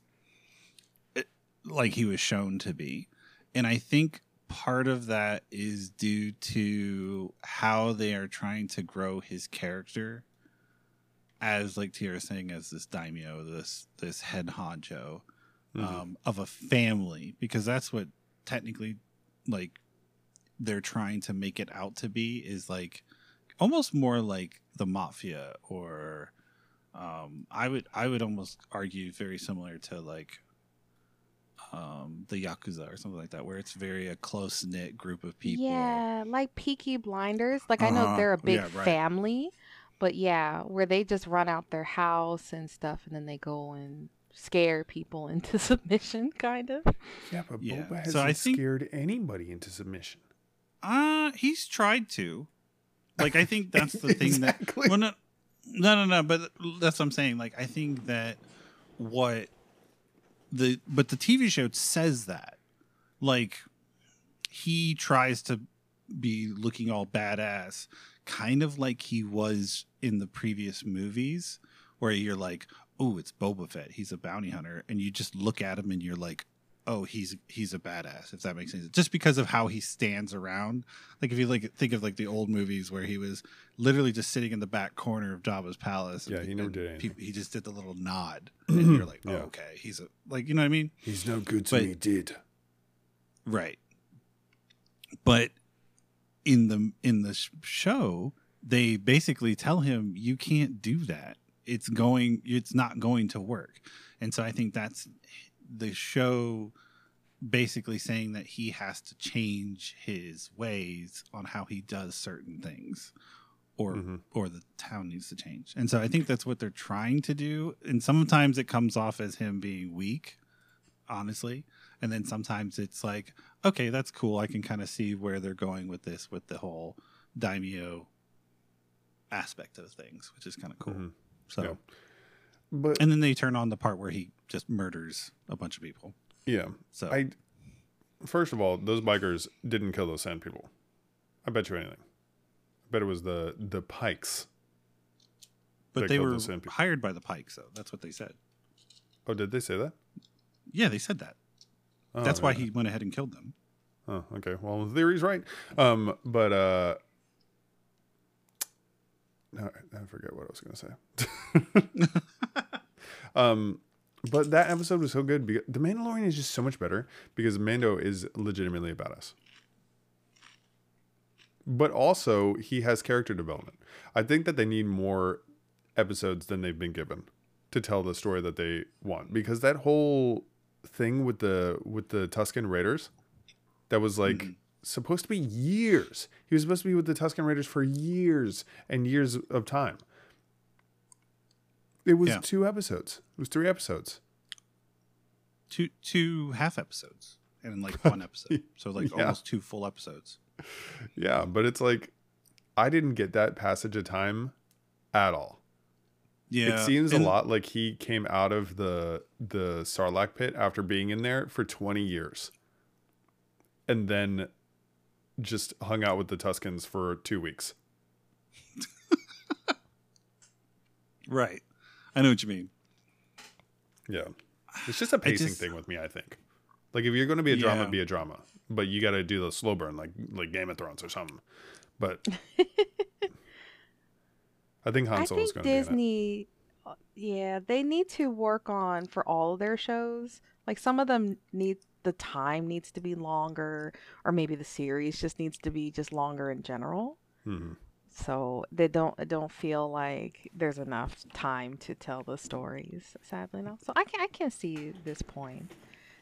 S1: like he was shown to be. And I think part of that is due to how they are trying to grow his character as like Tira saying as this daimyo, this this head honcho
S2: Mhm.
S1: um, of a family because that's what technically like they're trying to make it out to be is like almost more like the mafia or um, I would I would almost argue very similar to like um, the yakuza or something like that where it's very a close knit group of people.
S3: Yeah, like Peaky Blinders. Like I know
S1: Uh-huh.
S3: they're a big
S1: Yeah, right.
S3: family, but yeah, where they just run out their house and stuff, and then they go and scare people into submission, kind of.
S2: Yeah, but
S1: Yeah.
S2: Boba hasn't
S1: I think-
S2: scared anybody into submission.
S1: Uh he's tried to. Like I think that's the thing that
S2: Exactly.
S1: well no no no no but that's what I'm saying. Like I think that what the but the TV show says that. Like he tries to be looking all badass, kind of like he was in the previous movies, where you're like, oh, it's Boba Fett. He's a bounty hunter, and you just look at him and you're like, oh, he's he's a badass. If that makes sense, just because of how he stands around. Like if you like think of like the old movies where he was literally just sitting in the back corner of Jabba's palace.
S2: Yeah, he never did anything.
S1: he just did the little nod, and you're like, oh,
S2: Yeah.
S1: okay, he's a like you know what I mean.
S2: He's no good to
S1: But-
S2: me, did.
S1: Right. But in the in the show, they basically tell him you can't do that. It's going it's not going to work. And so I think that's the show basically saying that he has to change his ways on how he does certain things or
S2: Mhm.
S1: or the town needs to change. And so I think that's what they're trying to do and sometimes it comes off as him being weak honestly. And then sometimes it's like, okay, that's cool. I can kind of see where they're going with this, with the whole daimyo aspect of things, which is kind of cool.
S2: Mhm.
S1: So,
S2: Yeah. But
S1: and then they turn on the part where he just murders a bunch of people.
S2: yeah,
S1: So,
S2: I first of all, those bikers didn't kill those sand people. I bet you anything. I bet it was the the pikes.
S1: but
S2: they
S1: they were
S2: the sand people.
S1: hired by the Pikes, though. That's what they said.
S2: Oh, did they say that?
S1: Yeah, they said that.
S2: Oh,
S1: That's why he went ahead and killed them.
S2: Oh, okay. Well, the theory's right. Um, but uh, no, I forget what I was gonna say. um, but that episode was so good because the Mandalorian is just so much better because Mando is legitimately a badass. But also, he has character development. I think that they need more episodes than they've been given to tell the story that they want because that whole thing with the with the Tusken Raiders that was like
S1: Mhm.
S2: Supposed to be years. He was supposed to be with the Tusken Raiders for years and years of time. It was
S1: Yeah.
S2: two episodes. It was three episodes.
S1: Two two half episodes and like one episode. So like
S2: Yeah.
S1: almost two full episodes.
S2: Yeah, but it's like I didn't get that passage of time at all.
S1: Yeah.
S2: it seems
S1: and-
S2: a lot like he came out of the the Sarlacc pit after being in there for 20 years. And then just hung out with the Tuskens for 2 weeks.
S1: Right. I know what you mean.
S2: Yeah. It's just a pacing
S1: just-
S2: thing with me, I think. Like if you're going to be a drama,
S1: Yeah.
S2: be a drama, but you got to do the slow burn, like like Game of Thrones or something. But I think Han
S3: I
S2: Solo's
S3: think
S2: going to be in it.
S3: Disney, uh, yeah, they need to work on for all of their shows. Like some of them need the time needs to be longer, or maybe the series just needs to be just longer in general.
S2: Mhm.
S3: So they don't don't feel like there's enough time to tell the stories. Sadly, no. So I can I can see this point.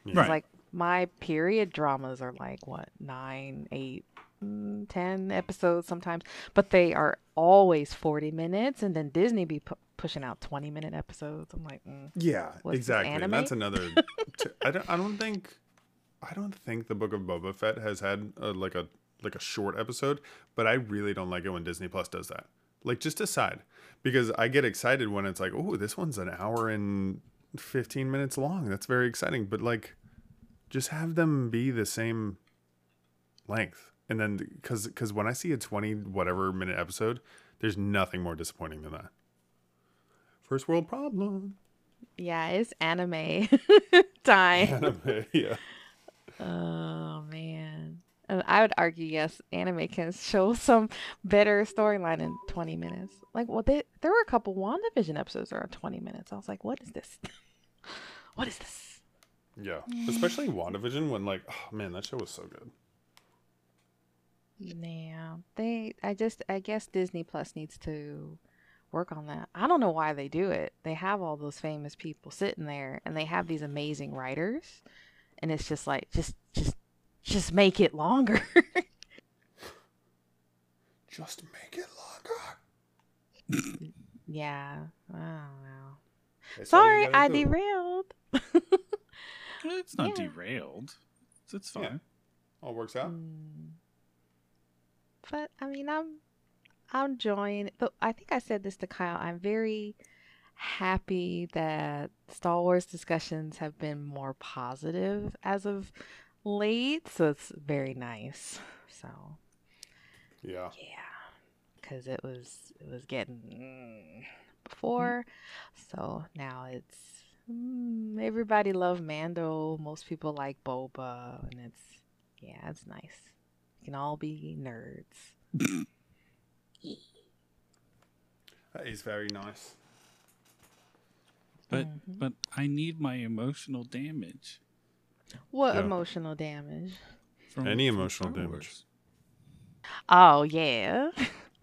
S3: 'Cause,
S1: Right.
S3: Like my period dramas are like what nine, eight, mm, ten episodes sometimes, but they are always forty minutes, and then Disney be pu- pushing out twenty minute episodes. I'm like, mm.
S2: Yeah, exactly. And that's another. t- I don't. I don't think. I don't think the Book of Boba Fett has had a, like a like a short episode, but I really don't like it when Disney Plus does that. Like just aside, because I get excited when it's like, oh, this one's an hour and fifteen minutes long. That's very exciting. But like, just have them be the same length, and then because because when I see a twenty whatever minute episode, there's nothing more disappointing than that. First world problem.
S3: yeah, it's anime time.
S2: Anime, yeah.
S3: Oh man. And I would argue yes, anime can show some better storyline in 20 minutes. Like, well, they, there were a couple WandaVision episodes that are 20 minutes. I was like, what is this? what is this?
S2: Yeah, mm. especially WandaVision when like, oh man, that show was so good.
S3: Yeah, they. I just. I guess Disney Plus needs to work on that. I don't know why they do it. They have all those famous people sitting there, and they have these amazing writers, and it's just like, just, just, just make it longer.
S2: Just make it longer.
S3: yeah, I don't know.
S2: That's
S3: Sorry, I
S2: do.
S3: derailed.
S1: It's not
S3: Yeah.
S1: derailed. It's, it's
S2: Yeah.
S1: fine.
S2: All works out.
S3: Mm. But I mean, I'm I'm enjoying. But I think I said this to Kyle. I'm very happy that Star Wars discussions have been more positive as of late. So it's very nice. So
S2: Yeah.
S3: yeah, because it was it was getting mm, before. So now it's mm, everybody love Mando. Most people like Boba, and it's yeah, it's nice. We can all be nerds.
S2: That is very nice.
S1: But
S3: Mhm.
S1: but I need my emotional damage.
S3: What
S2: Yeah.
S3: emotional damage?
S1: From,
S2: Any
S1: from
S2: emotional
S1: Star
S2: damage.
S1: Wars.
S3: Oh yeah.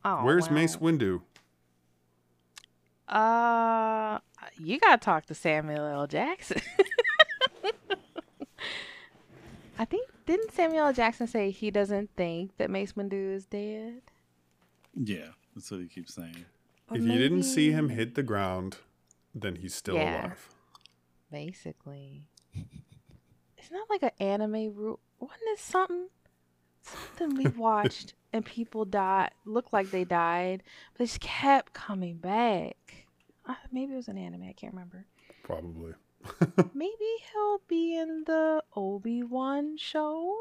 S3: Oh,
S2: Where's Mace. Windu?
S3: Uh, you gotta talk to Samuel L. Jackson. I think didn't Samuel L. Jackson say he doesn't think that Mace Windu is dead?
S1: Yeah, that's what he keeps saying.
S3: Or
S2: if you didn't see him hit the ground, then he's still
S3: Yeah.
S2: alive.
S3: basically, it's not like an anime rule. Wasn't it something? Something we watched and people died, looked like they died, but they just kept coming back. Uh, maybe it was an anime. I can't remember.
S2: Probably.
S3: Maybe he'll be in the Obi Wan show.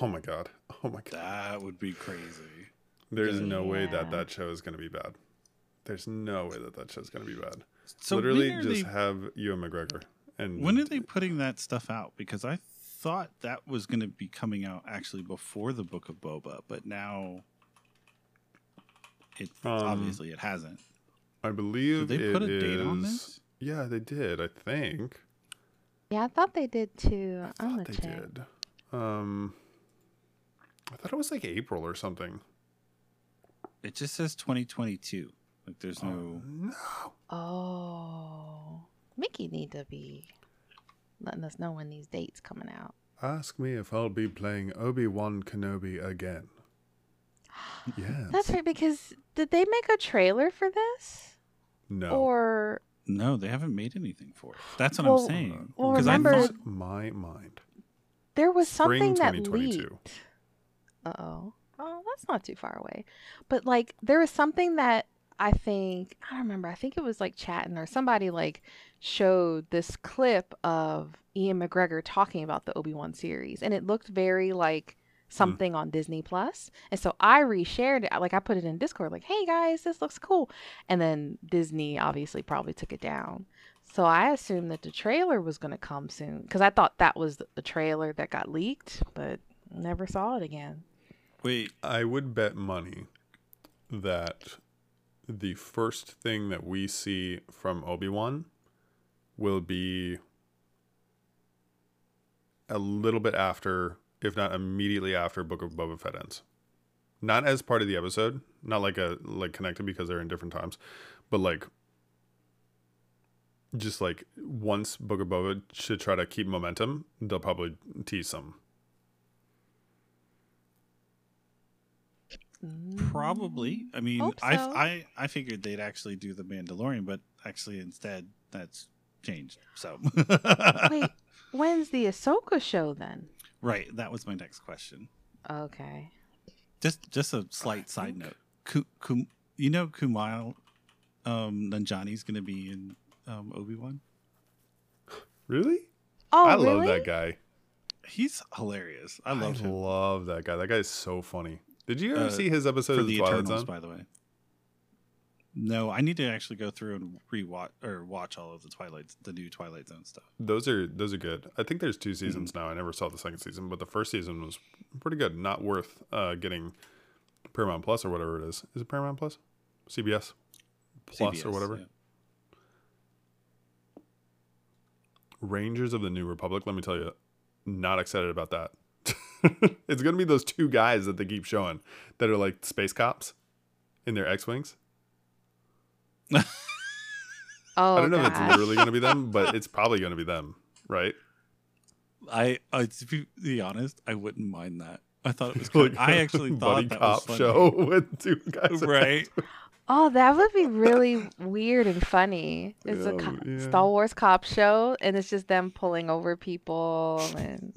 S2: Oh my god. Oh my god.
S1: That would be crazy.
S2: There's no way that that show is going to be bad. There's no way that that show's going to be bad.
S1: So
S2: Literally, just
S1: they,
S2: have Ewan McGregor. And
S1: when are they putting that stuff out? Because I thought that was going to be coming out actually before the Book of Boba, but now it
S2: Um,
S1: obviously it hasn't.
S2: I believe
S1: Did they put
S2: it
S1: a date on this?
S2: Yeah, they did. I think.
S3: Yeah, I thought they did too.
S2: I thought they
S3: check.
S2: did. Um, I thought it was like April or something.
S1: It just says 2022. Like there's no.
S2: Oh, no.
S3: Oh, Mickey need to be letting us know when these dates coming out.
S2: Ask me if I'll be playing Obi Wan Kenobi again. Yes.
S3: That's right. Because did they make a trailer for this?
S2: no.
S3: Or
S1: No, they haven't made anything for it. That's what
S3: Well-
S1: I'm saying.
S3: well,
S1: 'Cause
S3: remember-
S1: I
S2: Lose
S1: thought,
S2: my mind.
S3: there was
S2: Spring
S3: something that
S2: 2022.
S3: leaked. Uh oh. Oh, that's not too far away. But like there was something that I think I don't remember. I think it was like chatting or somebody like showed this clip of Ewan McGregor talking about the Obi-Wan series and it looked very like hmm. something on Disney Plus. And so I reshared it. Like I put it in Discord like, "Hey guys, this looks cool." And then Disney obviously probably took it down. So I assumed that the trailer was going to come soon because I thought that was the trailer that got leaked, but never saw it again.
S1: Wait,
S2: I would bet money that the first thing that we see from Obi Wan will be a little bit after, if not immediately after, Book of Boba Fett ends. Not as part of the episode, not like a like connected because they're in different times, but like just like once Book of Boba should try to keep momentum, they'll probably tease some.
S1: Probably. I mean,
S3: Hope
S1: I. I I figured they'd actually do the Mandalorian, but actually instead that's changed. So
S3: Wait, when's the Ahsoka show then?
S1: right, that was my next question.
S3: Okay.
S1: Just just a slight side note. Ku, Kum, you know Kumail um, Nanjiani's going to be in um, Obi Wan.
S2: Really?
S3: Oh,
S2: I
S3: really?
S2: love that guy.
S1: He's hilarious. I love him
S2: love that guy. That guy is so funny. Did you ever
S1: Uh,
S2: see his episode of the Twilight
S1: Eternals,
S2: Zone?
S1: by the way. No, I need to actually go through and rewatch or watch all of the Twilight, the new Twilight Zone stuff.
S2: Those are those are good. I think there's two
S1: Mm-hmm.
S2: seasons now. I never saw the second season, but the first season was pretty good. Not worth uh, getting Paramount Plus or whatever it is. Is it Paramount Plus? CBS Plus or whatever.
S1: yeah.
S2: Rangers of the New Republic. Let me tell you, not excited about that. it's gonna be those two guys that they keep showing that are like space cops in their X wings.
S3: Oh,
S2: I don't know if it's
S3: gosh.
S2: literally gonna be them, but it's probably gonna be them, right?
S1: I, I to be, be honest, I wouldn't mind that. I thought it was.
S2: Like
S1: Kind I actually
S2: buddy
S1: thought that was
S2: cop
S1: funny.
S2: show with two guys,
S1: right?
S3: Oh, that would be really weird and funny. It's a co-
S2: yeah.
S3: Star Wars cop show, and it's just them pulling over people, and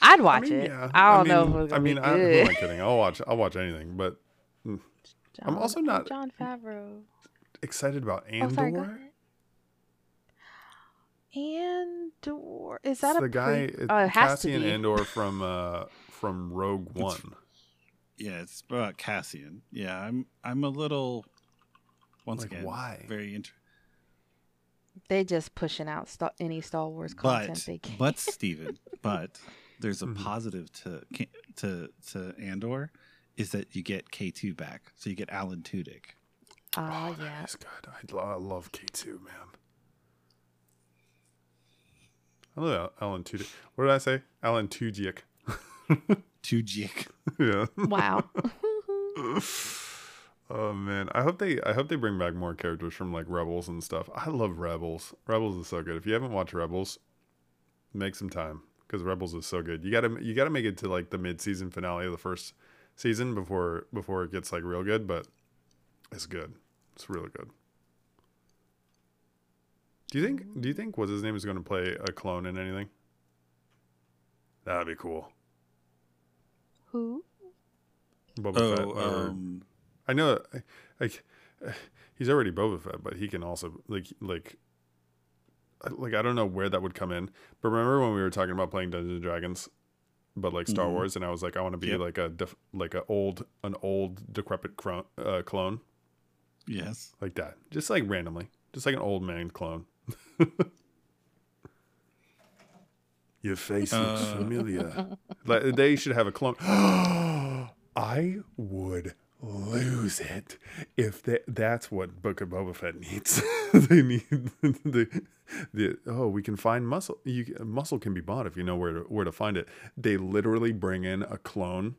S3: I'd watch
S2: I mean,
S3: it.
S2: yeah.
S3: I don't
S2: mean,
S3: know if it was
S2: I
S3: gonna
S2: mean,
S3: be
S2: I, who am I kidding? I'll watch. I'll watch anything. But I'm also not-
S3: Jon Favreau.
S2: excited about
S3: Oh,
S2: Andor.
S3: sorry. Andor is that
S2: it's
S3: a
S2: the guy
S3: pre-
S2: it-
S3: oh, it has
S2: Cassian
S3: to be.
S2: Andor from uh from Rogue
S1: It's-
S2: One.
S1: Yeah, it's about Cassian. Yeah, I'm. I'm a little. Once
S2: Like,
S1: again,
S2: why?
S1: very inter-
S3: They just pushing out sta- any Star Wars content
S1: But
S3: they can.
S1: but Steven, but there's a
S2: Mhm.
S1: positive to to to Andor is that you get K two back, so you get Alan Tudyk.
S3: oh yeah,
S2: is good. I, lo- I love K two man. I love Alan Tudyk. What did I say? Alan Tudyk.
S1: Tudyk.
S2: yeah.
S3: wow.
S2: Oh man, I hope they I hope they bring back more characters from like Rebels and stuff. I love Rebels. Rebels is so good. If you haven't watched Rebels, make some time because Rebels is so good. You gotta you gotta make it to like the mid season finale of the first season before before it gets like real good. But it's good. It's really good. Do you think Do you think what's his name is going to play a clone in anything? That'd be cool.
S3: Who?
S2: Boba
S1: Oh,
S2: Fett or-
S1: um,
S2: I know, like, he's already Boba Fett, but he can also like like like I don't know where that would come in. But remember when we were talking about playing Dungeons and Dragons, but like Star
S1: Mhm.
S2: Wars, and I was like, I want to be
S1: Yep.
S2: like a def- like a old an old decrepit clone, uh, clone
S1: yes.
S2: like that, just like randomly, just like an old man clone. Your face looks
S1: Uh.
S2: familiar. Like they should have a clone. I would lose it if that that's what Book of Boba Fett needs. they need the the oh we can find muscle. You muscle can be bought if you know where to, where to find it. They literally bring in a clone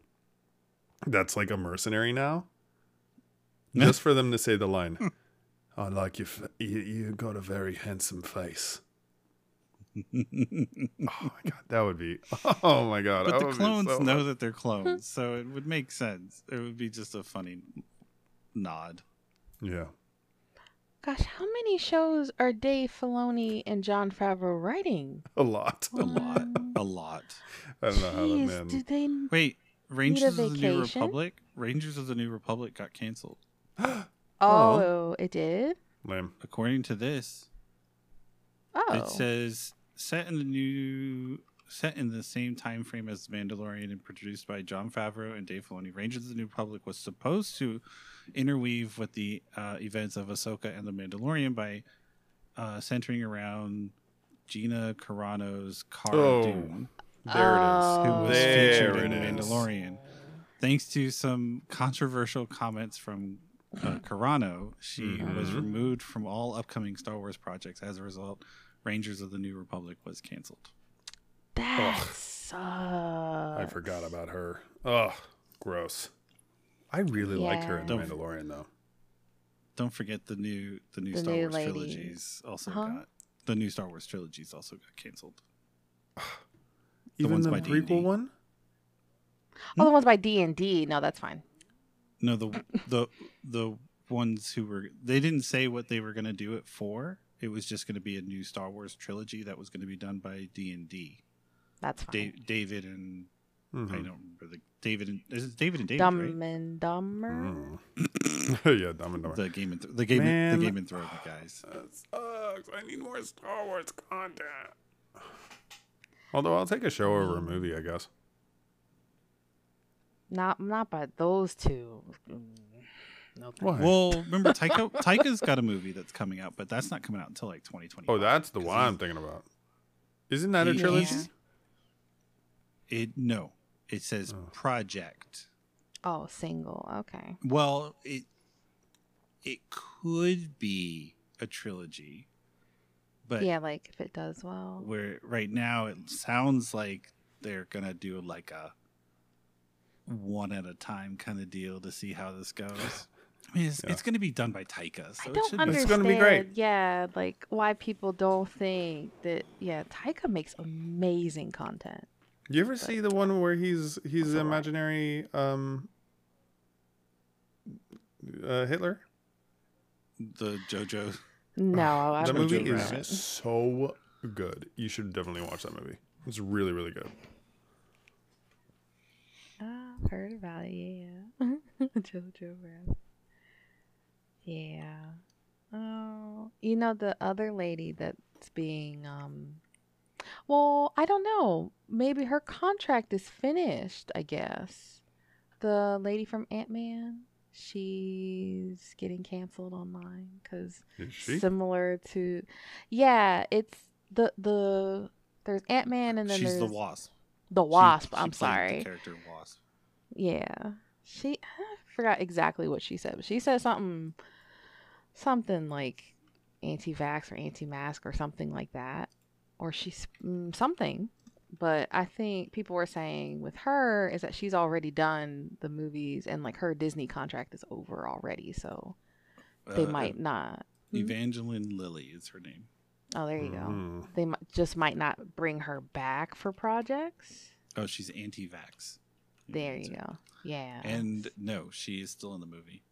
S2: that's like a mercenary now, just for them to say the line. Hmm. I like you. You got a very handsome face. Oh my god, that would be. Oh my god,
S1: But the clones
S2: so
S1: know that they're clones, so it would make sense. It would be just a funny nod.
S2: Yeah.
S3: Gosh, how many shows are Dave Filoni and Jon Favreau writing?
S2: A lot.
S1: A lot. A lot.
S2: I don't know how that
S3: Jeez,
S2: man.
S3: do they?
S1: Wait, Rangers of the New? Republic? Rangers of the New Republic got canceled.
S3: Oh, oh, it did.
S2: Lame.
S1: According to this,
S3: Oh,
S1: it says set in the new set in the same time frame as The Mandalorian and produced by Jon Favreau and Dave Filoni. Rangers of the New Republic was supposed to interweave with the uh, events of Ahsoka and the Mandalorian by uh, centering around Gina Carano's Cara
S2: Oh,
S1: Dune,
S2: There it
S3: Oh.
S1: who
S2: is.
S1: was
S2: There
S1: featured in
S2: is.
S1: Mandalorian. Thanks to some controversial comments from uh, Carano, she was
S2: Mhm.
S1: removed from all upcoming Star Wars projects. As a result, Rangers of the New Republic was canceled.
S3: That
S2: Ugh.
S3: sucks.
S2: I forgot about her. Ugh, gross. I really liked her in The
S1: Yeah.
S2: Mandalorian, though.
S1: Don't forget the new the new
S3: The
S1: Star
S3: new
S1: Wars
S3: lady.
S1: trilogies also
S3: Uh-huh.
S1: got the new Star Wars trilogies also got canceled.
S2: Even
S1: ones
S2: the
S1: by
S2: prequel
S1: D&D.
S2: one?
S3: Oh, the ones by D and D. No, that's fine.
S1: No, the the the ones who were they didn't say what they were going to do it for. It was just going to be a new Star Wars trilogy that was going to be done by D and D.
S3: That's fine.
S1: David and I
S2: Mhm.
S1: don't remember the David and is it David and David
S3: Dumb
S1: right?
S3: and Dumber.
S2: Mm. yeah, Dumb and Dumber.
S1: The game and Th- the game
S2: Man.
S1: the Game and Thrones guys.
S2: That sucks. I need more Star Wars content. Although I'll take a show over a movie, I guess.
S3: Not not by those two. Mm, No, thank
S2: Why?
S1: Well, remember Taika Taika's got a movie that's coming out, but that's not coming out until like 2020.
S2: Oh, that's the one I'm thinking about. Isn't that a trilogy?
S1: It no, it says
S2: Oh.
S1: project.
S3: Oh, single. Okay.
S1: Well, it it could be a trilogy, but
S3: yeah, like if it does well.
S1: where right now it sounds like they're gonna do like a one at a time kind of deal to see how this goes. I mean, it's,
S2: Yeah.
S1: it's gonna be done by Taika, so
S3: I don't
S1: should be.
S2: It's gonna be great.
S3: Yeah, like why people don't think that. Yeah, Taika makes amazing content.
S2: You ever see the one where he's he's imaginary um uh, Hitler?
S1: the JoJo.
S3: No, I
S2: that movie
S3: think
S2: is
S3: that.
S2: so good. You should definitely watch that movie. It's really really good.
S3: I've heard about it. Yeah, JoJo Rabbit. Yeah. Oh, you know the other lady that's being um. Well, I don't know. Maybe her contract is finished. I guess the lady from Ant Man. She's getting canceled online because
S2: Is
S3: similar to, yeah, it's the the there's Ant Man and then
S1: She's
S3: there's
S1: the Wasp.
S3: the Wasp.
S1: she
S3: I'm
S1: played
S3: sorry.
S1: The character Wasp.
S3: Yeah. She I forgot exactly what she said, but she said something something like anti-vax or anti-mask or something like that or she's mm, something. But I think people were saying with her is that she's already done the movies and like her Disney contract is over already, so they
S1: Uh,
S3: might not. Hmm?
S1: Evangeline Lilly is her name.
S3: Oh, there you go.
S2: Mhm.
S3: They mi- just might not bring her back for projects.
S1: Oh, she's anti-vax.
S3: There you go. Yeah.
S1: And no, she is still in the movie.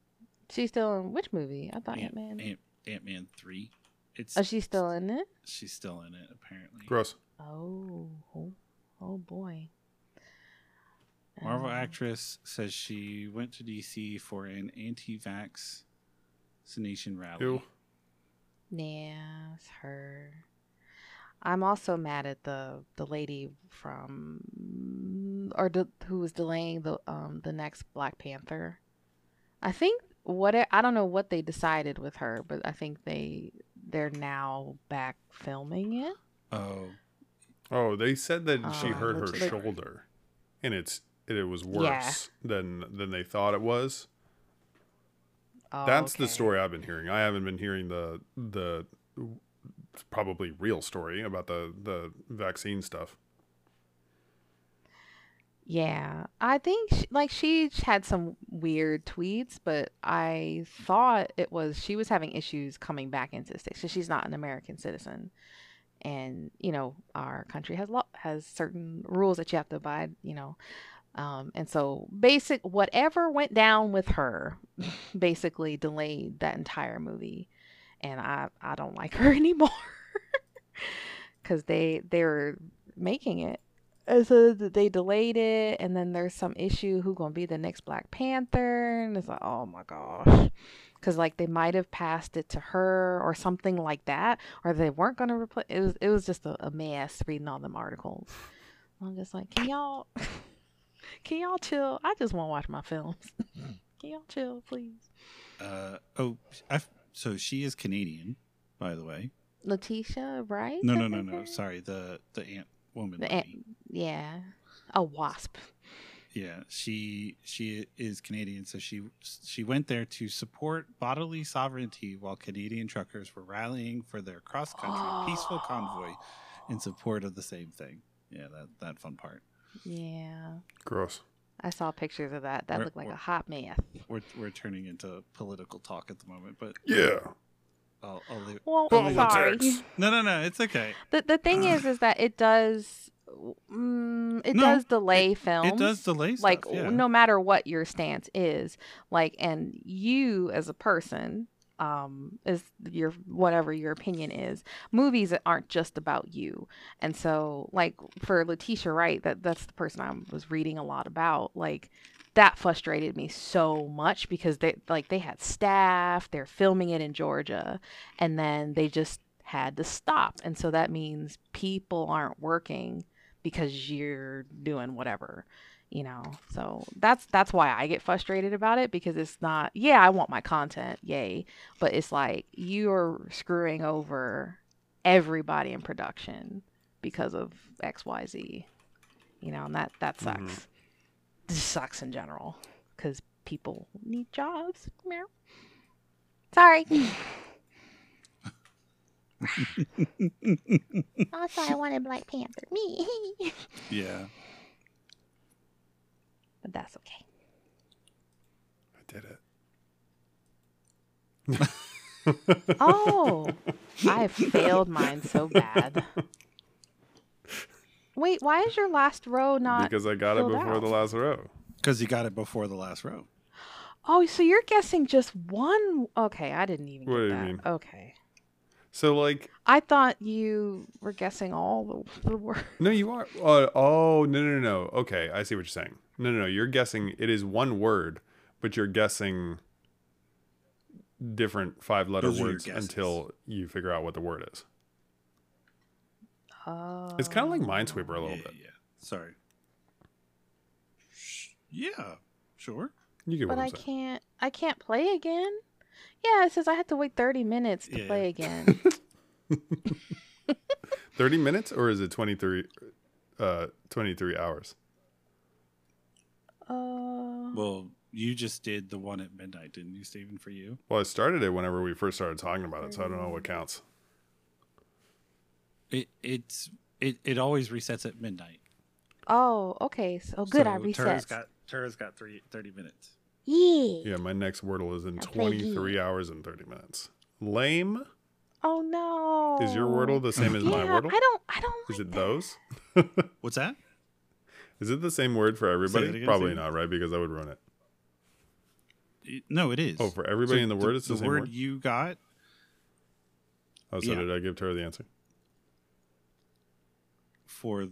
S3: she's still in which movie? I thought
S1: Ant
S3: Ant Man.
S1: Ant Ant Man three. It's
S3: Oh, she's still in it.
S1: she's still in it apparently.
S2: Gross.
S3: Oh, oh, oh boy.
S1: Marvel
S3: Um,
S1: actress says she went to DC for an anti-vax vaccination rally.
S2: Ew.
S3: Yeah, it's her. I'm also mad at the the lady from or the, who was delaying the um the next Black Panther. I think what it, I don't know what they decided with her, but I think they they're now back filming it.
S1: Oh,
S2: Oh, they said that she
S3: Uh,
S2: hurt her
S3: like-
S2: shoulder, and it's it was worse
S3: Yeah.
S2: than than they thought it was.
S3: Oh,
S2: That's the story I've been hearing. I haven't been hearing the the probably real story about the the vaccine stuff.
S3: Yeah, I think like she had some weird tweets, but I thought it was she was having issues coming back into the states. So she's not an American citizen, and you know our country has law has certain rules that you have to abide. You know, um, and so basic whatever went down with her, basically delayed that entire movie, and I I don't like her anymore because they they were making it and so th- they delayed it, and then there's some issue who gonna be the next Black Panther, and it's like, oh my gosh, because like they might have passed it to her or something like that, or they weren't gonna replace. It was it was just a, a mess reading all them articles. I'm just like, can y'all, can y'all chill? I just want to watch my films. can y'all chill, please?
S1: uh, oh, I, so she is Canadian, by the way.
S3: Letitia, right?
S1: No, no, no, no. Sorry, the the ant woman.
S3: The yeah, a wasp.
S1: Yeah, she she is Canadian, so she she went there to support bodily sovereignty while Canadian truckers were rallying for their cross country peaceful convoy in support of the same thing. Yeah, that that fun part.
S3: Yeah,
S2: Gross.
S3: I saw pictures of that. That
S1: Where-
S3: looked like a hot mess.
S1: We're we're turning into political talk at the moment, but
S2: Yeah.
S1: I'll, I'll leave.
S3: Well,
S1: I'll leave
S3: sorry.
S1: No, no, no. It's okay.
S3: The the thing is, is that it does, mm, it
S1: No,
S3: does delay films.
S1: It does delay stuff.
S3: like
S1: yeah.
S3: no matter what your stance is like and you as a person um is your whatever your opinion is movies aren't just about you and so like for letitia wright that that's the person i was reading a lot about like that frustrated me so much because they like they had staff they're filming it in georgia and then they just had to stop. And so that means people aren't working because you're doing whatever you know? So that's that's why i get frustrated about it because it's not yeah i want my content yay but it's like you're screwing over everybody in production because of xyz you know and that that sucks.
S2: Mhm.
S3: Just sucks in general because people need jobs Meow. sorry also i wanted black panther me
S1: Yeah.
S3: but that's okay
S2: I did it.
S3: Oh, I failed mine so bad. Wait, why is your last row not?
S2: because I got it before
S3: out.
S2: the last row.
S1: Because you got it before the last row.
S3: Oh, so you're guessing just one? Okay, I didn't even
S2: What
S3: get
S2: do you
S3: that.
S2: mean?
S3: Okay,
S2: So like,
S3: I thought you were guessing all the, the words.
S2: no, you are. Uh, oh no, no, no, no. Okay, I see what you're saying. No, no, no. You're guessing. It is one word, but you're guessing different five-letter
S1: Those are your
S2: words until you figure out what the word is.
S3: Oh,
S2: It's kind of like Minesweeper a little
S1: yeah,
S2: bit.
S1: yeah. Sorry. Sh- Yeah. Sure.
S2: You get
S3: But
S2: what
S3: I
S2: I'm saying.
S3: can't. I can't play again. Yeah, it says I have to wait thirty minutes to
S1: Yeah.
S3: play again.
S2: Thirty minutes, or is it twenty-three? Uh, twenty-three hours.
S3: uh,
S1: Well, you just did the one at midnight, didn't you, Stephen? For you?
S2: Well, I started it whenever we first started talking about it, so I don't know what counts.
S1: It it's it, it always resets at midnight.
S3: oh, okay. So oh, good. I
S1: reset. Tara's
S3: reset.
S1: got Tara's got three, 30 minutes.
S3: yeah.
S2: Yeah, my next wordle is in
S3: I
S2: 23 hours and 30 minutes. Lame?
S3: Oh no.
S2: Is your wordle the same as
S3: yeah,
S2: my wordle?
S3: I don't. I don't.
S2: Is
S3: like
S2: it
S3: that.
S2: those?
S1: What's that?
S2: Is it the same word for everybody?
S1: again,
S2: Probably not, right? Because I would ruin it.
S1: It- No, it is.
S2: Oh, for everybody
S1: So
S2: in the word, it's the, same
S1: word
S2: word.
S1: you got
S2: Oh, so
S1: yeah.
S2: did I give Tara the answer?
S1: For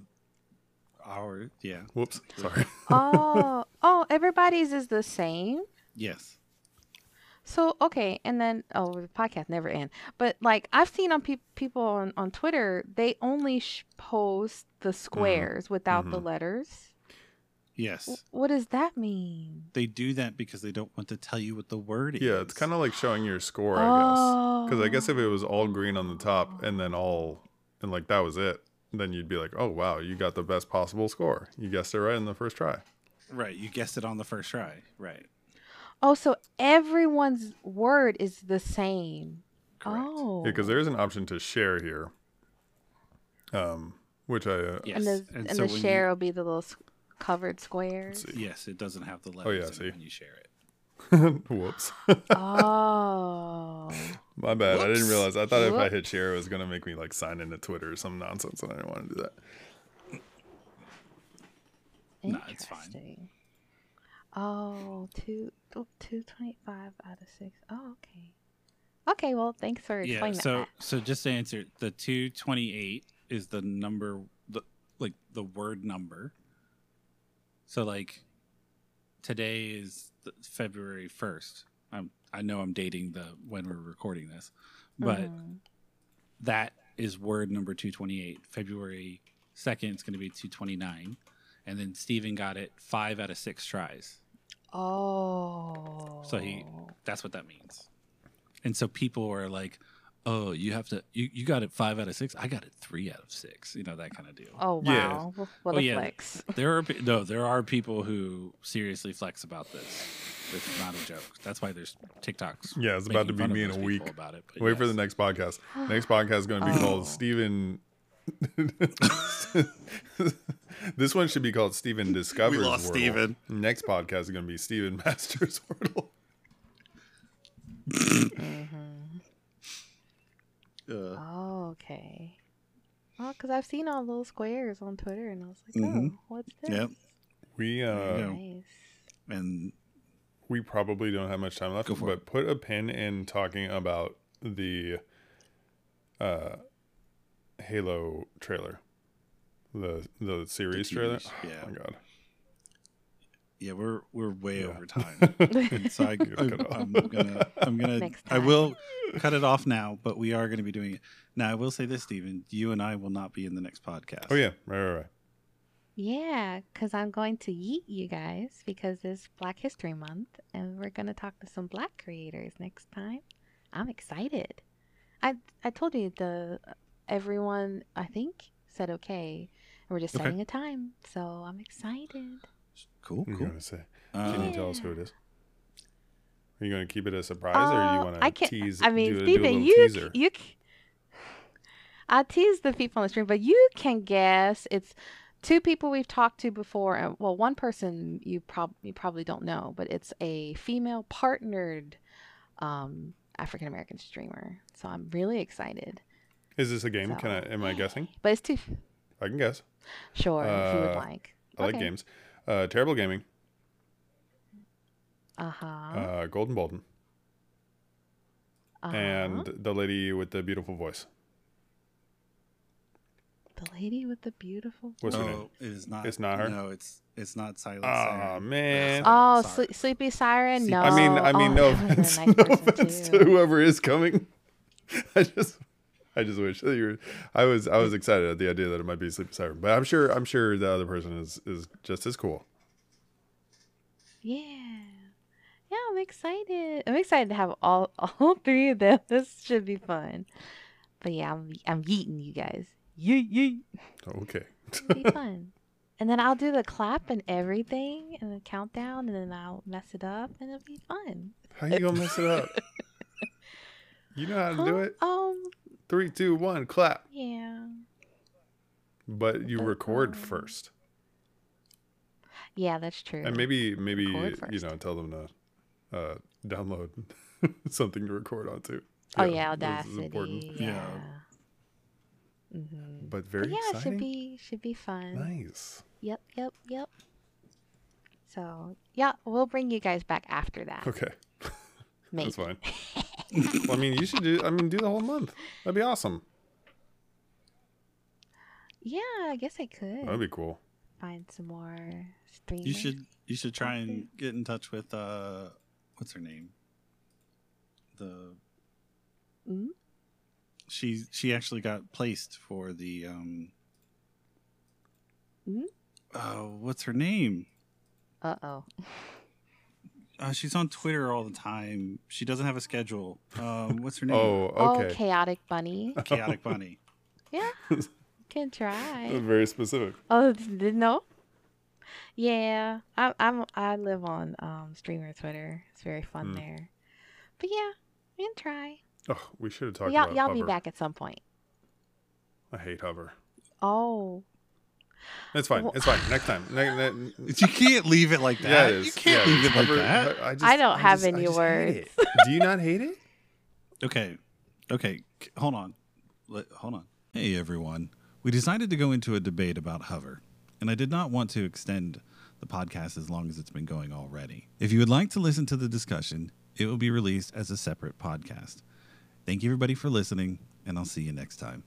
S1: our yeah.
S2: Whoops, sorry.
S3: oh, oh, everybody's is the same.
S1: Yes.
S3: So okay, and then oh, the podcast never end. But like I've seen on pe- people on on Twitter, they only sh- post the squares without the
S2: Mhm.
S3: letters.
S1: Yes.
S3: W- What does that mean?
S1: They do that because they don't want to tell you what the word is.
S2: yeah, it's kind of like showing your score, I guess. Because I guess if it was all green on the top and then all, and like that was it, then you'd be like, oh, wow, you got the best possible score. You guessed it right in the first try.
S1: right. You guessed it on the first try. Right.
S3: Oh, so everyone's word is the same.
S1: Correct.
S3: Oh,
S2: Yeah, because there is an option to share here, um, which I uh,
S1: Yes.
S3: and the and,
S1: so
S3: the
S1: when you-
S3: share will be the little s- covered squares.
S1: yes, it doesn't have the letters.
S2: yeah, see.
S1: when you share it.
S2: Whoops.
S3: oh,
S2: My bad. I didn't realize. I thought if I hit share, it was gonna make me like sign into Twitter or some nonsense, and I didn't want to do that.
S1: No, it's fine.
S3: interesting. Oh, two, oh, 225 out of six. Oh, okay. Okay, well, thanks for
S1: Yeah.
S3: explaining
S1: So
S3: that.
S1: so just to answer, the two twenty eight is the number, the like the word number. So like today is February first. I'm I know I'm dating the when we're recording this, but
S3: Mhm.
S1: that is word number 228 february 2nd is going to be 229 and then steven got it five out of six tries
S3: Oh.
S1: So he- that's what that means and so people are like oh, you have to, you, you got it five out of six. I got it three out of six. You know that kind of deal.
S3: Oh wow, Wh- what
S1: Oh,
S3: a
S1: yeah.
S3: flex!
S1: There are pe- no, there are people who seriously flex about this. It's not a joke. That's why there's TikToks.
S2: Yeah, it's about to be me in a week.
S1: About it. but
S2: Wait for the next podcast. Next podcast is going to be
S3: Oh.
S2: called Steven. this one should be called Steven Discovers We
S1: lost
S2: Wordle.
S1: Steven.
S2: Next podcast is going to be Steven Masters Wordle.
S1: Uh,
S3: Oh, okay. Well, because I've seen all those squares on Twitter, and I was like,
S1: mm-hmm.
S3: oh, what's this?
S1: Yep.
S2: We uh
S1: you go.
S3: Nice.
S1: and
S2: we probably don't have much time left,
S1: Go for
S2: but put a pin in talking about the uh Halo trailer. The the series
S1: TV
S2: trailer.
S1: sh-
S2: Oh
S1: yeah.
S2: my god.
S1: Yeah, we're we're way
S2: Yeah.
S1: over time. And so I,
S2: Gotta cut it
S1: I,
S2: off.
S1: am gonna I'm gonna I will cut it off now, but we are going to be doing it. Now I will say this, Stephen, you and I will not be in the next podcast.
S2: Oh yeah, right, right, right.
S3: Yeah, because I'm going to yeet you guys because it's Black History Month, and we're going to talk to some Black creators next time. I'm excited. I I told you the everyone I think said okay. and We're just
S1: Okay.
S3: setting a time, so I'm excited.
S1: Cool,
S2: What are you
S1: cool.
S2: gonna say? Can you tell us who it is? Are you going to keep it a surprise, or do you
S3: Uh,
S2: want
S3: I
S2: to
S3: can't-
S2: tease?
S3: I mean,
S2: do, a- do
S3: Stephen, you
S2: teaser?
S3: you. c- I'll tease the people on the stream, but you can guess. It's two people we've talked to before, and well, one person you prob you probably don't know, but it's a female partnered um, African American streamer. So I'm really excited.
S2: Is this a game?
S3: So-
S2: Can I? Am I guessing?
S3: But it's too
S2: I can guess.
S3: sure if you would
S2: Uh,
S3: like.
S2: I like games. Uh, Terrible Gaming.
S3: Uh huh.
S2: Uh, Golden Bolden.
S3: uh-huh.
S2: And the lady with the beautiful voice.
S3: the lady with the beautiful.
S2: What's her
S1: no,
S2: name?
S1: it is not.
S2: It's not her?
S1: No, it's it's not Silent
S2: Aw,
S1: Siren.
S2: man.
S3: Oh,
S1: Sorry.
S3: Sle- Sleepy Siren. No.
S2: I mean, I mean,
S3: oh,
S2: no
S3: that would've been a
S2: offense,
S3: nice
S2: no offense to whoever is coming. I just, I just wish that you were. I was, I was excited at the idea that it might be Sleepy Siren, but I'm sure, I'm sure the other person is is just as cool.
S3: Yeah. Yeah, I'm excited. I'm excited to have all all three of them. This should be fun. But yeah, I'm I'm yeeting you guys. Yeet yeet.
S2: Okay.
S3: It'll be fun. And then I'll do the clap and everything and the countdown and then I'll mess it up and it'll be fun.
S2: How you gonna mess it up? You know how to do it.
S3: Um
S2: Three, two, one, clap.
S3: yeah.
S2: But you record
S3: Uh-oh.
S2: first,
S3: Yeah, that's true.
S2: and maybe, maybe you know, tell them to uh, download something to record onto.
S3: oh yeah,
S2: this
S3: Audacity.
S2: important.
S3: Yeah.
S1: Yeah.
S3: hmm
S2: But very
S3: yeah, it
S2: exciting.
S3: should be should be fun.
S2: nice.
S3: Yep, yep, yep. So yeah, we'll bring you guys back after that.
S2: Okay,
S3: Maybe.
S2: that's fine. well, I mean, you should do. I mean, do the whole month. That'd be awesome.
S3: Yeah, I guess I could
S2: That'd be cool.
S3: find some more streamers.
S1: You should you should try and get in touch with uh what's her name? The
S3: Mm?
S1: she she actually got placed for the um
S3: Mhm.
S1: uh what's her name?
S3: Uh oh.
S1: Uh, she's on Twitter all the time. She doesn't have a schedule. Um, what's her name?
S2: Oh, okay.
S3: Oh,
S2: okay.
S3: chaotic bunny.
S1: Chaotic Bunny.
S3: Yeah, can try.
S2: Very specific.
S3: Oh, didn't. Yeah, I, I'm. I live on um streamer Twitter. It's very fun
S2: Hmm.
S3: there. But yeah, we can try.
S2: Oh, we should have talked
S3: Y'all,
S2: about
S3: y'all be back at some point.
S2: I hate Hover.
S3: Oh,
S2: It's fine.
S3: Well-
S2: It's fine. Next time. Ne- ne-
S1: You can't leave it like that.
S2: yeah, it is.
S1: You can't
S2: Yeah,
S1: leave it like
S2: Hover-
S1: that.
S2: I, just,
S3: I don't have
S2: just-
S3: any
S2: just hate it. Do you not hate it?
S1: Okay. Okay. Hold on. Let, hold on. Hey, everyone. We decided to go into a debate about hover, and I did not want to extend the podcast as long as it's been going already. If you would like to listen to the discussion, it will be released as a separate podcast. Thank you, everybody, for listening, and I'll see you next time.